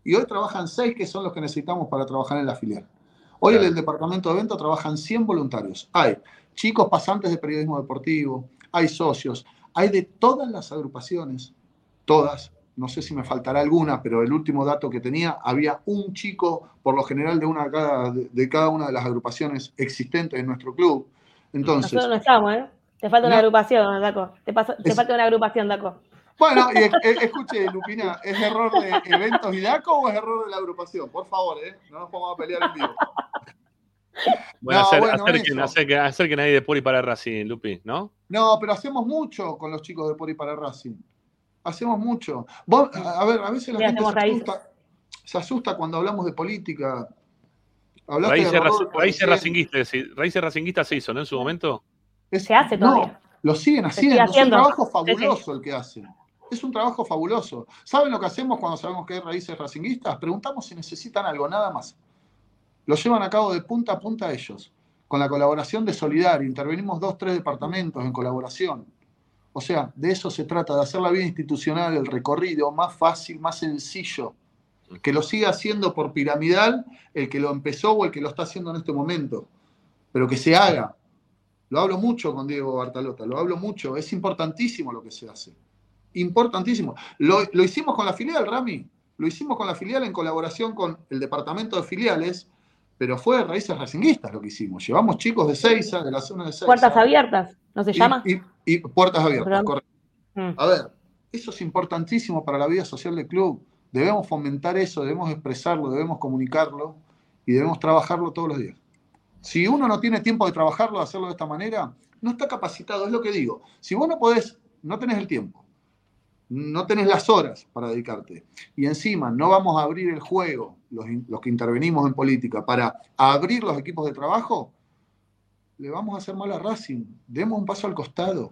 L: y hoy trabajan 6 que son los que necesitamos para trabajar en la filial. Hoy en el departamento de eventos trabajan 100 voluntarios. Hay chicos pasantes de periodismo deportivo, hay socios, hay de todas las agrupaciones, todas. No sé si me faltará alguna, pero el último dato que tenía, había un chico, por lo general, de, una, de cada, de cada una de las agrupaciones existentes en nuestro club. Entonces,
E: Nosotros no estamos, ¿eh? Te falta una
L: No.
E: agrupación, Daco. Te, paso- te
L: Es-
E: falta una agrupación, Daco.
L: Bueno, y es- es- escuche, Lupina, ¿es error de eventos y DACO o es error de la agrupación? Por favor, ¿eh? No nos pongamos a pelear en vivo.
B: Bueno,
L: No,
B: hacer,
L: bueno,
B: acerquen ahí de Puri para Racing, Lupi, ¿no?
L: No, pero hacemos mucho con los chicos de Por y para Racing. hacemos mucho. Vos, a ver, a veces la gente se asusta, se asusta cuando hablamos de política.
B: Raíces,
L: de
B: raci-
L: Rodolfo
B: raíces racinguistas, sí, raíces racinguistas se hizo, ¿no? En su momento.
L: Es-
E: Se hace
L: no,
E: todavía.
L: lo siguen haciendo. Es un trabajo
E: Sí,
L: fabuloso el que hacen. Es un trabajo fabuloso. ¿Saben lo que hacemos cuando sabemos que hay raíces racinguistas? Preguntamos si necesitan algo, nada más. Lo llevan a cabo de punta a punta ellos, con la colaboración de Solidario. Intervenimos dos, tres departamentos en colaboración. O sea, de eso se trata, de hacer la vida institucional, el recorrido más fácil, más sencillo. Que lo siga haciendo por piramidal el que lo empezó o el que lo está haciendo en este momento. Pero que se haga. Lo hablo mucho con Diego Bartalota, lo hablo mucho. Es importantísimo lo que se hace. Importantísimo. Lo, lo hicimos con la filial, Rami. Lo hicimos con la filial en colaboración con el departamento de filiales, pero fue Raíces Racinguistas lo que hicimos. Llevamos chicos de Seiza, de la zona de Seiza.
E: Puertas abiertas, ¿no se llama?
L: Y, y puertas abiertas, correcto.
E: Mm.
L: A ver, eso es importantísimo para la vida social del club. Debemos fomentar eso, debemos expresarlo, debemos comunicarlo y debemos trabajarlo todos los días. Si uno no tiene tiempo de trabajarlo, de hacerlo de esta manera, no está capacitado, es lo que digo. Si vos no podés, no tenés el tiempo, no tenés las horas para dedicarte, y encima no vamos a abrir el juego, los, que intervenimos en política, para abrir los equipos de trabajo, le vamos a hacer mal a Racing. Demos un paso al costado.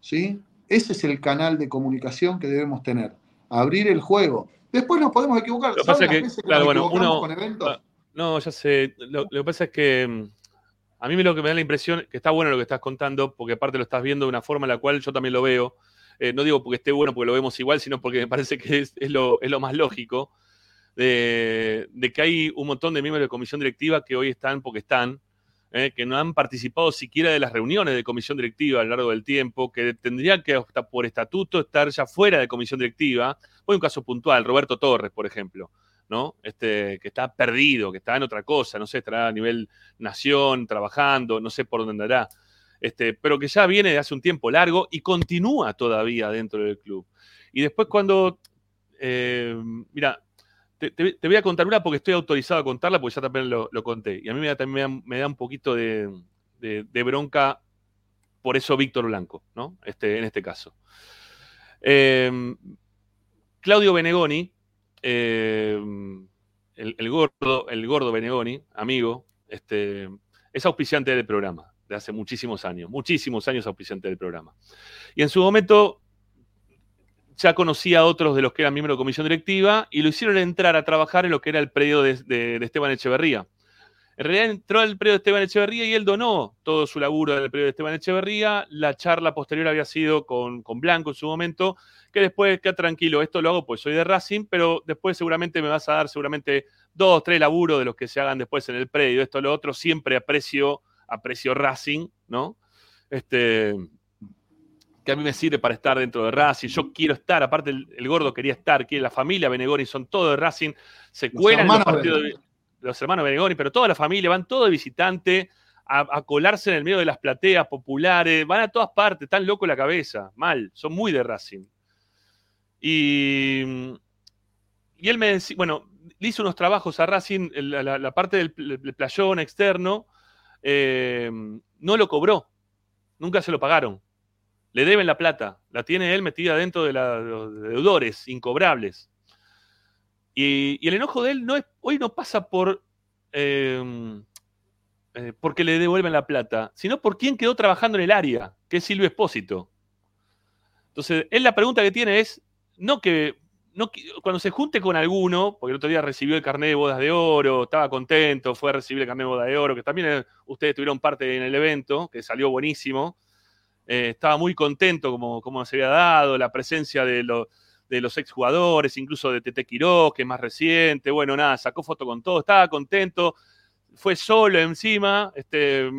L: ¿sí? Ese es el canal de comunicación que debemos tener. Abrir el juego. Después nos podemos equivocar.
B: Lo que
L: ¿Saben
B: pasa que,
L: veces
B: claro,
L: nos
B: bueno,
L: equivocamos
B: uno.
L: con eventos?
B: ah, No, ya sé. Lo, lo que pasa es que mm, a mí lo que me da la impresión que está bueno lo que estás contando, porque aparte lo estás viendo de una forma en la cual yo también lo veo. Eh, no digo porque esté bueno, porque lo vemos igual, sino porque me parece que es, lo, más lógico. De, que hay un montón de miembros de comisión directiva que hoy están porque están, eh, que no han participado siquiera de las reuniones de comisión directiva a lo largo del tiempo, que tendrían que, por estatuto, estar ya fuera de comisión directiva. Voy a un caso puntual, Roberto Torres, por ejemplo. ¿no? Este, que está perdido, que está en otra cosa, no sé, estará a nivel nación, trabajando, no sé por dónde andará, este, pero que ya viene de hace un tiempo largo y continúa todavía dentro del club. Y después cuando, eh, mira, te, voy a contar una porque estoy autorizado a contarla porque ya también lo, conté. Y a mí me da, también me da, un poquito de, bronca por eso Víctor Blanco, ¿no? Este, en este caso. Eh, Claudio Benegoni, eh, el, el gordo, el gordo Benegoni, amigo, este, es auspiciante del programa de hace muchísimos años, muchísimos años auspiciante del programa. Y en su momento ya conocía a otros de los que eran miembros de comisión directiva y lo hicieron entrar a trabajar en lo que era el predio de, Esteban Echeverría. En realidad entró al predio de Esteban Echeverría y él donó todo su laburo en el predio de Esteban Echeverría. La charla posterior había sido con, con Blanco en su momento, que después, queda tranquilo, esto lo hago pues soy de Racing, pero después seguramente me vas a dar seguramente dos, tres laburos de los que se hagan después en el predio, esto, lo otro, siempre aprecio, aprecio Racing, ¿no? Este, que a mí me sirve para estar dentro de Racing, yo quiero estar, aparte el, el gordo quería estar, quiere la familia Benegoni, son todos de Racing, se
L: Los
B: cuelan los
L: hermanos
B: partidos de,
L: Benegoni.
B: los hermanos Benegoni, pero toda la familia, van todos de visitante a, a colarse en el medio de las plateas populares, van a todas partes, están locos la cabeza, mal, son muy de Racing. Y, y él me decía, bueno, le hizo unos trabajos a Racing, la, la- la parte del playón externo, eh, no lo cobró, nunca se lo pagaron. Le deben la plata, la tiene él metida dentro de, los deudores incobrables. Y, el enojo de él no es, hoy no pasa por eh, eh, porque le devuelven la plata, sino por quién quedó trabajando en el área, que es Silvio Espósito. Entonces, él la pregunta que tiene es, no que, no cuando se junte con alguno, porque el otro día recibió el carnet de bodas de oro, estaba contento, fue a recibir el carnet de bodas de oro, que también eh, ustedes tuvieron parte en el evento, que salió buenísimo. Eh, estaba muy contento como, se había dado, la presencia de, lo- de los exjugadores, incluso de Tete Quiroz, que es más reciente. Bueno, nada, sacó foto con todo, estaba contento, fue solo encima, este,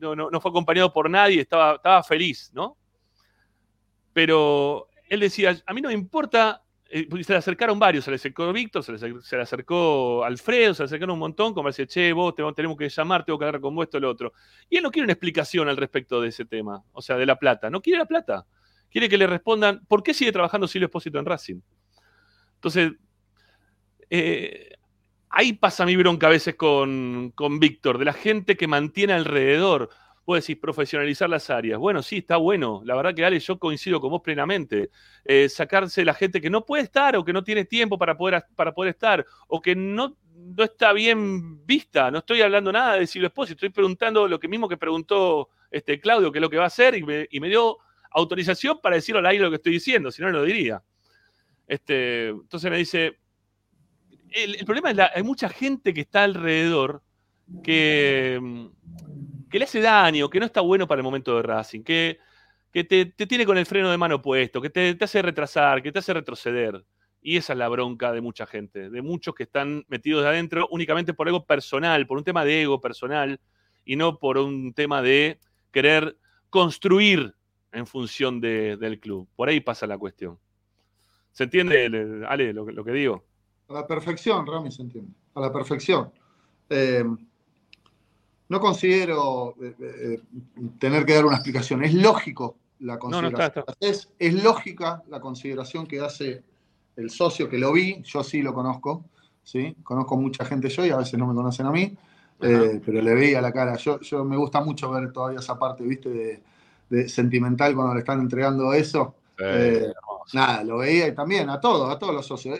B: no, no- no fue acompañado por nadie, estaba, estaba feliz, ¿no? Pero él decía, a mí no me importa, eh, porque se le acercaron varios, se le acercó Víctor, se le, acercó Alfredo, se le acercaron un montón, como decía, che, vos te- tenemos que llamar, tengo que hablar con vos, esto, lo otro. Y él no quiere una explicación al respecto de ese tema, o sea, de la plata, no quiere la plata. Quiere que le respondan, ¿por qué sigue trabajando Silvio Espósito en Racing? Entonces, eh, ahí pasa mi bronca a veces con, con Víctor, de la gente que mantiene alrededor. Vos decís profesionalizar las áreas. Bueno, sí, está bueno. La verdad que, Ale, yo coincido con vos plenamente. Eh, sacarse la gente que no puede estar o que no tiene tiempo para poder, para poder estar o que no, no está bien vista. No estoy hablando nada de Silvio Esposo, estoy preguntando lo que mismo que preguntó este Claudio, que es lo que va a hacer, y me, dio autorización para decirlo al aire lo que estoy diciendo, si no, no lo diría. Este, entonces me dice, el, el problema es que hay mucha gente que está alrededor que, mm, que le hace daño, que no está bueno para el momento de Racing, que, que te, te tiene con el freno de mano puesto, que te, te hace retrasar, que te hace retroceder. Y esa es la bronca de mucha gente, de muchos que están metidos de adentro únicamente por algo personal, por un tema de ego personal y no por un tema de querer construir en función de- del club. Por ahí pasa la cuestión. ¿Se entiende, le- Ale, lo que digo?
L: A la perfección, Rami, se entiende. A la perfección. Eh, no considero eh, eh, tener que dar una explicación. Es lógico la
B: No, no,
L: consideración.
B: está, está.
L: Es, es lógica la consideración que hace el socio que lo vi. Yo sí lo conozco. ¿sí? Conozco mucha gente yo y a veces no me conocen a mí. eh, pero le veía la cara. Yo, yo me gusta mucho ver todavía esa parte, ¿viste? De, de sentimental cuando le están entregando eso. Eh, nada, lo veía y también a todos, a todos los socios.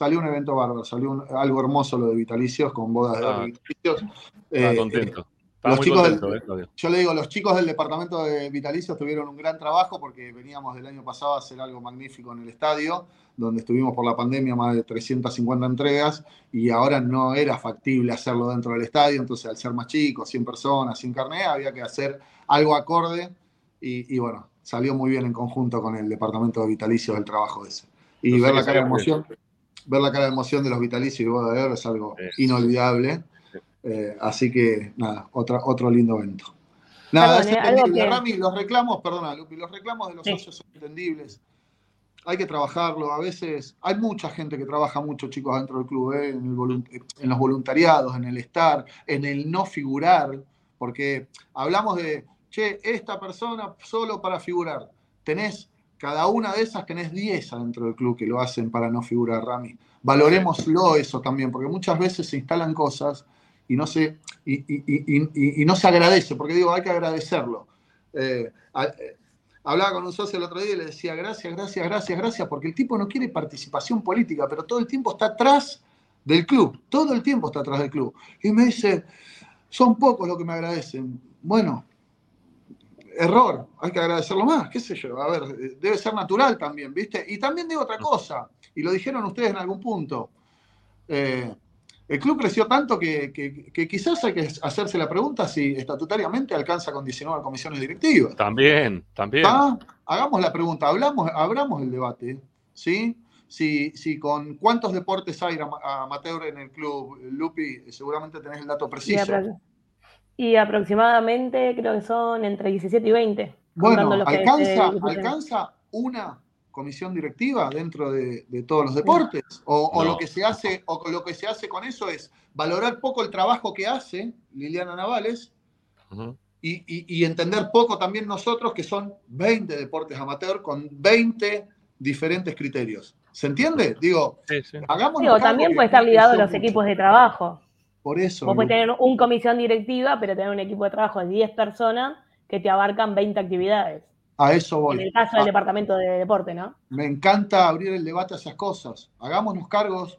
L: Salió un evento bárbaro, salió un- algo hermoso lo de Vitalicios, con bodas de
B: Ah.
L: Vitalicios. Eh,
B: contento.
L: eh, los
B: muy
L: chicos
B: contento,
L: del-
B: eh,
L: yo le digo, los chicos del departamento de Vitalicios tuvieron un gran trabajo porque veníamos del año pasado a hacer algo magnífico en el estadio, donde estuvimos por la pandemia más de 350 entregas y ahora no era factible hacerlo dentro del estadio, entonces al ser más chico, 100 personas, sin carnet, había que hacer algo acorde y, y bueno, salió muy bien en conjunto con el departamento de Vitalicios el trabajo ese. Y
B: No
L: ver la cara de
B: bien.
L: Ver la cara de emoción de los Vitalicios y Boda de Oro es algo inolvidable. Eh, así que, nada, otra, otro lindo evento. Nada,
E: Perdón,
L: es
E: eh, algo
L: entendible.
E: que-
L: Rami, los reclamos, perdona, Lupi, los reclamos de los
E: Sí.
L: socios son entendibles. Hay que trabajarlo. A veces hay mucha gente que trabaja mucho, chicos, dentro del club, eh, en, el volun- en los voluntariados, en el estar, en el no figurar, porque hablamos de, che, esta persona solo para figurar. Tenés, cada una de esas tenés 10 adentro del club que lo hacen para no figurar, Rami. Valorémoslo eso también, porque muchas veces se instalan cosas y no se, y, no se agradece, porque digo, hay que agradecerlo. Eh, eh, hablaba con un socio el otro día y le decía, gracias, gracias, gracias, gracias, porque el tipo no quiere participación política, pero todo el tiempo está atrás del club, todo el tiempo está atrás del club. Y me dice, son pocos los que me agradecen. Bueno, error, hay que agradecerlo más, qué sé yo, a ver, debe ser natural también, ¿viste? Y también digo otra cosa, y lo dijeron ustedes en algún punto. Eh, el club creció tanto que, que- que quizás hay que hacerse la pregunta si estatutariamente alcanza con 19 comisiones directivas.
B: También, también.
L: Ah, hagamos la pregunta, hablamos, abramos el debate, ¿sí? Si, si con cuántos deportes hay ama- amateur en el club, Lupi, seguramente tenés el dato preciso.
E: apro- y aproximadamente creo que son entre 17 y 20. contando
L: Bueno,
E: que
L: ¿alcanza,
E: se discuten.
L: ¿alcanza una comisión directiva dentro de, de todos los deportes? O, o
B: No.
L: lo que se hace, o lo que se hace con eso es valorar poco el trabajo que hace Liliana Navales y, y- y entender poco también nosotros que son 20 deportes amateur con 20 diferentes criterios. ¿Se entiende? Digo,
B: Sí, sí.
L: hagamos
E: Digo, también puede estar ligado a los equipos de trabajo.
L: Por eso.
E: Vos
L: Lu.
E: tener un comisión directiva, pero tener un equipo de trabajo de 10 personas que te abarcan 20 actividades.
L: A eso
E: En
L: voy.
E: el caso del
L: Ah,
E: departamento de deporte, ¿no?
L: me encanta abrir el debate a esas cosas. Hagámonos cargos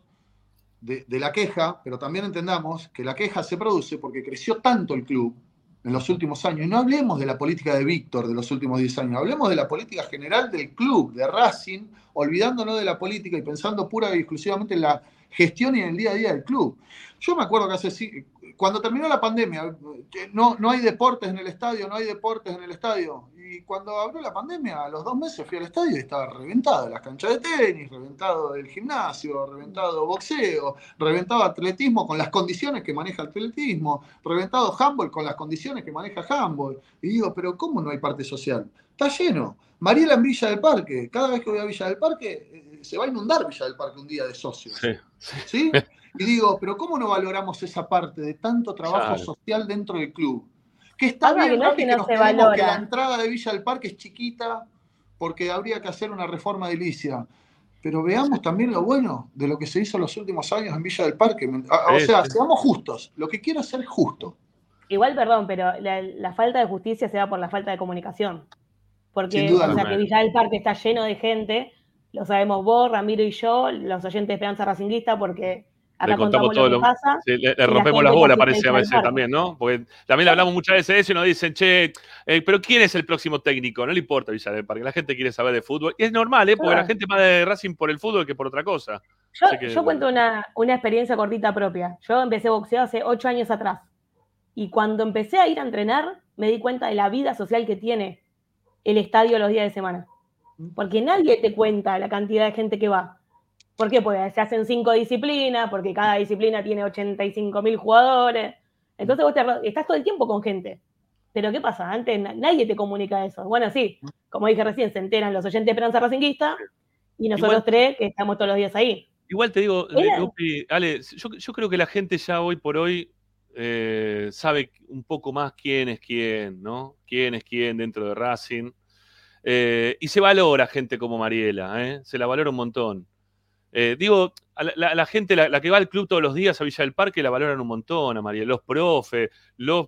L: de, de la queja, pero también entendamos que la queja se produce porque creció tanto el club en los últimos años. Y no hablemos de la política de Víctor de los últimos 10 años, hablemos de la política general del club, de Racing, olvidándonos de la política y pensando pura y exclusivamente en la gestión y en el día a día del club. Yo me acuerdo que hace, cuando terminó la pandemia, que no, no hay deportes en el estadio, no hay deportes en el estadio. Y cuando abrió la pandemia, a los dos meses fui al estadio y estaba reventado las canchas de tenis, reventado el gimnasio, reventado boxeo, reventado atletismo con las condiciones que maneja el atletismo, reventado handball con las condiciones que maneja handball. Y digo, pero ¿cómo no hay parte social? Está lleno. Mariela en Villa del Parque, cada vez que voy a Villa del Parque, eh, se va a inundar Villa del Parque un día de socios.
B: Sí.
L: ¿sí? Y digo, pero ¿cómo no valoramos esa parte de tanto trabajo
B: Claro.
L: social dentro del club? Que está
E: Ahora,
L: bien,
E: que no que
L: que
E: no
L: nos
E: se
L: quedemos
E: valora.
L: que la entrada de Villa del Parque es chiquita porque habría que hacer una reforma edilicia. Pero veamos también lo bueno de lo que se hizo en los últimos años en Villa del Parque. O sea, seamos justos. Lo que quiero hacer es justo.
E: igual, perdón, pero la, la falta de justicia se da por la falta de comunicación. Porque,
L: Sin duda
E: o sea, que Villa del Parque está lleno de gente, lo sabemos vos, Ramiro y yo, los oyentes de Esperanza Racinguista, porque
B: Le
E: acá
B: contamos
E: contamos
B: todo
E: lo
B: lo
E: que pasa.
B: sí, le, le rompemos las bolas, parece a veces también, ¿no? Porque también le hablamos muchas veces de eso y nos dicen, che, eh, pero ¿quién es el próximo técnico? No le importa Villa del Parque, la gente quiere saber de fútbol. Y es normal, ¿eh? Porque
E: Claro.
B: la gente más de Racing por el fútbol que por otra cosa.
E: Yo,
B: que,
E: yo cuento una, una experiencia cortita propia. Yo empecé boxeo hace ocho años atrás. Y cuando empecé a ir a entrenar, me di cuenta de la vida social que tiene el estadio los días de semana. Porque nadie te cuenta la cantidad de gente que va. ¿Por qué? Porque se hacen cinco disciplinas, porque cada disciplina tiene 85 mil jugadores. Entonces vos te estás todo el tiempo con gente. Pero ¿qué pasa? Antes na- nadie te comunica eso. Bueno, sí, como dije recién, se enteran los oyentes de Esperanza Racinguista y nosotros
B: Igual-
E: tres que estamos todos los días ahí.
B: Igual te digo,
E: Era-
B: Lupi, Ale, yo, yo creo que la gente ya hoy por hoy eh, sabe un poco más quién es quién, ¿no? Quién es quién dentro de Racing. Eh, y se valora gente como Mariela, ¿eh? Se la valora un montón. Eh, digo, a la, gente, la, que va al club todos los días a Villa del Parque, la valoran un montón a Mariela. Los profes, los,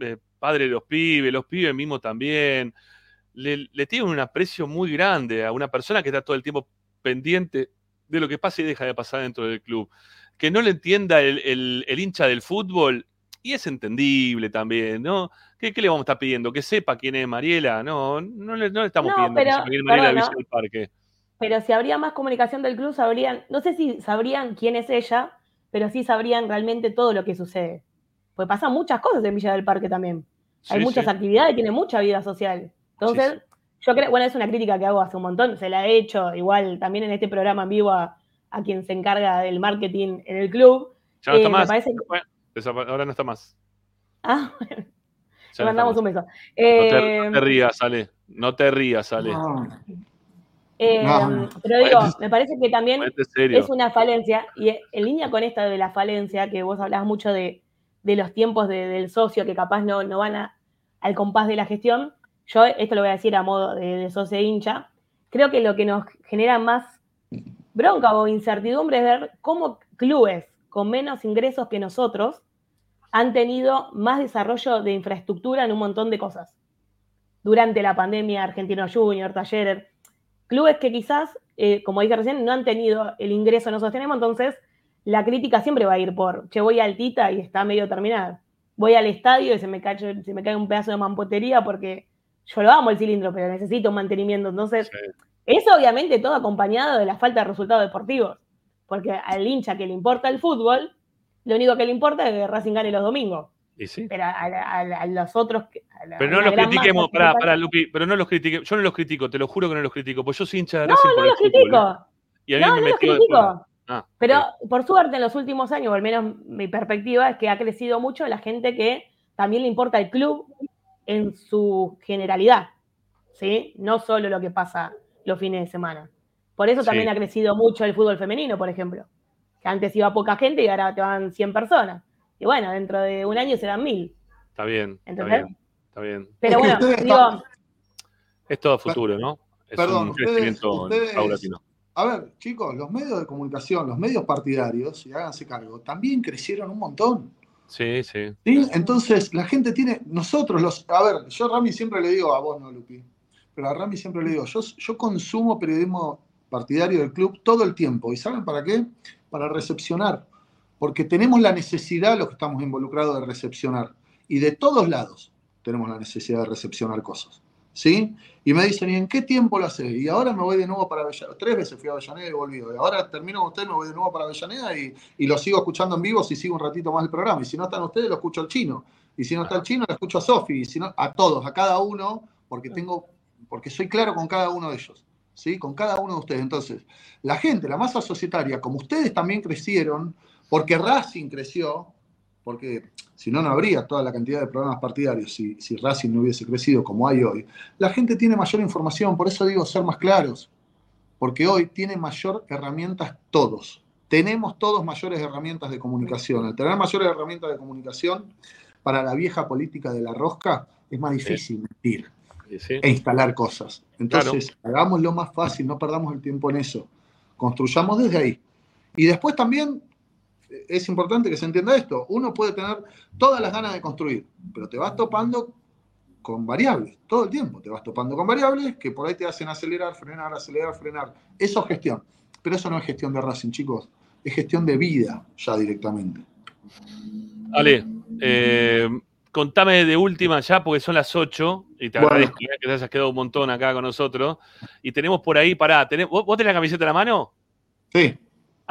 B: eh, padres de los pibes, los pibes mismos también. Le, tienen un aprecio muy grande a una persona que está todo el tiempo pendiente de lo que pasa y deja de pasar dentro del club. Que no le entienda el- el hincha del fútbol, y es entendible también, ¿no? ¿Qué, qué le vamos a estar pidiendo? ¿Que sepa quién es Mariela? No, no le, no le estamos
E: No,
B: pidiendo que sepa Mariela
E: perdón,
B: del Parque.
E: Pero si habría más comunicación del club, sabrían, no sé si sabrían quién es ella, pero sí sabrían realmente todo lo que sucede. Pues pasan muchas cosas en Villa del Parque también. Hay muchas
B: sí.
E: actividades, tiene mucha vida social. Entonces, yo creo, bueno, es una crítica que hago hace un montón, se la he hecho igual también en este programa en vivo a, a quien se encarga del marketing en el club.
B: Ya no está
E: Eh,
B: más.
E: parece
B: Bueno, ahora no está más.
E: Ah,
B: Ya
E: le mandamos un beso.
B: No te,
E: Eh,
B: no te rías, Ale. No te rías, Ale.
E: eh,
B: No.
E: pero digo, me parece que también es una falencia, y en línea con esta de la falencia, que vos hablabas mucho de, de los tiempos de- del socio que capaz no, no van a- al compás de la gestión, yo esto lo voy a decir a modo de, de socio e hincha, creo que lo que nos genera más bronca o incertidumbre es ver cómo clubes con menos ingresos que nosotros han tenido más desarrollo de infraestructura en un montón de cosas. Durante la pandemia, Argentino Junior, Talleres, clubes que quizás, eh, como dije recién, no han tenido el ingreso que nosotros tenemos, entonces la crítica siempre va a ir por, che, voy al Tita y está medio terminada. Voy al estadio y se me, cae, se me cae un pedazo de mampotería porque yo lo amo el cilindro, pero necesito un mantenimiento. Entonces, eso obviamente todo acompañado de la falta de resultados deportivos. Porque al hincha que le importa el fútbol, lo único que le importa es que Racing gane los domingos.
B: Y sí.
E: Pero a, a- los otros... que- a la-
B: Pero no los critiquemos,
E: se
B: pará, Lupi, pero no los critiquemos. Yo no los critico, te lo juro que no los critico, pues yo soy hincha de
E: No,
B: Racing
E: no
B: por el
E: los
B: fútbol,
E: critico.
B: ¿eh? Y a mí
E: No,
B: me
E: no los critico.
B: Ah,
E: Pero por suerte en los últimos años, o al menos mi perspectiva, es que ha crecido mucho la gente que también le importa el club en su generalidad, ¿sí? No solo lo que pasa los fines de semana. Por eso también
B: Sí.
E: ha crecido mucho el fútbol femenino, por ejemplo. Que antes iba poca gente y ahora te van 100 personas. Y bueno, dentro de un año serán 1000.
B: está bien, está
E: ¿Entendés?
B: bien, está bien.
E: Pero
L: Es que
E: bueno, digo,
B: Es todo futuro, ¿no? Es
L: Perdón,
B: un
L: ustedes-
B: crecimiento
L: ustedes-
B: paulatino.
L: A ver, chicos, los medios de comunicación, los medios partidarios, y háganse cargo, también crecieron un montón.
B: Sí, sí.
L: ¿sí? Entonces, la gente tiene, nosotros los, a ver, yo a Rami siempre le digo, a vos no, Lupi, pero a Rami siempre le digo, yo, yo consumo periodismo partidario del club todo el tiempo. ¿Y saben para qué? Para recepcionar. Porque tenemos la necesidad, los que estamos involucrados, de recepcionar. Y de todos lados tenemos la necesidad de recepcionar cosas. ¿Sí? Y me dicen, ¿y en qué tiempo lo haces? Y ahora me voy de nuevo para Avellaneda. Tres veces fui a Avellaneda y volví. Y ahora termino con ustedes, me voy de nuevo para Avellaneda y, y lo sigo escuchando en vivo si sigo un ratito más el programa. Y si no están ustedes, lo escucho al chino. Y si no está el chino, lo escucho a Sofi. Y si no, a todos, a cada uno, porque tengo, porque soy claro con cada uno de ellos. ¿Sí? Con cada uno de ustedes. Entonces, la gente, la masa societaria, como ustedes también crecieron, porque Racing creció, porque si no, no habría toda la cantidad de programas partidarios si, si Racing no hubiese crecido como hay hoy. La gente tiene mayor información, por eso digo ser más claros, porque hoy tiene mayor herramientas todos. Tenemos todos mayores herramientas de comunicación. Al tener mayores herramientas de comunicación, para la vieja política de la rosca es más difícil mentir
B: sí.
L: e instalar cosas. Entonces, hagámoslo más fácil, no perdamos el tiempo en eso. Construyamos desde ahí. Y después también es importante que se entienda esto. Uno puede tener todas las ganas de construir, pero te vas topando con variables, todo el tiempo te vas topando con variables que por ahí te hacen acelerar, frenar, acelerar, frenar. Eso es gestión. Pero eso no es gestión de Racing, chicos. Es gestión de vida ya directamente.
B: Ale, eh, contame de última ya, porque son las 8 y te
L: Bueno.
B: agradezco eh, que te hayas quedado un montón acá con nosotros. Y tenemos por ahí, pará, tenés- ¿vos, vos tenés la camiseta en la mano?
L: Sí.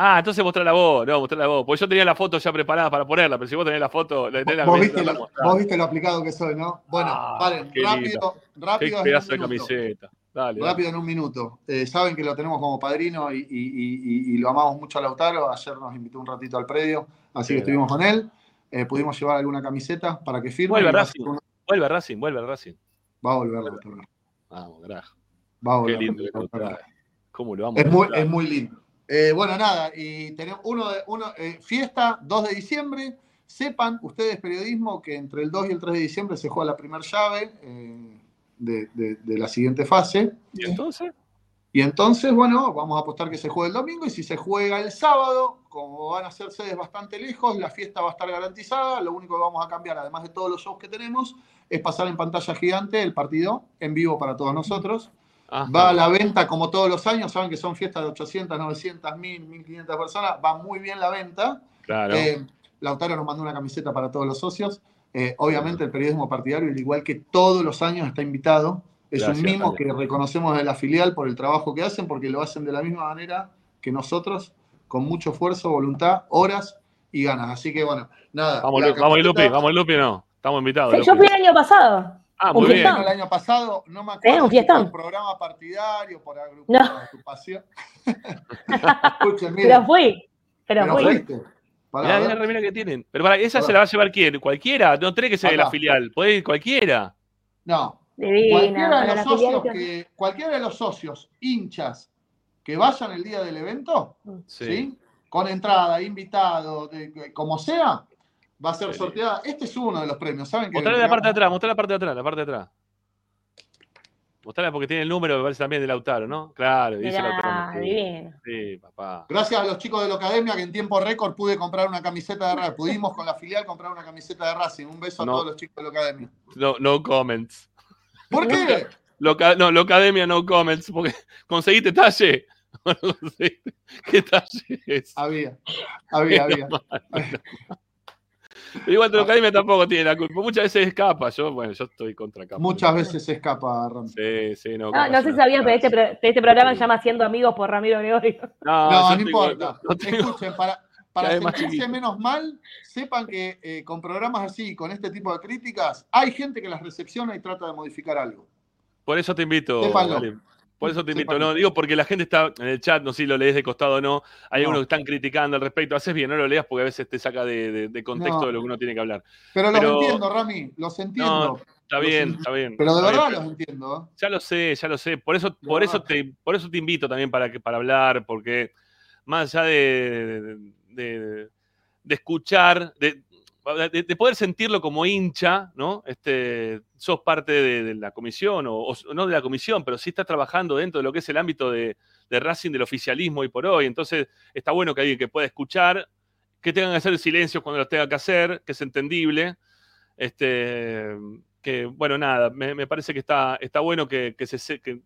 B: Ah, entonces mostrala vos, no, mostrala vos. Porque yo tenía la foto ya preparada para ponerla, pero si vos tenés la foto, la, tenés la
L: Vos viste,
B: la
L: vos viste lo aplicado que soy, ¿no? Bueno,
B: Ah, qué
L: rápido, rápido.
B: Qué pedazo de camiseta. Dale, dale.
L: Rápido en un minuto. Eh, saben que lo tenemos como padrino y, y- y- y- lo amamos mucho a Lautaro. Ayer nos invitó un ratito al predio, así
B: Sí,
L: que estuvimos con él. Eh, pudimos llevar alguna camiseta para que firme.
B: Vuelve
L: a
B: Racing,
L: una-
B: vuelve Racing, vuelve Racing.
L: Va a volver Lautaro.
B: Vamos, carajo.
L: Va a
B: Qué
L: volver.
B: lindo que
L: Lautaro.
B: trae. ¿Cómo lo vamos
L: Es
B: a
L: muy, es muy lindo. Eh, bueno, nada, y tenemos uno de uno, eh, fiesta 2 de diciembre. Sepan ustedes, periodismo, que entre el 2 y el 3 de diciembre se juega la primera llave de, de- de la siguiente fase.
B: ¿Y entonces?
L: Y entonces, bueno, vamos a apostar que se juegue el domingo y si se juega el sábado, como van a ser sedes bastante lejos, la fiesta va a estar garantizada. Lo único que vamos a cambiar, además de todos los shows que tenemos, es pasar en pantalla gigante el partido en vivo para todos nosotros.
B: Ajá.
L: Va a la venta como todos los años, saben que son fiestas de 800, 900, 1000, 1500 personas, va muy bien la venta.
B: Claro.
L: Eh, Lautaro nos mandó una camiseta para todos los socios. Eh, obviamente el periodismo partidario, al igual que todos los años, está invitado. Es
B: Gracias,
L: un mimo
B: Ale.
L: que reconocemos de la filial por el trabajo que hacen, porque lo hacen de la misma manera que nosotros, con mucho esfuerzo, voluntad, horas y ganas. Así que bueno, nada.
B: Vamos, Lu- vamos, Lupi, vamos, Lupi, no. Estamos invitados.
E: Sí, yo fui el año pasado.
B: Ah,
E: un
B: muy bien.
L: El año pasado, no me acuerdo
E: un fiestón.
L: por programa partidario, por agrup-
E: No.
L: agrupación. Escuchen, miren,
E: Pero fui. Pero
L: pero
E: fui.
L: fuiste.
B: Mirá, la remera que tienen. Pero para, ¿esa se la va a llevar quién? ¿Cualquiera? No tiene que ser de la filial. Puede ir cualquiera.
L: No,
E: Divina.
L: cualquiera de los socios
E: filial-
L: que, cualquiera de los socios hinchas que vayan el día del evento, ¿sí? Con entrada, invitado, de- de- como sea, va a ser
B: Sí.
L: sorteada. Este es uno de los premios, ¿saben? Que
B: Mostrale la parte de atrás, mostrale la parte de atrás, la parte de atrás. Mostrale porque tiene el número, me parece también de Lautaro, ¿no? Claro, dice
E: Mirá,
B: Lautaro.
E: Divino.
B: Sí, papá.
L: Gracias a los chicos de la academia que en tiempo récord pude comprar una camiseta de Racing. Pudimos con la filial comprar una camiseta de Racing. Un beso
B: No.
L: a todos los chicos de la academia.
B: No, no comments.
L: ¿Por qué?
B: Loca, no, la academia no comments, porque conseguiste talle. No. ¿Qué talle es?
L: Había, había, había.
B: Pero igual la academia tampoco tiene la culpa. Muchas veces escapa. Yo, bueno, yo estoy contra capa.
L: Muchas veces se escapa, Ram.
B: Sí, sí, no.
E: No,
B: capa
E: no
B: es
E: sé si
B: una
E: sabías, pero este, este programa se llama Siendo Amigos por Ramiro Gregorio.
B: No,
L: No, no
B: tengo-
L: importa.
B: no tengo-
L: Escuchen, para, para sentirse
B: chiquito.
L: menos mal, sepan que eh, con programas así, con este tipo de críticas, hay gente que las recepciona y trata de modificar algo.
B: Por eso te invito. Por eso te invito. No, digo porque la gente está en el chat, no sé si lo lees de costado o no. Hay
L: No.
B: algunos que están criticando al respecto. Haces bien, no lo leas porque a veces te saca de, de- de contexto
L: No.
B: de lo que uno tiene que hablar.
L: Pero los entiendo, Rami, los entiendo.
B: No, está
L: Los
B: bien, está bien.
L: Pero de verdad los entiendo.
B: Ya lo sé, ya lo sé. Por eso, por eso, te, por eso te invito también para, que, para hablar, porque más allá de, de, escuchar, de, de- de poder sentirlo como hincha, ¿no? Este, sos parte de, la comisión, o, no de la comisión, pero sí estás trabajando dentro de lo que es el ámbito de, de Racing, del oficialismo hoy por hoy. Entonces, está bueno que alguien que pueda escuchar, que tengan que hacer silencio cuando lo tenga que hacer, que es entendible. Este, que, bueno, nada, me, parece que está, está bueno que, se- que-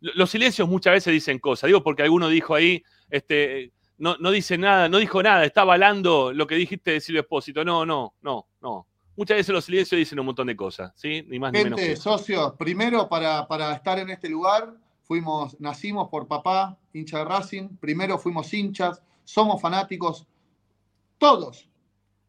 B: los silencios muchas veces dicen cosas. Digo porque alguno dijo ahí, este, no, no dice nada, no dijo nada, está avalando lo que dijiste de Silvio Espósito. No, no, no, no. Muchas veces los silencios dicen un montón de cosas, ¿sí? Ni más ni menos
L: Gente, socios, primero para, para estar en este lugar, fuimos, nacimos por papá, hincha de Racing, primero fuimos hinchas, somos fanáticos, todos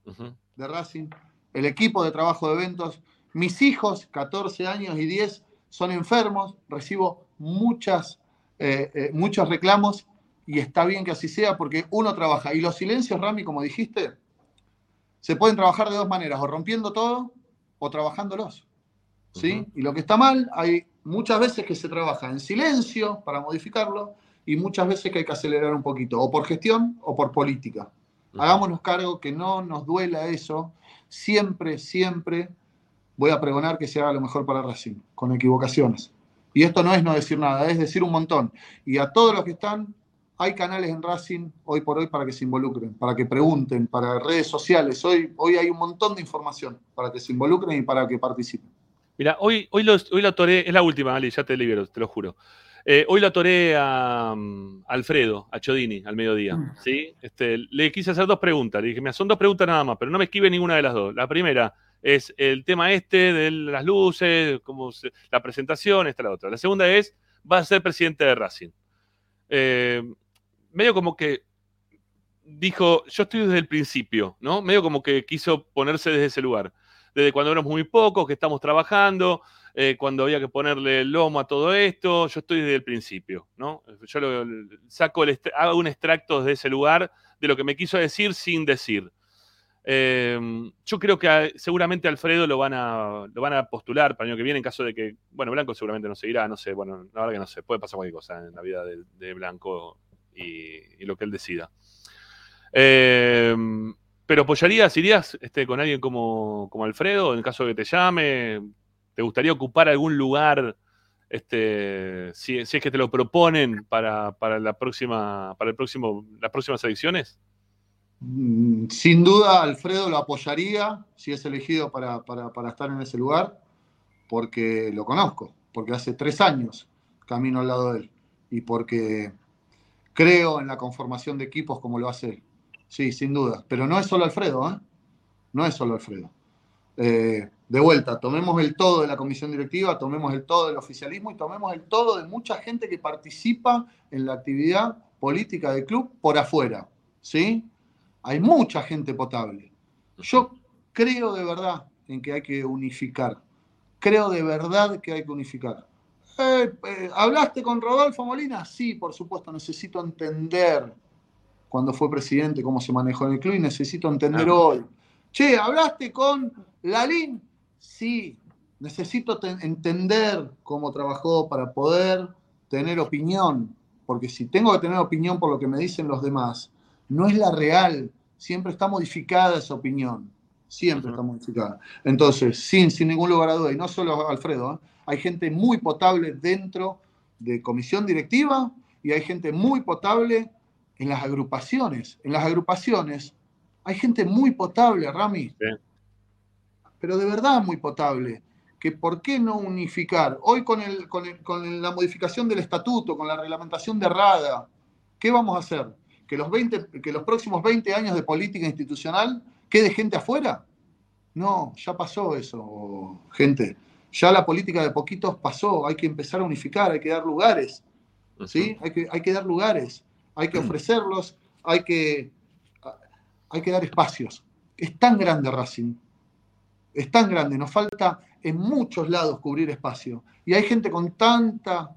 L: de Racing, el equipo de trabajo de eventos, mis hijos, 14 años y 10, son enfermos, recibo muchas, eh, eh, muchos reclamos y está bien que así sea porque uno trabaja. Y los silencios, Rami, como dijiste, se pueden trabajar de dos maneras, o rompiendo todo o trabajándolos. ¿sí? Y lo que está mal, hay muchas veces que se trabaja en silencio para modificarlo y muchas veces que hay que acelerar un poquito, o por gestión o por política. Hagámonos cargo que no nos duela eso. Siempre, siempre voy a pregonar que se haga lo mejor para Racing, con equivocaciones. Y esto no es no decir nada, es decir un montón. Y a todos los que están hay canales en Racing hoy por hoy para que se involucren, para que pregunten, para redes sociales. Hoy, hoy hay un montón de información para que se involucren y para que participen.
B: Mira, hoy, hoy, lo, hoy lo atoré, es la última, Ali, ya te libero, te lo juro. Eh, hoy lo atoré a, um, Alfredo, a Chodini, al mediodía.
L: Mm.
B: ¿sí? Este, le quise hacer dos preguntas. Le dije, mira, son dos preguntas nada más, pero no me esquive ninguna de las dos. La primera es el tema este de las luces, cómo se- la presentación, esta la otra. La segunda es, va a ser presidente de Racing. Eh, medio como que dijo, yo estoy desde el principio, ¿no? Medio como que quiso ponerse desde ese lugar. Desde cuando éramos muy pocos, que estamos trabajando, eh, cuando había que ponerle el lomo a todo esto, yo estoy desde el principio, ¿no? Yo lo- saco el hago un extracto desde ese lugar de lo que me quiso decir sin decir. Eh, yo creo que seguramente Alfredo lo van, a, lo van a postular para el año que viene en caso de que, bueno, Blanco seguramente no seguirá, no sé, bueno, la verdad que no sé, puede pasar cualquier cosa en la vida de, de Blanco y, lo que él decida. Eh, pero apoyarías, irías este, con alguien como, como Alfredo, en caso de que te llame, ¿te gustaría ocupar algún lugar, este, si, si es que te lo proponen para, para la próxima, para el próximo, las próximas elecciones?
L: Mm, Sin duda, Alfredo lo apoyaría si es elegido para, para- para estar en ese lugar, porque lo conozco, porque hace tres años camino al lado de él y porque creo en la conformación de equipos como lo hace él. Sí, sin duda. Pero no es solo Alfredo, ¿eh? No es solo Alfredo. Eh, de vuelta, tomemos el todo de la comisión directiva, tomemos el todo del oficialismo y tomemos el todo de mucha gente que participa en la actividad política del club por afuera. ¿Sí? Hay mucha gente potable. Yo creo de verdad en que hay que unificar. Creo de verdad que hay que unificar. Eh, eh, ¿Hablaste con Rodolfo Molina? Sí, por supuesto. Necesito entender cuando fue presidente cómo se manejó en el club y necesito entender
B: Ah.
L: hoy. Che, ¿hablaste con Lalín? Sí. Necesito te- entender cómo trabajó para poder tener opinión. Porque si tengo que tener opinión por lo que me dicen los demás, no es la real. Siempre está modificada esa opinión. Siempre está modificada. Entonces, sin, sin ningún lugar a duda, y no solo Alfredo, ¿eh? Hay gente muy potable dentro de comisión directiva y hay gente muy potable en las agrupaciones. En las agrupaciones hay gente muy potable, Rami. Pero de verdad muy potable. Que por qué no unificar? Hoy con, el, con, el- con la modificación del estatuto, con la reglamentación de RADA, ¿qué vamos a hacer? ¿Que los, 20, que los próximos 20 años de política institucional quede gente afuera? No, ya pasó eso, gente. Ya la política de poquitos pasó. Hay que empezar a unificar, hay que dar lugares. ¿sí? Hay, que, hay que dar lugares, hay que ofrecerlos, hay que, hay que dar espacios. Es tan grande Racing, es tan grande, nos falta en muchos lados cubrir espacio. Y hay gente con tanta,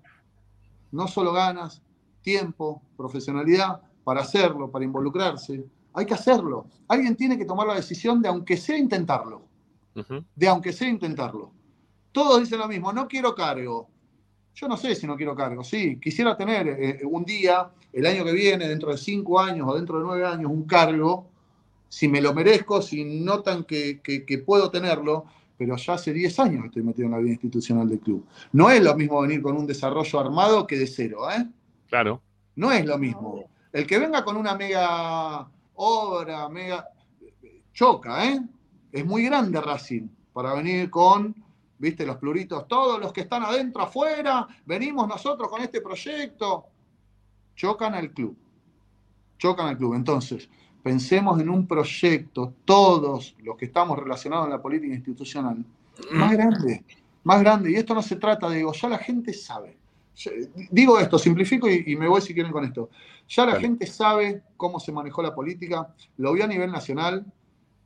L: no solo ganas, tiempo, profesionalidad para hacerlo, para involucrarse. Hay que hacerlo. Alguien tiene que tomar la decisión de aunque sea intentarlo, de aunque sea intentarlo. Todos dicen lo mismo, no quiero cargo. Yo no sé si no quiero cargo, sí, quisiera tener eh, un día, el año que viene, dentro de cinco años o dentro de nueve años, un cargo, si me lo merezco, si notan que, que- que puedo tenerlo, pero ya hace 10 años que estoy metido en la vida institucional del club. No es lo mismo venir con un desarrollo armado que de cero, ¿eh?
B: Claro.
L: No es lo mismo. El que venga con una mega obra, mega. choca, ¿eh? Es muy grande Racing para venir con, viste, los pluritos, todos los que están adentro, afuera, venimos nosotros con este proyecto. Chocan al club. Chocan al club. Entonces, pensemos en un proyecto, todos los que estamos relacionados en la política institucional, más grande, más grande. Y esto no se trata de, digo, ya la gente sabe. Yo- Digo esto, simplifico y, y me voy si quieren con esto. Ya la gente sabe cómo se manejó la política, lo vio a nivel nacional,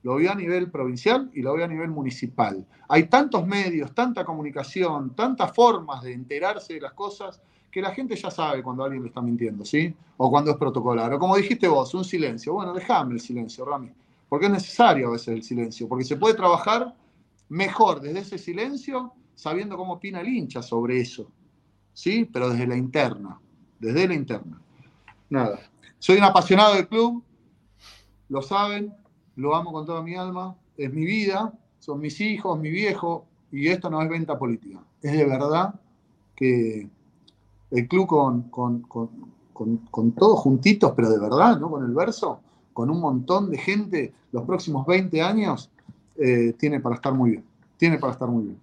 L: lo vio a nivel provincial y lo vio a nivel municipal. Hay tantos medios, tanta comunicación, tantas formas de enterarse de las cosas que la gente ya sabe cuando alguien le está mintiendo, ¿sí? O cuando es protocolar. O como dijiste vos, un silencio. Bueno, déjame el silencio, Rami. Porque es necesario a veces el silencio. Porque se puede trabajar mejor desde ese silencio, sabiendo cómo opina el hincha sobre eso. ¿Sí? Pero desde la interna. Desde la interna. Nada. Soy un apasionado del club. Lo saben. Lo amo con toda mi alma. Es mi vida. Son mis hijos, mi viejo. Y esto no es venta política. Es de verdad que el club con, con- con- con, todos juntitos, pero de verdad, ¿no? Con el verso, con un montón de gente, los próximos 20 años, eh, tiene para estar muy bien. Tiene para estar muy bien.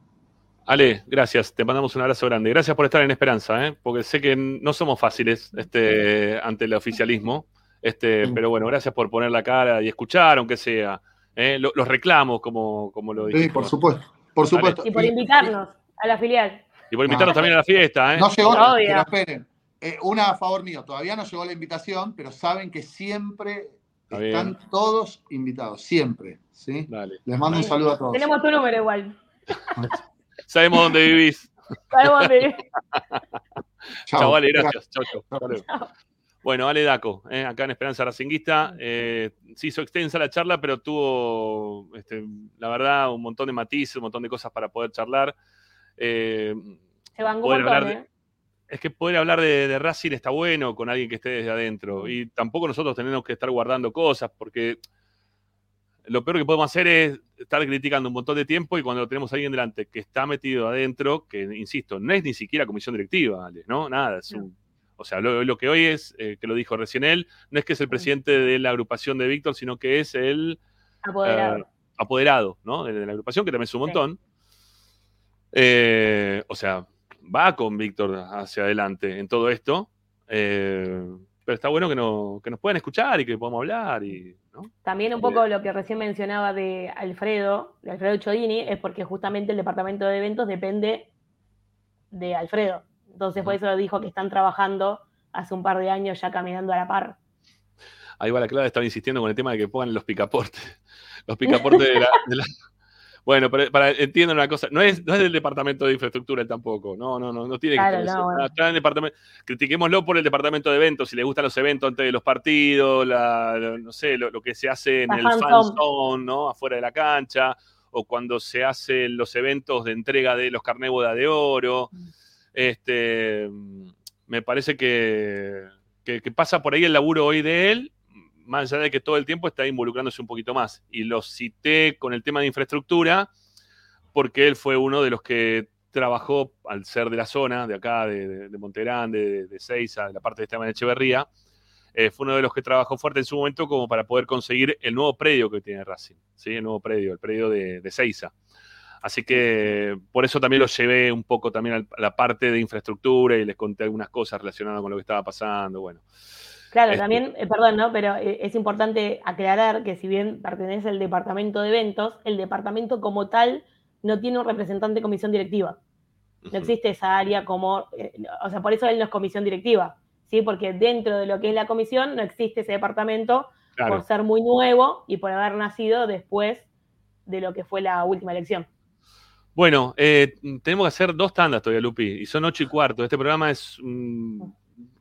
B: Ale, gracias. Te mandamos un abrazo grande. Gracias por estar en Esperanza, ¿eh? porque sé que no somos fáciles este, ante el oficialismo. Este, pero bueno, gracias por poner la cara y escuchar, aunque sea. ¿eh? Lo- Los reclamos, como, como lo
L: Sí,
B: dijimos.
L: por supuesto, por supuesto.
E: Y por invitarnos a la filial.
B: Y por invitarnos también a la fiesta. ¿eh?
L: No llegó,
E: Obvio.
L: pero esperen. Eh, una a favor mío, todavía no llegó la invitación, pero saben que siempre
B: Está
L: están
B: bien.
L: todos invitados, siempre. ¿sí?
B: Dale.
L: Les mando un saludo a todos.
E: Tenemos tu número igual.
B: Sabemos dónde vivís.
E: Sabemos dónde-.
L: Chao,
B: Ale, gracias. Hasta luego.
E: Chao.
B: Bueno, Ale Daco, eh, acá en Esperanza Racinguista. eh, se hizo extensa la charla, pero tuvo, este, la verdad, un montón de matices, un montón de cosas para poder charlar. Eh,
E: Se van un montón,
B: de-
E: ¿eh?
B: es que poder hablar de, de Racing está bueno con alguien que esté desde adentro. Y tampoco nosotros tenemos que estar guardando cosas, porque lo peor que podemos hacer es estar criticando un montón de tiempo y cuando tenemos a alguien delante que está metido adentro, que insisto, no es ni siquiera comisión directiva, ¿no? Nada, es un- o sea, lo, lo que hoy es, eh, que lo dijo recién él, no es que es el presidente de la agrupación de Víctor, sino que es el
E: Apoderado.
B: eh, apoderado, ¿no? De, de la agrupación, que también es un montón. Eh, o sea, va con Víctor hacia adelante en todo esto. pero está bueno que, no- que nos puedan escuchar y que podamos hablar. Y, ¿no?
E: También un poco lo que recién mencionaba de Alfredo, de Alfredo Chodini, es porque justamente el departamento de eventos depende de Alfredo. Entonces, por eso dijo que están trabajando hace un par de años ya caminando a la par.
B: Ahí va la clave, estaba insistiendo con el tema de que pongan los picaportes. Los picaportes de la. de la- Bueno, pero para, entiendo una cosa, no es, no es del departamento de infraestructura tampoco, no, no, no, no tiene
E: Claro,
B: que
E: no,
B: ser.
E: bueno.
B: Está en el departamento, critiquémoslo por el departamento de eventos, si le gustan los eventos antes de los partidos, la, lo- no sé, lo, lo que se hace en
E: La
B: el
E: fan zone.
B: zone, ¿no? Afuera de la cancha, o cuando se hacen los eventos de entrega de los carné boda de oro. Este, me parece que, que, pasa por ahí el laburo hoy de él, más allá de que todo el tiempo está involucrándose un poquito más. Y lo cité con el tema de infraestructura, porque él fue uno de los que trabajó, al ser de la zona, de acá, de, de, de Montegrande, de, de Seiza, de la parte de Esteban Echeverría, eh, fue uno de los que trabajó fuerte en su momento como para poder conseguir el nuevo predio que tiene Racing, ¿sí? el nuevo predio, el predio de Seiza. Así que por eso también lo llevé un poco también a la parte de infraestructura y les conté algunas cosas relacionadas con lo que estaba pasando. Bueno,
E: Claro,
B: Este-
E: también, eh, perdón, ¿no? Pero eh, es importante aclarar que si bien pertenece al departamento de eventos, el departamento como tal no tiene un representante de comisión directiva. No existe esa área como, eh, o sea, por eso él no es comisión directiva, ¿sí? Porque dentro de lo que es la comisión no existe ese departamento
B: Claro.
E: por ser muy nuevo y por haber nacido después de lo que fue la última elección.
B: Bueno, eh, tenemos que hacer dos tandas todavía, Lupi, y son ocho y cuarto. Este programa es. mm,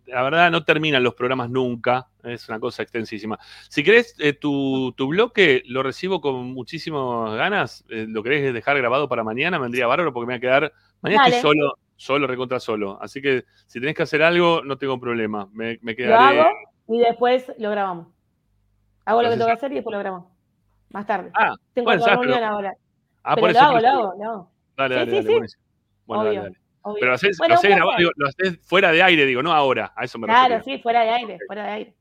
B: la verdad, no terminan los programas nunca. Es una cosa extensísima. Si querés, eh, tu, tu bloque lo recibo con muchísimas ganas. Eh, ¿Lo querés dejar grabado para mañana? Me vendría bárbaro porque me voy a quedar. Mañana
E: Dale.
B: estoy solo, solo, recontra solo. Así que si tenés que hacer algo, no tengo problema. Me, me
E: Lo
B: quedaré.
E: hago y después lo grabamos. Hago lo que tengo que hacer y después lo grabamos. Más tarde.
B: Ah,
E: Tengo
B: bueno, Pero-
E: ahora.
B: Ah,
E: Pero
B: por
E: lo
B: eso.
E: hago,
B: por
E: lo hago, lo hago.
B: Dale, dale,
E: sí,
B: dale.
E: sí.
B: buenísimo. Bueno,
E: Obvio,
B: dale, dale. Pero lo haces,
E: Bueno,
B: lo haces
E: un
B: grabado,
E: poco.
B: digo, lo haces fuera de aire, digo, no ahora. A eso me
E: Claro,
B: refería.
E: sí, fuera de aire, fuera de aire.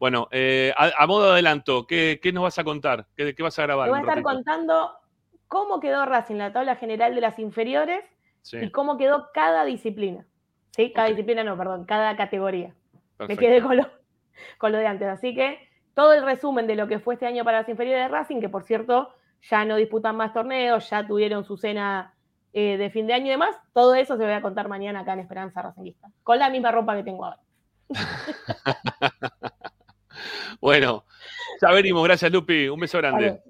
B: Bueno, eh, a, a modo de adelanto, ¿qué, qué nos vas a contar? ¿Qué, qué vas a grabar?
E: Te voy a estar
B: ratito?
E: contando cómo quedó Racing en la tabla general de las inferiores
B: Sí,
E: y cómo quedó cada disciplina. ¿Sí? Cada disciplina, no, perdón, cada categoría. Me quedé con lo, con lo de antes. Así que todo el resumen de lo que fue este año para las inferiores de Racing, que por cierto ya no disputan más torneos, ya tuvieron su cena eh, de fin de año y demás, todo eso se lo voy a contar mañana acá en Esperanza Racingista, con la misma ropa que tengo ahora.
B: Bueno, ya venimos. Gracias, Lupi. Un beso grande.
E: Vale.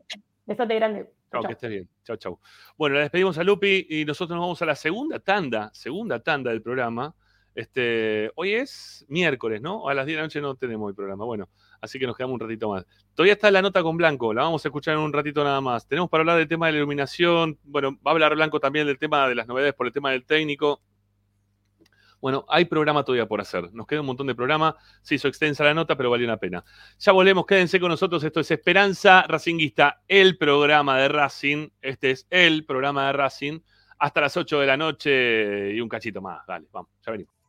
E: Besote grande.
B: Chao,
E: Chau.
B: que estés bien. Chao, chao. Bueno, la despedimos a Lupi y nosotros nos vamos a la segunda tanda, segunda tanda del programa. Este, hoy es miércoles, ¿no? A las 10 de la noche no tenemos el programa. Bueno, así que nos quedamos un ratito más. Todavía está la nota con Blanco, la vamos a escuchar en un ratito nada más. Tenemos para hablar del tema de la iluminación. Bueno, va a hablar Blanco también del tema de las novedades por el tema del técnico. Bueno, hay programa todavía por hacer. Nos queda un montón de programa. Se hizo extensa la nota, pero valió la pena. Ya volvemos, quédense con nosotros. Esto es Esperanza Racinguista, el programa de Racing. Este es el programa de Racing. Hasta las 8 de la noche y un cachito más. Dale, vamos, ya venimos.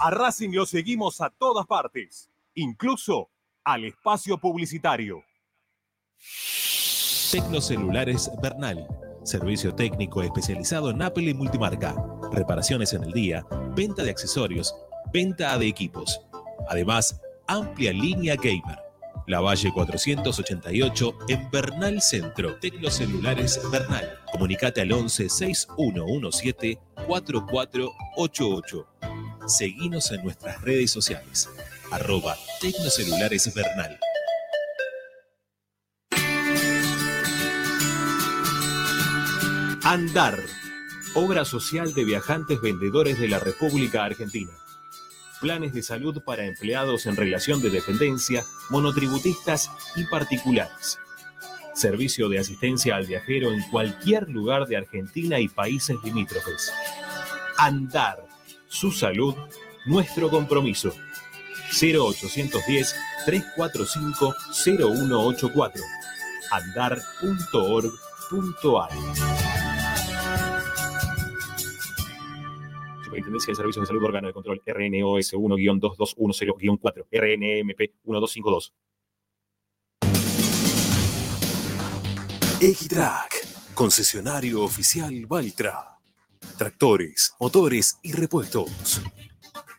H: A Racing lo seguimos a todas partes, incluso al espacio publicitario.
M: Tecnocelulares Bernal. Servicio técnico especializado en Apple y multimarca. Reparaciones en el día, venta de accesorios, venta de equipos. Además, amplia línea gamer. La Valle 488 en Bernal Centro. Tecnocelulares Bernal. Comunicate al 11 6117 4488. Seguinos en nuestras redes sociales. Arroba Tecnocelulares Bernal. Andar. Obra social de viajantes vendedores de la República Argentina. Planes de salud para empleados en relación de dependencia, monotributistas y particulares. Servicio de asistencia al viajero en cualquier lugar de Argentina y países limítrofes. Andar. Su salud, nuestro compromiso. 0810 345 0184. Andar.org.ar. Superintendencia de Servicios de Salud Órgano de Control RNOS 1-2210-4 RNMP 1252.
I: Equitrack, concesionario oficial Valtra. Tractores, motores y repuestos.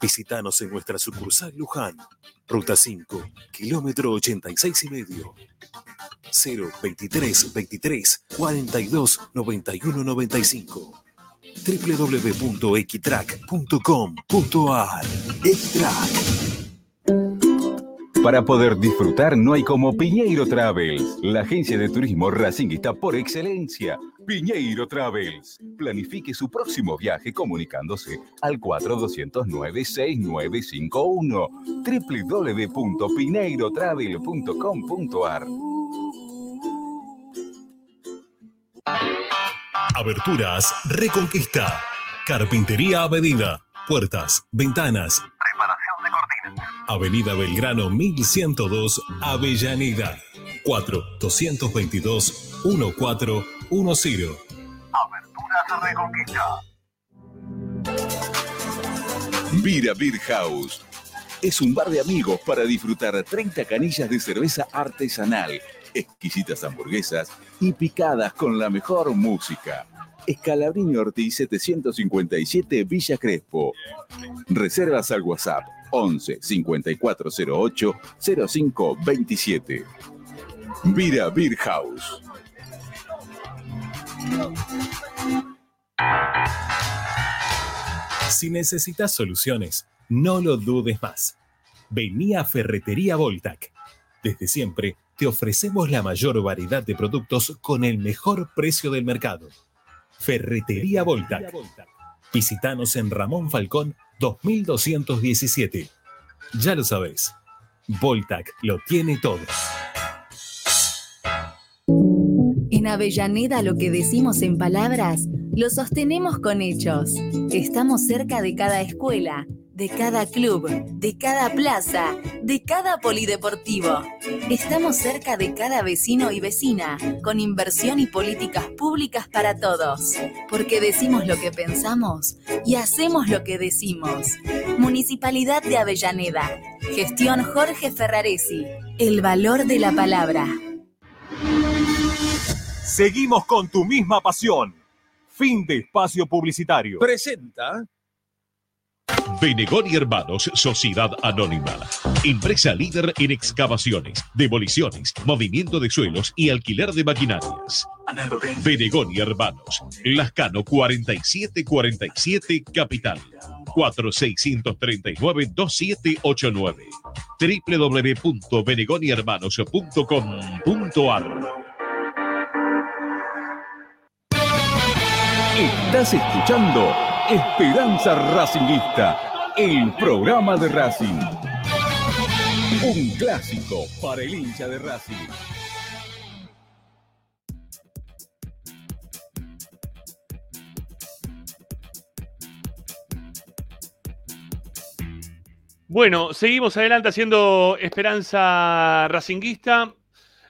I: Visítanos en nuestra sucursal Luján, Ruta 5, kilómetro 86 y medio. 023 23 42 91 95 www.equitrack.com.ar Equitrack
N: Para poder disfrutar no hay como Piñeiro Travels, la agencia de turismo racinguista por excelencia. Piñeiro Travels. Planifique su próximo viaje comunicándose al 4209-6951 www.pineirotravel.com.ar
I: Aberturas Reconquista. Carpintería a. Puertas, ventanas. Avenida Belgrano 1102, Avellaneda. 4 222 1410.
O: Aberturas Reconquista.
N: Vira Beer House. Es un bar de amigos para disfrutar 30 canillas de cerveza artesanal, exquisitas hamburguesas y picadas con la mejor música. Escalabrini Ortiz 757 Villa Crespo. Reservas al WhatsApp 11 5408 0527. Vira Beer House.
I: Si necesitas soluciones, no lo dudes más. Vení a Ferretería Voltac. Desde siempre te ofrecemos la mayor variedad de productos con el mejor precio del mercado. Ferretería Voltac. Visítanos en Ramón Falcón 2217. Ya lo sabes, Voltac lo tiene todo.
P: En Avellaneda lo que decimos en palabras, lo sostenemos con hechos. Estamos cerca de cada escuela, de cada club, de cada plaza, de cada polideportivo. Estamos cerca de cada vecino y vecina, con inversión y políticas públicas para todos. Porque decimos lo que pensamos y hacemos lo que decimos. Municipalidad de Avellaneda. Gestión Jorge Ferraresi. El valor de la palabra.
H: Seguimos con tu misma pasión. Fin de espacio publicitario.
Q: Presenta. Benegón y Hermanos, Sociedad Anónima. Empresa líder en excavaciones, demoliciones, movimiento de suelos y alquiler de maquinarias. Benegón y Hermanos, Lascano 4747 Capital. 4639-2789 www.benegonihermanos.com.ar
N: Estás escuchando Esperanza Racingista, el programa de Racing. Un clásico para el hincha de Racing.
B: Bueno, seguimos adelante haciendo Esperanza Racinguista.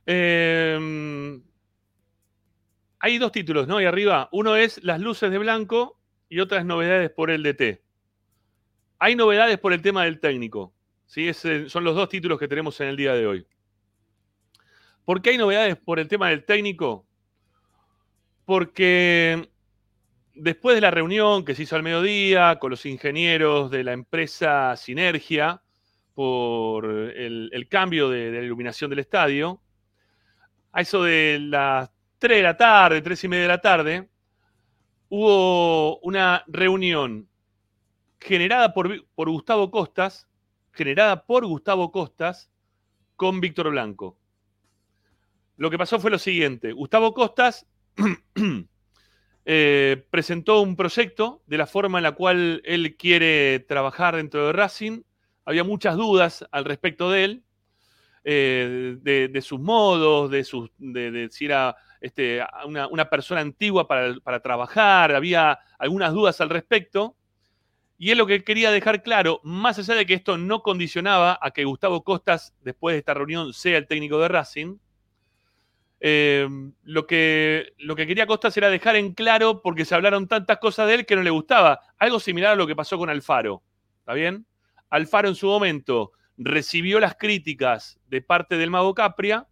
B: Eh, hay dos títulos, ¿no? Ahí arriba. Uno es Las luces de blanco y otra es Novedades por el DT. hay novedades por el tema del técnico. ¿sí? Son los dos títulos que tenemos en el día de hoy. ¿Por qué hay novedades por el tema del técnico? Porque después de la reunión que se hizo al mediodía con los ingenieros de la empresa Sinergia por el, cambio de, de la iluminación del estadio, a eso de las 3 de la tarde, 3 y media de la tarde, hubo una reunión generada por, Gustavo Costas, generada por Gustavo Costas con Víctor Blanco. Lo que pasó fue lo siguiente. Gustavo Costas eh, presentó un proyecto de la forma en la cual él quiere trabajar dentro de Racing. Había muchas dudas al respecto de él, eh, de, de sus modos, de, sus, de, de si era este, una, persona antigua para, trabajar. Había algunas dudas al respecto. Y él lo que quería dejar claro, más allá de que esto no condicionaba a que Gustavo Costas, después de esta reunión, sea el técnico de Racing, eh, lo, que, lo que quería Costas era dejar en claro, porque se hablaron tantas cosas de él que no le gustaba. Algo similar a lo que pasó con Alfaro. ¿Está bien? Alfaro en su momento recibió las críticas de parte del Mago Capria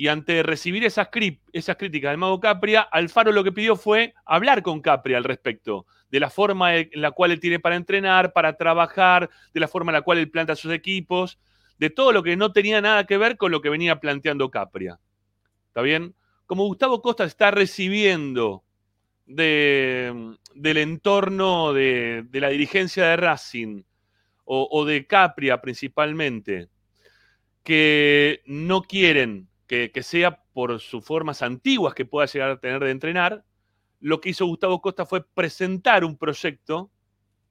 B: y ante recibir esas, críticas del Mago Capria, Alfaro lo que pidió fue hablar con Capria al respecto, de la forma en la cual él tiene para entrenar, para trabajar, de la forma en la cual él planta sus equipos, de todo lo que no tenía nada que ver con lo que venía planteando Capria. ¿Está bien? Como Gustavo Costa está recibiendo de- del entorno de, la dirigencia de Racing o de Capria principalmente, que no quieren que, sea por sus formas antiguas que pueda llegar a tener de entrenar, lo que hizo Gustavo Costa fue presentar un proyecto,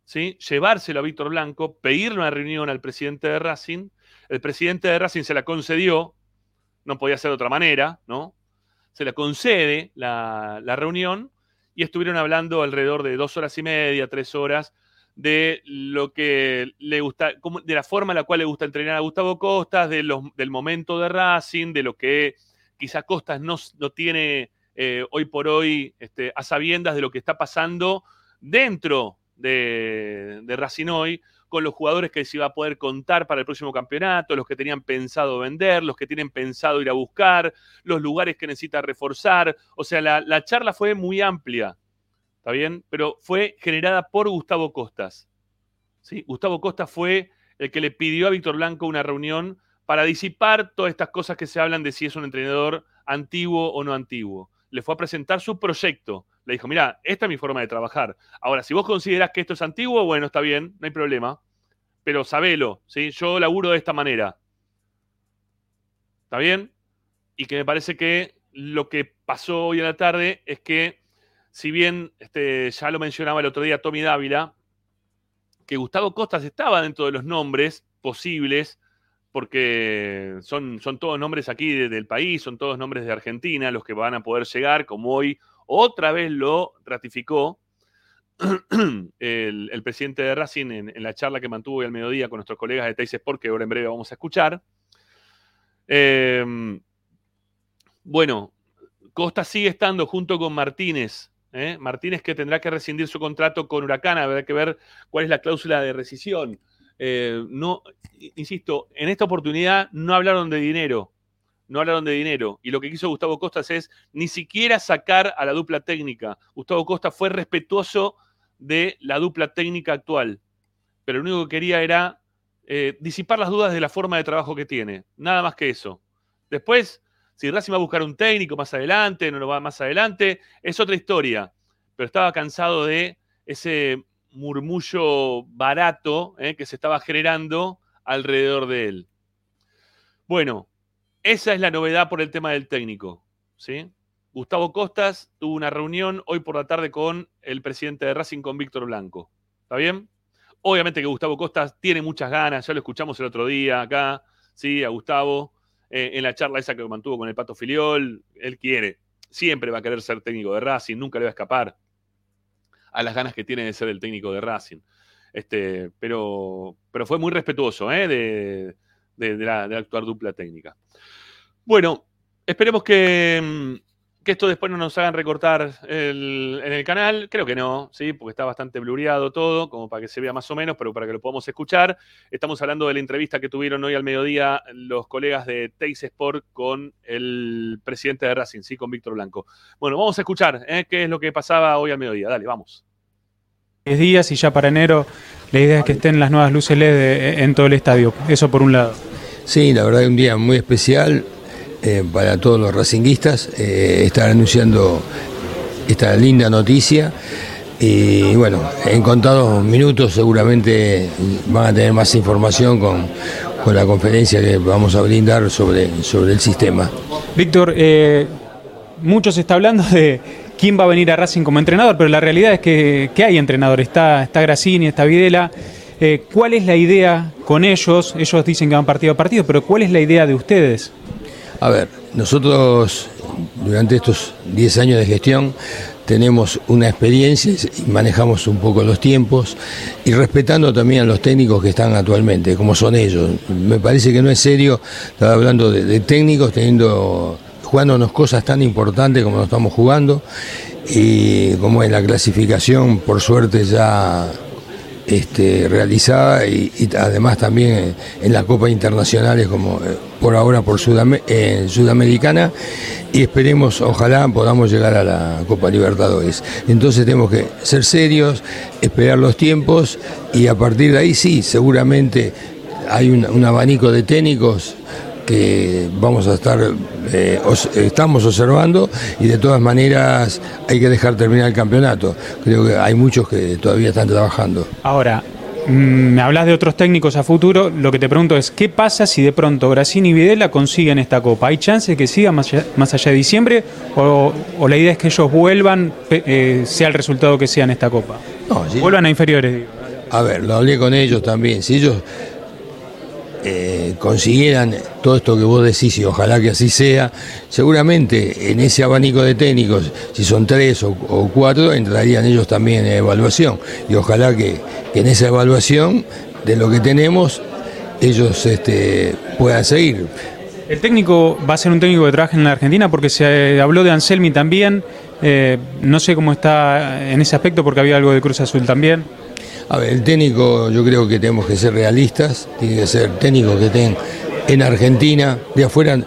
B: ¿sí? llevárselo a Víctor Blanco, pedirle una reunión al presidente de Racing. El presidente de Racing se la concedió, no podía ser de otra manera, ¿no? Se le concede la, la reunión y estuvieron hablando alrededor de dos horas y media, tres horas, de lo que le gusta, de la forma en la cual le gusta entrenar a Gustavo Costas, de los- del momento de Racing, de lo que quizá Costas no, no tiene eh, hoy por hoy este, a sabiendas de lo que está pasando dentro de, de Racing hoy, con los jugadores que se iba a poder contar para el próximo campeonato, los que tenían pensado vender, los que tienen pensado ir a buscar, los lugares que necesita reforzar. O sea, la, la charla fue muy amplia, ¿está bien? Pero fue generada por Gustavo Costas. ¿sí? Gustavo Costas fue el que le pidió a Víctor Blanco una reunión para disipar todas estas cosas que se hablan de si es un entrenador antiguo o no antiguo. Le fue a presentar su proyecto. Le dijo, mira, esta es mi forma de trabajar. Ahora, si vos considerás que esto es antiguo, bueno, está bien, no hay problema. Pero sabelo, ¿sí? Yo laburo de esta manera. ¿Está bien? Y que me parece que lo que pasó hoy a la tarde es que, si bien este, ya lo mencionaba el otro día Tommy Dávila, que Gustavo Costas estaba dentro de los nombres posibles, porque son, son todos nombres aquí de- del país, son todos nombres de Argentina los que van a poder llegar, como hoy otra vez lo ratificó el, presidente de Racing en, en la charla que mantuvo hoy al mediodía con nuestros colegas de Teis Sport, que ahora en breve vamos a escuchar. Eh, bueno, Costa sigue estando junto con Martínez. ¿Eh? Martínez que tendrá que rescindir su contrato con Huracán, habrá que ver cuál es la cláusula de rescisión. Eh, no, insisto, en esta oportunidad no hablaron de dinero. No hablaron de dinero. Y lo que quiso Gustavo Costas es ni siquiera sacar a la dupla técnica. Gustavo Costa fue respetuoso de la dupla técnica actual. Pero lo único que quería era eh, disipar las dudas de la forma de trabajo que tiene. Nada más que eso. Después, si Racing va a buscar un técnico más adelante, no lo va más adelante, es otra historia. Pero estaba cansado de ese murmullo barato eh, que se estaba generando alrededor de él. Bueno, esa es la novedad por el tema del técnico. ¿sí? Gustavo Costas tuvo una reunión hoy por la tarde con el presidente de Racing, con Víctor Blanco. ¿Está bien? Obviamente que Gustavo Costas tiene muchas ganas, ya lo escuchamos el otro día acá, ¿sí? A Gustavo, eh, en la charla esa que mantuvo con el Pato Filiol, él quiere, siempre va a querer ser técnico de Racing, nunca le va a escapar a las ganas que tiene de ser el técnico de Racing. Este, pero, pero fue muy respetuoso ¿eh? de, de, de actual dupla técnica. Bueno, esperemos que, mm, que esto después no nos hagan recortar el- en el canal, creo que no, ¿sí? Porque está bastante blureado todo, como para que se vea más o menos, pero para que lo podamos escuchar. Estamos hablando de la entrevista que tuvieron hoy al mediodía los colegas de Teis Sport con el presidente de Racing, ¿sí? Con Víctor Blanco. Bueno, vamos a escuchar ¿eh? qué es lo que pasaba hoy al mediodía. Dale, vamos.
G: 10 días y ya para enero la idea es que estén las nuevas luces LED de- en todo el estadio. Eso por un lado.
R: Sí, la verdad es un día muy especial eh, para todos los racinguistas. eh, estar anunciando esta linda noticia. Y bueno, en contados minutos seguramente van a tener más información con, con la conferencia que vamos a brindar sobre, sobre el sistema.
G: Víctor, eh, mucho se está hablando de quién va a venir a Racing como entrenador, pero la realidad es que, que hay entrenador. Está, está está Videla. Eh, ¿Cuál es la idea con ellos? Ellos dicen que van partido a partido, pero ¿cuál es la idea de ustedes?
R: A ver, nosotros durante estos 10 años de gestión tenemos una experiencia y manejamos un poco los tiempos y respetando también a los técnicos que están actualmente, como son ellos. Me parece que no es serio estar hablando de, técnicos teniendo jugándonos cosas tan importantes como nos estamos jugando y como en la clasificación por suerte ya este, realizada y, además también en, las copas internacionales como eh, por ahora por Sudam- Sudamericana y esperemos, ojalá podamos llegar a la Copa Libertadores. Entonces tenemos que ser serios, esperar los tiempos y a partir de ahí sí, seguramente hay un, un abanico de técnicos que vamos a estar, eh, os- estamos observando y de todas maneras hay que dejar terminar el campeonato. Creo que hay muchos que todavía están trabajando.
G: Ahora, mm, me hablas de otros técnicos a futuro. Lo que te pregunto es, ¿qué pasa si de pronto Grassini y Videla consiguen esta copa? ¿Hay chance que siga más allá, más allá de diciembre? ¿O, o la idea es que ellos vuelvan, eh, sea el resultado que sea en esta copa?
R: No.
G: Vuelvan a inferiores, digo.
R: A ver, lo hablé con ellos también. Si ellos eh, consiguieran todo esto que vos decís, y ojalá que así sea, seguramente en ese abanico de técnicos, si son tres o, cuatro, entrarían ellos también en evaluación. Y ojalá que, en esa evaluación de lo que tenemos, ellos este, puedan seguir.
G: El técnico va a ser un técnico que trabaja en la Argentina porque se eh, habló de Anselmi también. Eh, no sé cómo está en ese aspecto porque había algo de Cruz Azul también.
R: A ver, el técnico yo creo que tenemos que ser realistas, tiene que ser técnicos que estén en Argentina, de afuera.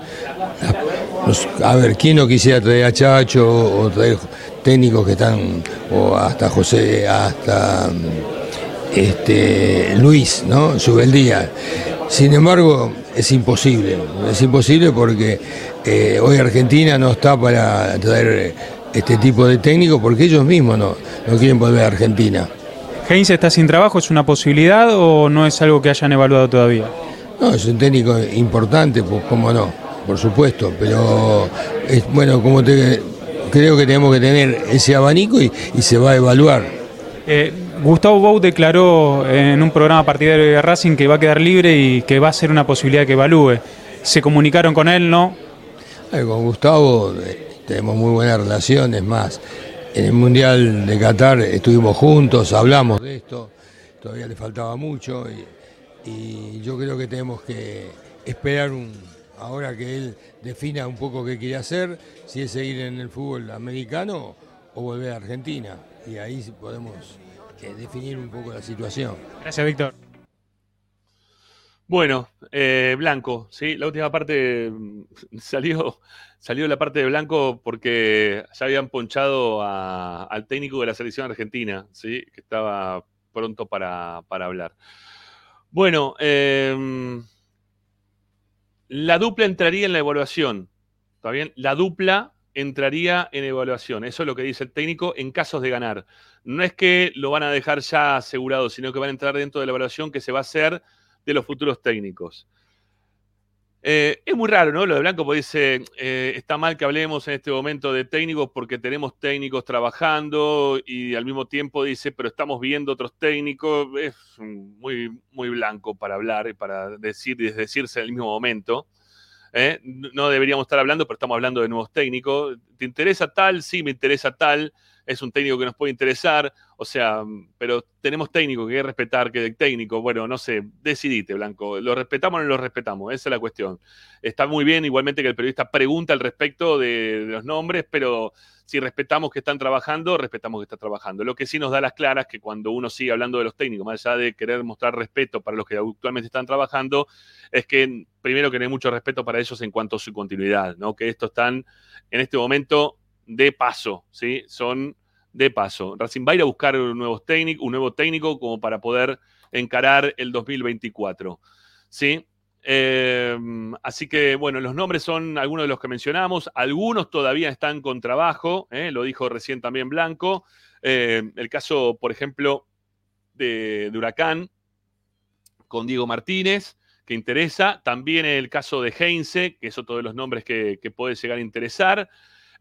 R: a ver, ¿quién no quisiera traer a Chacho o traer técnicos que están, o hasta José, hasta este, Luis, ¿no? Subeldía. Sin embargo, es imposible, es imposible porque eh, hoy Argentina no está para traer este tipo de técnicos porque ellos mismos no, no quieren volver a Argentina.
G: ¿Heinz está sin trabajo? ¿Es una posibilidad o no es algo que hayan evaluado todavía?
R: No, es un técnico importante, pues cómo no, por supuesto, pero es bueno, como te creo que tenemos que tener ese abanico y, y se va a evaluar.
G: Eh, Gustavo Bou declaró en un programa partidario de Racing que va a quedar libre y que va a ser una posibilidad que evalúe. ¿Se comunicaron con él, no?
R: Eh, Con Gustavo eh, tenemos muy buenas relaciones, más en el Mundial de Qatar estuvimos juntos, hablamos de esto, todavía le faltaba mucho y, y yo creo que tenemos que esperar un, ahora que él defina un poco qué quiere hacer, si es seguir en el fútbol americano o volver a Argentina y ahí podemos eh, definir un poco la situación.
G: Gracias, Víctor.
B: Bueno, eh, Blanco, ¿sí? La última parte mm, salió, salió la parte de Blanco porque ya habían ponchado al técnico de la selección argentina, ¿sí? Que estaba pronto para, para hablar. Bueno, em, la dupla entraría en la evaluación, ¿está bien? La dupla entraría en evaluación, eso es lo que dice el técnico en casos de ganar. No es que lo van a dejar ya asegurado, sino que van a entrar dentro de la evaluación que se va a hacer de los futuros técnicos. Eh, es muy raro, ¿no? Lo de Blanco, porque dice, eh, está mal que hablemos en este momento de técnicos porque tenemos técnicos trabajando y al mismo tiempo dice, pero estamos viendo otros técnicos. Es muy, muy blanco para hablar y para decir y desdecirse en el mismo momento. ¿eh? No deberíamos estar hablando, pero estamos hablando de nuevos técnicos. ¿Te interesa tal? Sí, me interesa tal. es un técnico que nos puede interesar, o sea, pero tenemos técnico que hay que respetar, que técnico, bueno, no sé, decidite, Blanco, ¿lo respetamos o no lo respetamos? Esa es la cuestión. Está muy bien, igualmente que el periodista pregunta al respecto de, de los nombres, pero si respetamos que están trabajando, respetamos que están trabajando. Lo que sí nos da las claras que cuando uno sigue hablando de los técnicos, más allá de querer mostrar respeto para los que actualmente están trabajando, es que primero que no hay mucho respeto para ellos en cuanto a su continuidad, ¿no? Que estos están en este momento de paso, ¿sí? Son de paso. Racing va a ir a buscar un nuevo técnico, un nuevo técnico como para poder encarar el 2024, ¿sí? Eh, así que, bueno, los nombres son algunos de los que mencionamos. Algunos todavía están con trabajo, ¿eh? lo dijo recién también Blanco. Eh, el caso, por ejemplo, de, de, Huracán con Diego Martínez, que interesa. También el caso de Heinze, que es otro de los nombres que puede llegar a interesar.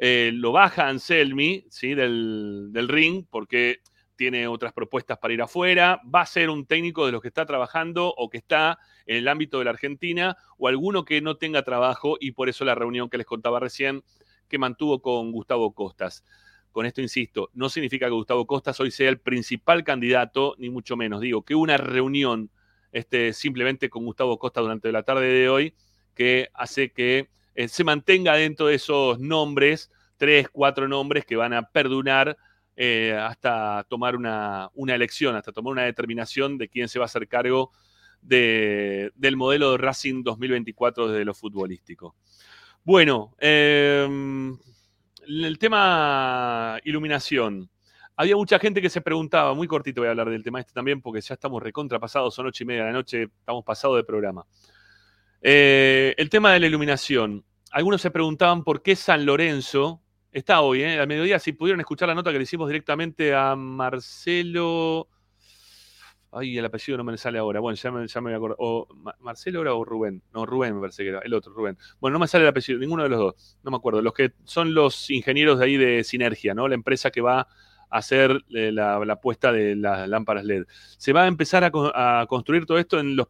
B: Lo baja Anselmi ¿sí? del, del ring, porque tiene otras propuestas para ir afuera, va a ser un técnico de los que está trabajando o que está en el ámbito de la Argentina, o alguno que no tenga trabajo, y por eso la reunión que les contaba recién que mantuvo con Gustavo Costas. Con esto insisto, no significa que Gustavo Costas hoy sea el principal candidato, ni mucho menos. Digo que una reunión este, simplemente con Gustavo Costas durante la tarde de hoy, que hace que eh, se mantenga dentro de esos nombres, tres, cuatro nombres que van a perdurar eh, hasta tomar una, una, elección, hasta tomar una determinación de quién se va a hacer cargo de, del modelo de Racing 2024 desde lo futbolístico. Bueno, eh, el tema iluminación. Había mucha gente que se preguntaba, muy cortito voy a hablar del tema este también, porque ya estamos recontrapasados, son ocho y media de la noche, estamos pasados de programa. Eh, el tema de la iluminación. Algunos se preguntaban por qué San Lorenzo, está hoy, ¿eh? al mediodía, si pudieron escuchar la nota que le hicimos directamente a Marcelo Ay, el apellido no me sale ahora. Bueno, ya me, me voy a acordar. Marcelo era o Rubén. No, Rubén me parece que era. El otro, Rubén. Bueno, no me sale el apellido, ninguno de los dos. No me acuerdo. Los que son los ingenieros de ahí de Sinergia, ¿no? La empresa que va hacer eh, la, puesta de las lámparas LED. Se va a empezar a, construir todo esto en los,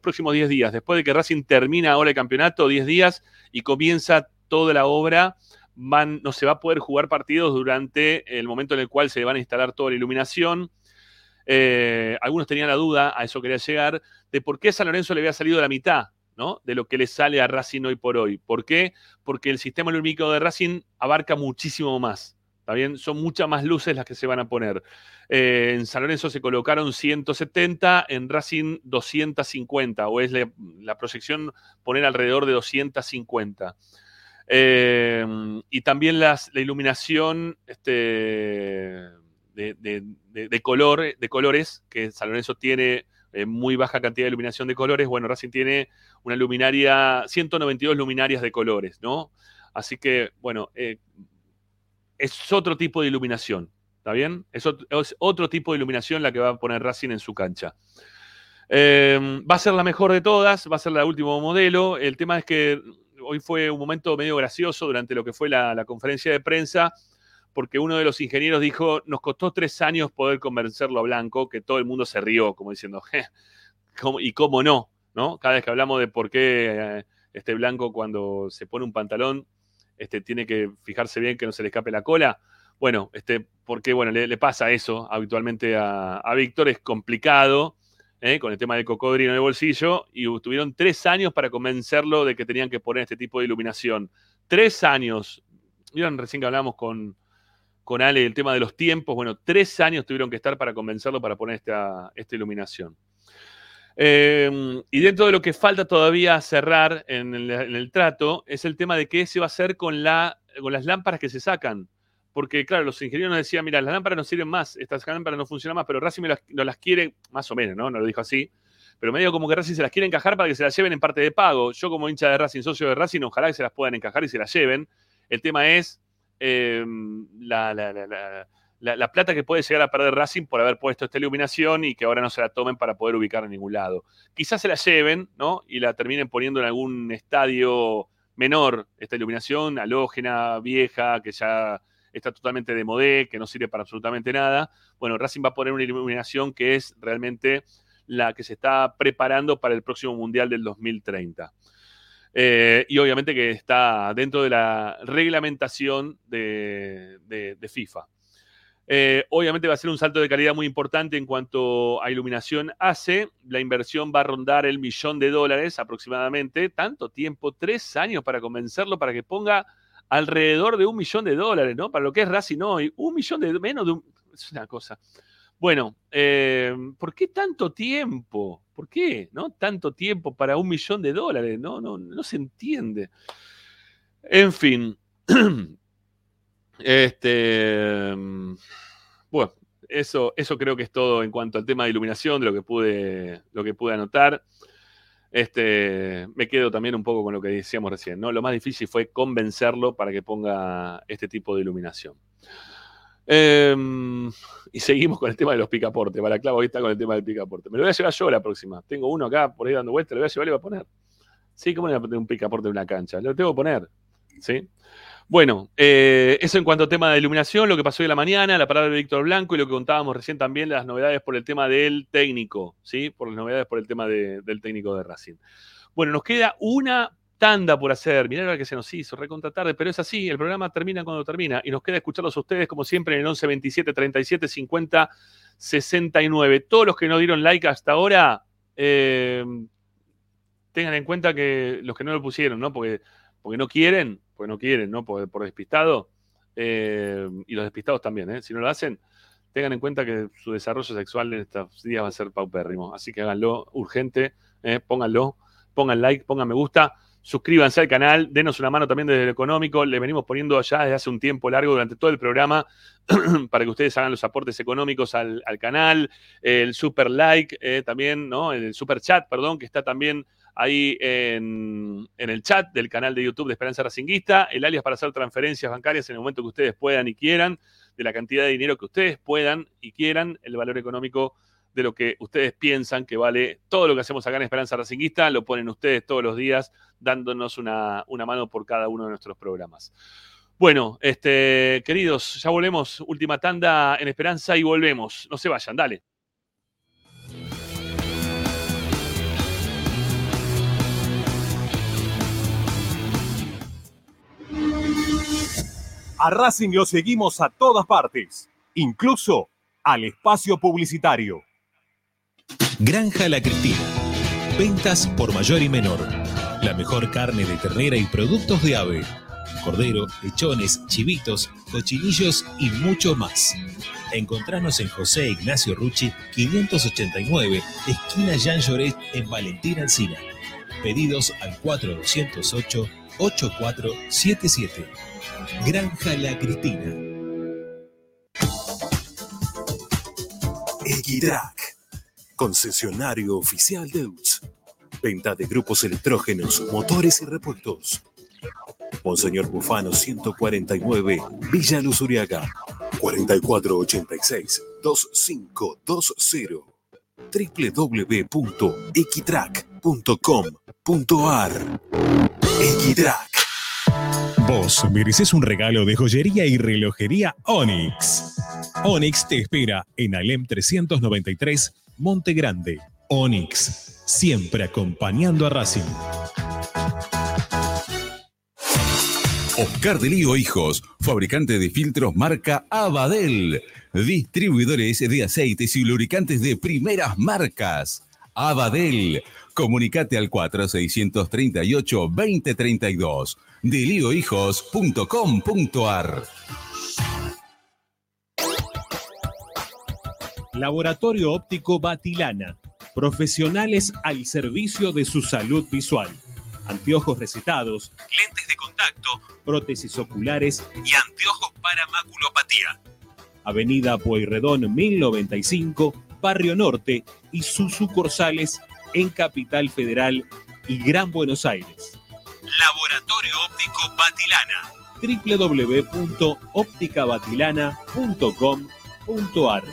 B: próximos 10 días. Después de que Racing termina ahora el campeonato, 10 días, y comienza toda la obra. No se va a poder jugar partidos durante el momento en el cual se van a instalar toda la iluminación eh, algunos tenían la duda, a eso quería llegar, de por qué San Lorenzo le había salido la mitad ¿no? de lo que le sale a Racing hoy por hoy. ¿Por qué? Porque el sistema lumínico de Racing abarca muchísimo más. ¿Está bien? Son muchas más luces las que se van a poner. Eh, en San Lorenzo se colocaron 170, en Racing 250, o es la, proyección poner alrededor de 250. Eh, y también las, la iluminación, este, de, de, de, color, de colores, que San Lorenzo tiene eh, muy baja cantidad de iluminación de colores. Bueno, Racing tiene una luminaria, 192 luminarias de colores, ¿no? Así que, bueno, es otro tipo de iluminación, ¿está bien? Es otro, tipo de iluminación la que va a poner Racing en su cancha. Eh, va a ser la mejor de todas, va a ser la último modelo. El tema es que hoy fue un momento medio gracioso durante lo que fue la, conferencia de prensa porque uno de los ingenieros dijo, nos costó tres años poder convencerlo a Blanco, que todo el mundo se rió, como diciendo, ¿cómo, ¿y cómo no? ¿no? Cada vez que hablamos de por qué eh, este Blanco cuando se pone un pantalón este, tiene que fijarse bien que no se le escape la cola. Bueno, este, porque bueno, le, pasa eso habitualmente a, a Víctor, es complicado. ¿eh? con el tema del cocodrilo en el bolsillo y tuvieron tres años para convencerlo de que tenían que poner este tipo de iluminación. Tres años. Vieron recién que hablamos con, con Ale el tema de los tiempos. Bueno, tres años tuvieron que estar para convencerlo para poner esta, esta iluminación. Eh, y dentro de lo que falta todavía cerrar en el, trato es el tema de qué se va a hacer con, la, con las lámparas que se sacan. Porque, claro, los ingenieros nos decían, mira, las lámparas no sirven más, estas lámparas no funcionan más, pero Racing no las quiere, más o menos, ¿no? No lo dijo así, pero medio como que Racing se las quiere encajar para que se las lleven en parte de pago. Yo como hincha de Racing, socio de Racing, ojalá que se las puedan encajar y se las lleven. El tema es la, la, la, la, plata que puede llegar a perder Racing por haber puesto esta iluminación y que ahora no se la tomen para poder ubicar en ningún lado. Quizás se la lleven, ¿no? Y la terminen poniendo en algún estadio menor, esta iluminación halógena, vieja, que ya está totalmente de modé, que no sirve para absolutamente nada. Bueno, Racing va a poner una iluminación que es realmente la que se está preparando para el próximo Mundial del 2030. Eh, y obviamente que está dentro de la reglamentación de- de FIFA. Eh, obviamente va a ser un salto de calidad muy importante en cuanto a iluminación hace. La inversión va a rondar el millón de dólares aproximadamente. Tanto tiempo, tres años para convencerlo para que ponga alrededor de un millón de dólares, ¿no? Para lo que es Racing hoy, un millón de menos de un... Es una cosa. Bueno, eh, ¿por qué tanto tiempo? ¿Por qué? ¿No? Tanto tiempo para un millón de dólares, ¿no? No, no se entiende. En fin. Este. Bueno, eso, eso creo que es todo en cuanto al tema de iluminación, de lo que pude, lo que pude anotar. Este, me quedo también un poco con lo que decíamos recién, ¿no? Lo más difícil fue convencerlo para que ponga este tipo de iluminación. Em, y seguimos con el tema de los picaportes. Balaclava hoy está con el tema del picaporte. Me lo voy a llevar yo la próxima. Tengo uno acá por ahí dando vueltas, lo voy a llevar y lo voy a poner. Sí, ¿cómo le voy a poner un picaporte en una cancha? Lo tengo que poner. ¿Sí? Bueno, eh, eso en cuanto al tema de iluminación, lo que pasó hoy en la mañana, la parada de Víctor Blanco y lo que contábamos recién también, las novedades por el tema del técnico, ¿sí? Por las novedades por el tema de- del técnico de Racing. Bueno, nos queda una tanda por hacer. Mirá la que se nos hizo, recontra tarde, pero es así, el programa termina cuando termina y nos queda escucharlos a ustedes como siempre en el 11 27 37 50 69. Todos los que no dieron like hasta ahora, eh, tengan en cuenta que los que no lo pusieron, ¿no? Porque, porque no quieren, porque no quieren, ¿no? Por, despistado. eh, y los despistados también, ¿eh? Si no lo hacen, tengan en cuenta que su desarrollo sexual en estos días va a ser paupérrimo. Así que háganlo urgente, ¿eh? pónganlo, pongan like, pongan me gusta, suscríbanse al canal, denos una mano también desde lo económico. Le venimos poniendo ya desde hace un tiempo largo durante todo el programa para que ustedes hagan los aportes económicos al, al canal, el super like eh, también, ¿no? El super chat, perdón, que está también ahí en, el chat del canal de YouTube de Esperanza Racinguista, el alias para hacer transferencias bancarias en el momento que ustedes puedan y quieran, de la cantidad de dinero que ustedes puedan y quieran, el valor económico de lo que ustedes piensan que vale todo lo que hacemos acá en Esperanza Racinguista, lo ponen ustedes todos los días dándonos una, una mano por cada uno de nuestros programas. Bueno, este, queridos, ya volvemos, última tanda en Esperanza y volvemos. No se vayan, dale.
H: A Racing lo seguimos a todas partes, incluso al espacio publicitario.
I: Granja La Cristina. Ventas por mayor y menor. La mejor carne de ternera y productos de ave. Cordero, lechones, chivitos, cochinillos y mucho más. Encontranos en José Ignacio Rucci 589, esquina Jean Lloret en Valentín Alcina. Pedidos al 4208 8477. Granja La Cristina.
K: Equitrack, concesionario oficial de UTS. Venta de grupos electrógenos, motores y repuestos. Monseñor Bufano 149, Villa Luz Uriaga. 4486-2520. www.equitrack.com.ar Equitrack.
S: Vos mereces un regalo de joyería y relojería Onyx. Onyx te espera en Alem 393, Monte Grande. Onyx, siempre acompañando a Racing.
A: Oscar de Lío Hijos, fabricante de filtros marca Abadel. Distribuidores de aceites y lubricantes de primeras marcas. Abadel. Comunicate al 4638-2032. deliohijos.com.ar
T: Laboratorio Óptico Batilana. Profesionales al servicio de su salud visual. Anteojos recetados, lentes de contacto, prótesis oculares y anteojos para maculopatía. Avenida Pueyrredón 1095, Barrio Norte y sus sucursales en Capital Federal y Gran Buenos Aires. Laboratorio Óptico Batilana www.opticabatilana.com.ar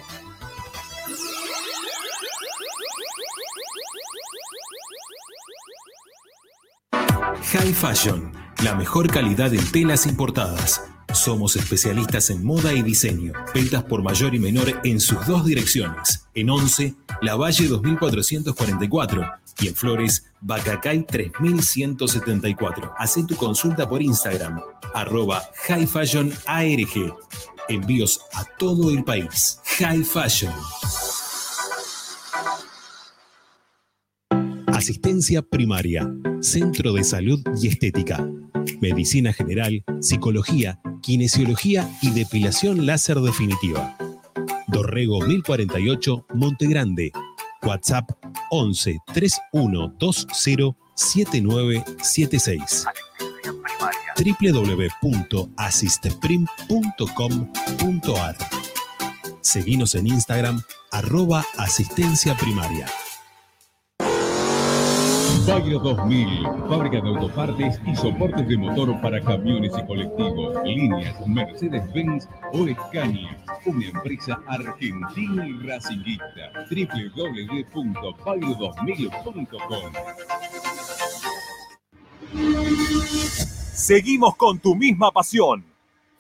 K: High Fashion, la mejor calidad en telas importadas. Somos especialistas en moda y diseño. Ventas por mayor y menor en sus dos direcciones. En 11, La Valle 2444 Y en Flores, Bacacay 3174. Haz tu consulta por Instagram, arroba. Envíos a todo el país. High Fashion.
I: Asistencia primaria, Centro de Salud y Estética, Medicina General, Psicología, Kinesiología y Depilación Láser Definitiva. Dorrego 1048, Monte Grande. WhatsApp 11 3120 7976 www.asisteprim.com.ar Seguinos en Instagram arroba asistencia primaria.
A: Bagro 2000, fábrica de autopartes y soportes de motor para camiones y colectivos. Líneas Mercedes-Benz o Scania. Una empresa argentina y racinguista. www.bagro2000.com
H: Seguimos con tu misma pasión.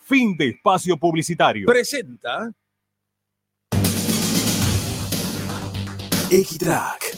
H: Fin de espacio publicitario.
K: Presenta Equitrack,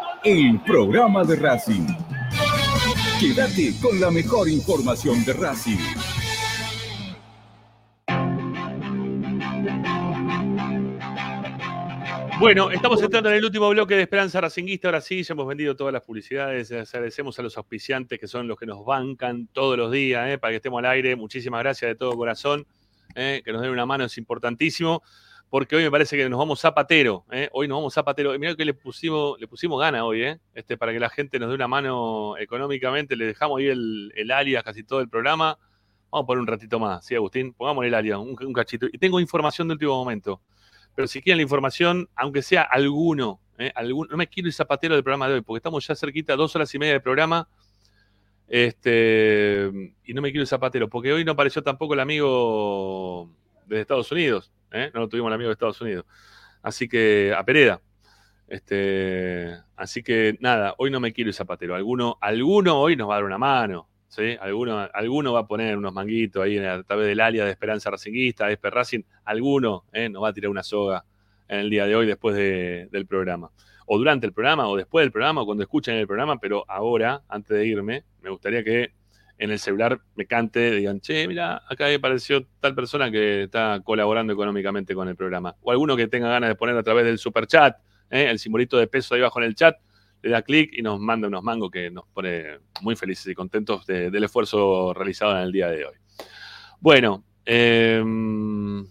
A: el programa de Racing. Quédate con la mejor información de Racing.
B: Bueno, estamos entrando en el último bloque de Esperanza Racinguista. Ahora sí, ya hemos vendido todas las publicidades. Les agradecemos a los auspiciantes que son los que nos bancan todos los días eh, para que estemos al aire. Muchísimas gracias de todo corazón. eh, que nos den una mano es importantísimo. Porque hoy me parece que nos vamos zapatero. eh, Hoy nos vamos zapatero. Y mira que le pusimos, le pusimos gana hoy, eh, este, para que la gente nos dé una mano económicamente. Le dejamos ahí el, el alias casi todo el programa. Vamos a poner un ratito más, ¿sí, Agustín? Pongamos el alias, un, cachito. Y tengo información de último momento. Pero si quieren la información, aunque sea alguno, ¿eh? no me quiero ir zapatero del programa de hoy, porque estamos ya cerquita, dos horas y media de programa. Este, y no me quiero ir zapatero, porque hoy no apareció tampoco el amigo de Estados Unidos. ¿Eh? No lo tuvimos el amigo de Estados Unidos. Así que, a Pereda. Este, así que nada, hoy no me quiero ir zapatero. Alguno, alguno hoy nos va a dar una mano. ¿sí? Alguno, alguno va a poner unos manguitos ahí a través del alias de Esperanza Racinguista, Esper Racing. Alguno ¿eh? nos va a tirar una soga en el día de hoy después de- del programa. O durante el programa, o después del programa, o cuando escuchen el programa, pero ahora, antes de irme, me gustaría que en el celular me cante, digan, che, mira, acá apareció tal persona que está colaborando económicamente con el programa. O alguno que tenga ganas de poner a través del super chat, el simbolito de peso ahí abajo en el chat, le da clic y nos manda unos mangos que nos pone muy felices y contentos de- del esfuerzo realizado en el día de hoy. Bueno, em,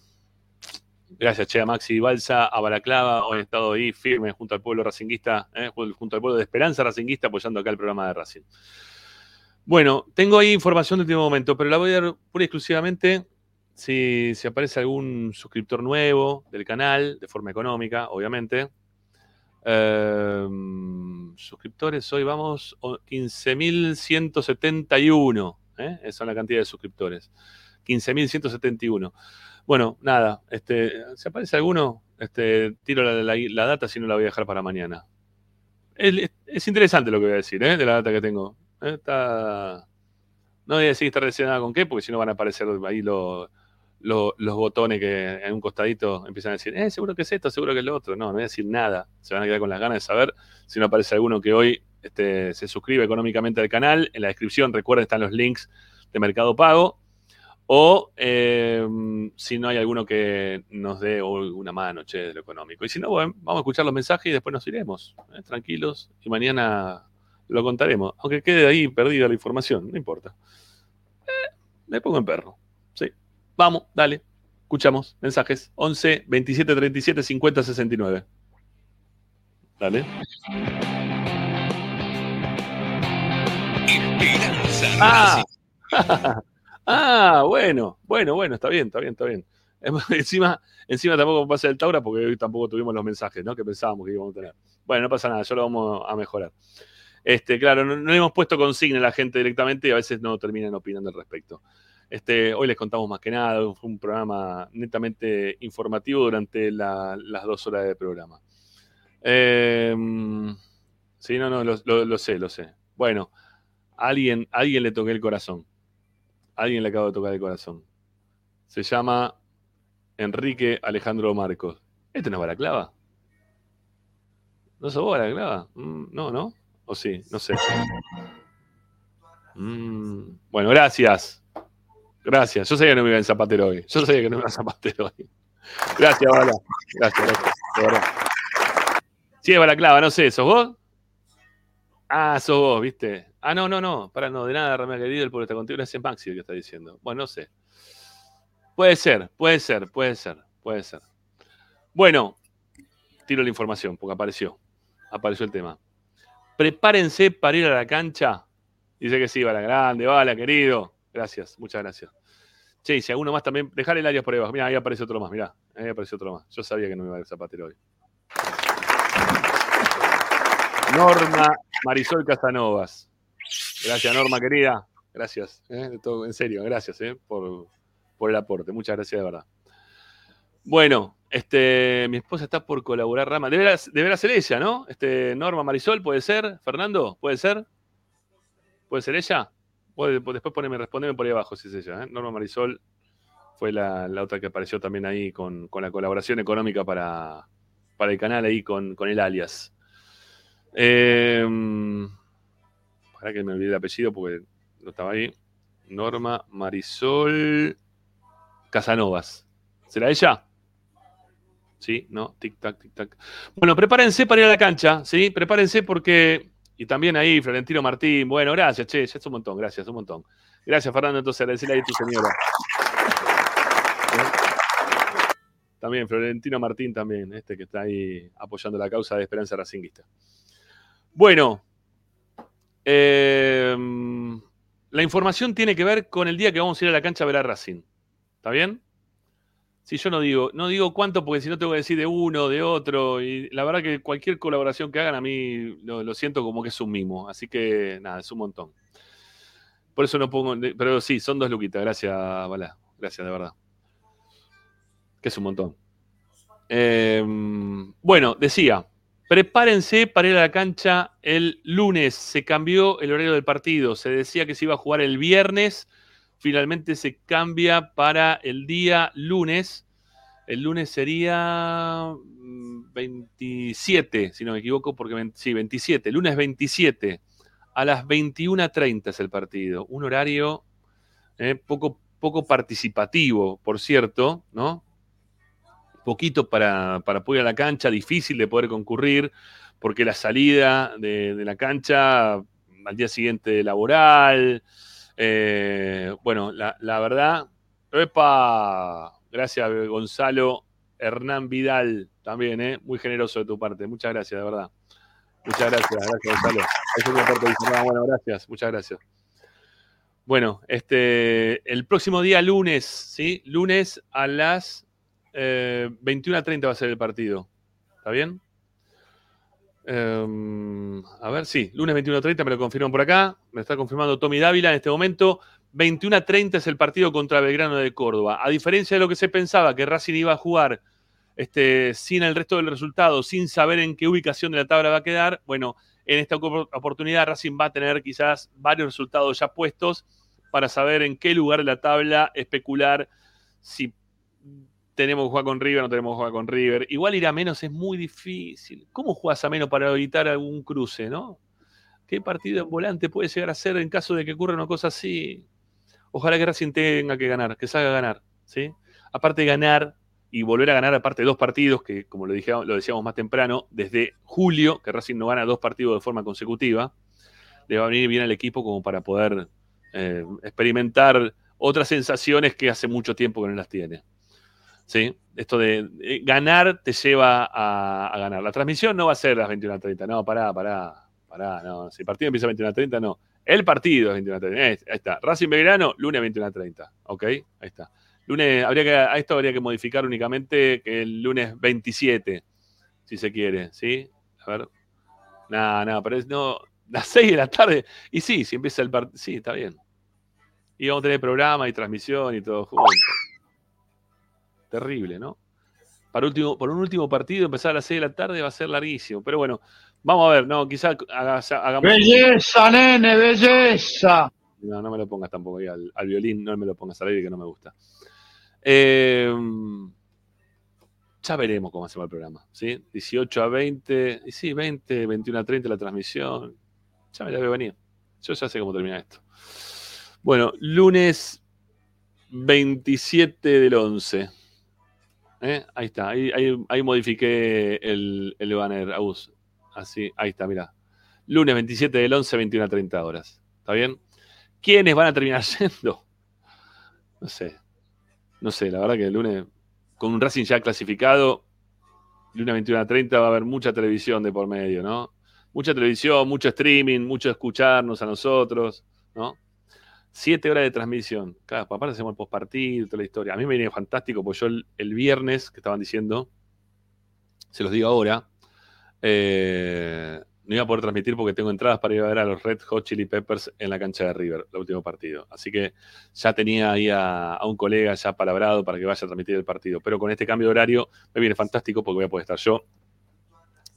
B: gracias, Che, a Maxi Balsa, a Balaclava, hoy han estado ahí firmes junto al pueblo racinguista, eh, junto al pueblo de Esperanza Racinguista, apoyando acá el programa de Racing. Bueno, tengo ahí información de último momento, pero la voy a dar pura y exclusivamente si, aparece algún suscriptor nuevo del canal, de forma económica, obviamente. Em, suscriptores, hoy vamos o- 15.171. ¿eh? Esa es la cantidad de suscriptores. 15.171. Bueno, nada, este, si aparece alguno, este, tiro la, la- la data si no la voy a dejar para mañana. Es, es interesante lo que voy a decir, ¿eh? de la data que tengo. No voy a decir que está relacionada con qué, porque si no van a aparecer ahí los, los, botones que en un costadito empiezan a decir, eh, seguro que es esto, seguro que es lo otro. No, no voy a decir nada. Se van a quedar con las ganas de saber si no aparece alguno que hoy este, se suscribe económicamente al canal. En la descripción, recuerden, están los links de Mercado Pago. O eh, si no hay alguno que nos dé una mano, che, de lo económico. Y si no, bueno, vamos a escuchar los mensajes y después nos iremos, ¿eh? tranquilos. Y mañana lo contaremos. Aunque quede ahí perdida la información, no importa. Eh, me pongo en perro. Sí. Vamos, dale. Escuchamos. Mensajes. 11 27 37 50 69. Dale. Ah, ah, bueno, bueno, bueno, está bien, está bien, está bien. Encima, encima tampoco pasa el Taura porque hoy tampoco tuvimos los mensajes, ¿no? Que pensábamos que íbamos a tener. Bueno, no pasa nada, ya lo vamos a mejorar. Este, claro, no, no le hemos puesto consigna a la gente directamente y a veces no terminan opinando al respecto. Este, hoy les contamos más que nada, fue un programa netamente informativo durante la- las dos horas de programa. Eh, sí, no, no, lo, sé, lo sé. Bueno, alguien, alguien le toqué el corazón. Alguien le acabo de tocar el corazón. Se llama Enrique Alejandro Marcos. ¿Este no es Balaclava? ¿No sos vos Balaclava? Mm, no, ¿no? ¿O sí? No sé. Mm, bueno, gracias. Gracias. Yo sabía que no me iba en Zapatero hoy. Yo sabía que no me iba en Zapatero hoy. Gracias, Bala. Gracias, gracias. de verdad. Sí, es Balaclava, no sé, ¿sos vos? Ah, sos vos, ¿viste? Ah, no, no, no. Para no, de nada, Ramón querido, el pueblo está contigo. Es Maxi el que está diciendo. Bueno, no sé. Puede ser, puede ser, puede ser, puede ser. Bueno, tiro la información porque apareció. Apareció el tema. Prepárense para ir a la cancha. Dice que sí, Bala Grande, Bala, querido. Gracias, muchas gracias. Che, y si alguno más también, dejale el alias por ahí abajo. Mira, ahí aparece otro más, mirá. Ahí apareció otro más. Yo sabía que no me iba a ir Zapatero hoy. Norma Marisol Casanovas. Gracias, Norma, querida. Gracias. ¿eh? Todo, en serio, gracias ¿eh? por, por el aporte. Muchas gracias, de verdad. Bueno, este, mi esposa está por colaborar, Rama. Deberá, deberá ser ella, ¿no? Este, Norma Marisol, ¿puede ser? Fernando, ¿puede ser? ¿Puede ser ella? Después poneme, respondeme por ahí abajo si es ella. ¿eh? Norma Marisol fue la, otra que apareció también ahí con, la colaboración económica para, el canal ahí con, el alias. Eh, para que me olvidé el apellido porque no estaba ahí. Norma Marisol Casanovas. ¿Será ella? Sí, no, tic tac, tic tac. Bueno, prepárense para ir a la cancha, ¿sí? Prepárense porque. Y también ahí, Florentino Martín. Bueno, gracias, che, ya es un montón, gracias, un montón. Gracias, Fernando. Entonces, agradecerle ahí a tu señora. También, Florentino Martín, también, este que está ahí apoyando la causa de Esperanza Racinguista. Bueno, eh, la información tiene que ver con el día que vamos a ir a la cancha a ver a Racing. ¿Está bien? Si yo no digo, no digo cuánto, porque si no tengo que decir de uno, de otro, y la verdad que cualquier colaboración que hagan a mí lo, siento como que es un mimo, así que nada, es un montón. Por eso no pongo, pero sí, son dos luquitas, gracias, Bala, gracias de verdad. Que es un montón. Eh, bueno, decía, prepárense para ir a la cancha el lunes, se cambió el horario del partido, se decía que se iba a jugar el viernes, finalmente se cambia para el día lunes. El lunes sería mm, 27, si no me equivoco, porque sí, 27, lunes 27, a las 21.30 es el partido. Un horario eh, poco, poco participativo, por cierto, ¿no? Poquito para, para ir a la cancha, difícil de poder concurrir, porque la salida de, de la cancha al día siguiente laboral, eh, bueno, la, verdad, ¡epa! Gracias, Gonzalo Hernán Vidal, también, ¿eh? Muy generoso de tu parte. Muchas gracias, de verdad. Muchas gracias, gracias, Gonzalo. Ahí se me aporta, dice, "Ah, bueno, gracias, muchas gracias. Bueno, este, el próximo día, lunes, ¿sí? Lunes a las eh, 21.30 va a ser el partido. ¿Está bien? Em, a ver, sí, lunes 21.30 me lo confirman por acá. Me está confirmando Tommy Dávila en este momento. 21.30 es el partido contra Belgrano de Córdoba. A diferencia de lo que se pensaba, que Racing iba a jugar este, sin el resto del resultado, sin saber en qué ubicación de la tabla va a quedar, bueno, en esta opor- oportunidad Racing va a tener quizás varios resultados ya puestos para saber en qué lugar de la tabla especular si tenemos que jugar con River, no tenemos que jugar con River. Igual ir a menos es muy difícil. ¿Cómo juegas a menos para evitar algún cruce, no? ¿Qué partido en volante puede llegar a ser en caso de que ocurra una cosa así? Ojalá que Racing tenga que ganar, que salga a ganar, ¿sí? Aparte de ganar y volver a ganar, aparte de dos partidos, que como lo, dije, lo decíamos más temprano, desde julio, que Racing no gana dos partidos de forma consecutiva, le va a venir bien al equipo como para poder eh, experimentar otras sensaciones que hace mucho tiempo que no las tiene. ¿Sí? Esto de eh, ganar te lleva a, ganar. La transmisión no va a ser las 21.30. No, pará, pará, pará. No. Si el partido empieza a 21.30, no. El partido es 21.30. Eh, Ahí está. Racing Belgrano, lunes 21.30. ¿Ok? Ahí está. Lunes, habría que, a esto habría que modificar únicamente que el lunes 27, si se quiere. ¿Sí? A ver. Nada, nada, pero es, no. Las 6 de la tarde. Y sí, si empieza el partido. Sí, está bien. Y vamos a tener programa y transmisión y todo junto. Terrible, ¿no? Para último, por un último partido, empezar a las 6 de la tarde va a ser larguísimo. Pero bueno, vamos a ver, no, quizá haga- hagamos.
U: Belleza, nene, belleza.
B: No, no me lo pongas tampoco ahí al, al violín, no me lo pongas al aire que no me gusta. Eh, ya veremos cómo hacemos el programa, ¿sí? 18 a 20, y sí, 20, 21 a 30 la transmisión. Ya me la veo venir. Yo ya sé cómo termina esto. Bueno, lunes 27 del 11. ¿Eh? Ahí está, ahí, ahí- modifiqué el, el banner, Agus. Así, ahí está, mira. Lunes 27 del 11, 21 a 30 horas. ¿Está bien? ¿Quiénes van a terminar yendo? No sé. No sé, la verdad que el lunes, con un Racing ya clasificado, lunes 21 a 30 va a haber mucha televisión de por medio, ¿no? Mucha televisión, mucho streaming, mucho escucharnos a nosotros, ¿no? Siete horas de transmisión. Claro, aparte hacemos el postpartido, toda la historia. A mí me viene fantástico, porque yo el, viernes, que estaban diciendo, se los digo ahora, eh, no iba a poder transmitir porque tengo entradas para ir a ver a los Red Hot Chili Peppers en la cancha de River, el último partido. Así que ya tenía ahí a, a un colega ya palabrado para que vaya a transmitir el partido. Pero con este cambio de horario me viene fantástico porque voy a poder estar yo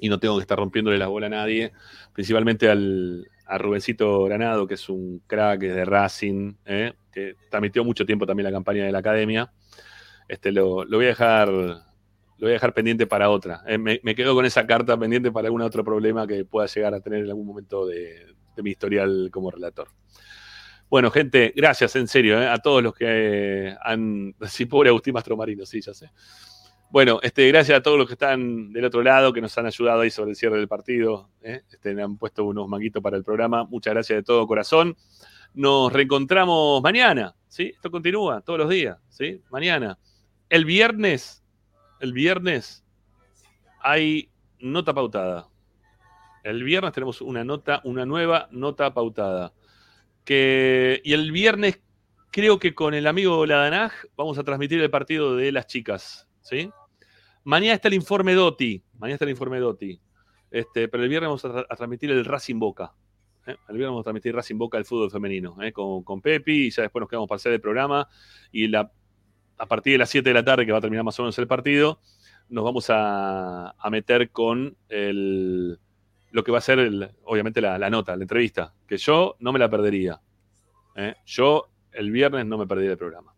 B: y no tengo que estar rompiéndole la bola a nadie, principalmente al, a Rubencito Granado, que es un crack es de Racing, ¿eh? que transmitió mucho tiempo también la campaña de la academia. Este, lo, lo voy a dejar lo voy a dejar pendiente para otra. Eh, me, quedo con esa carta pendiente para algún otro problema que pueda llegar a tener en algún momento de, de mi historial como relator. Bueno, gente, gracias en serio eh, a todos los que eh, han. Sí, pobre Agustín Mastromarino, sí, ya sé. Bueno, este, gracias a todos los que están del otro lado, que nos han ayudado ahí sobre el cierre del partido. ¿eh? Este, han puesto unos manguitos para el programa. Muchas gracias de todo corazón. Nos reencontramos mañana, ¿sí? Esto continúa todos los días, ¿sí? Mañana. El viernes, el viernes hay nota pautada. El viernes tenemos una nota, una nueva nota pautada. Que, y el viernes creo que con el amigo Ladanaj vamos a transmitir el partido de las chicas, ¿sí? Mañana está el informe Doti. Mañana está el informe Doti. Este, pero el viernes vamos a, tra- a transmitir el Racing Boca. ¿eh? El viernes vamos a transmitir Racing Boca del fútbol femenino. ¿eh? Con, con Pepi y ya después nos quedamos para hacer el programa. Y a partir de las 7 de la tarde, que va a terminar más o menos el partido, nos vamos a, a meter con el, lo que va a ser, obviamente, la, la nota, la entrevista. Que yo no me la perdería. ¿eh? Yo el viernes no me perdería el programa.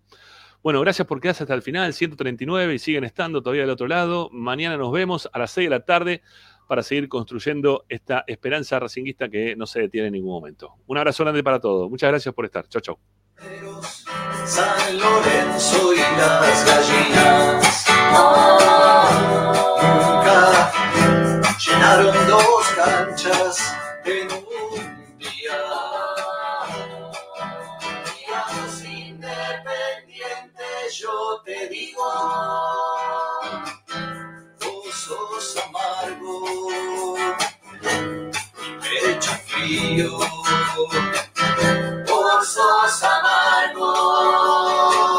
B: Bueno, gracias por quedarse hasta el final, 139 y siguen estando todavía del otro lado. Mañana nos vemos a las 6 de la tarde para seguir construyendo esta esperanza racinguista que no se detiene en ningún momento. Un abrazo grande para todos. Muchas gracias por estar. Chau, chau.
C: San Lorenzo y las gallinas nunca llenaron dos canchas en un yo te digo, vos sos amargo y pecho frío. Vos sos amargo.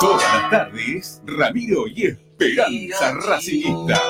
A: Todas las tardes, Ramiro y Esperanza Racingista.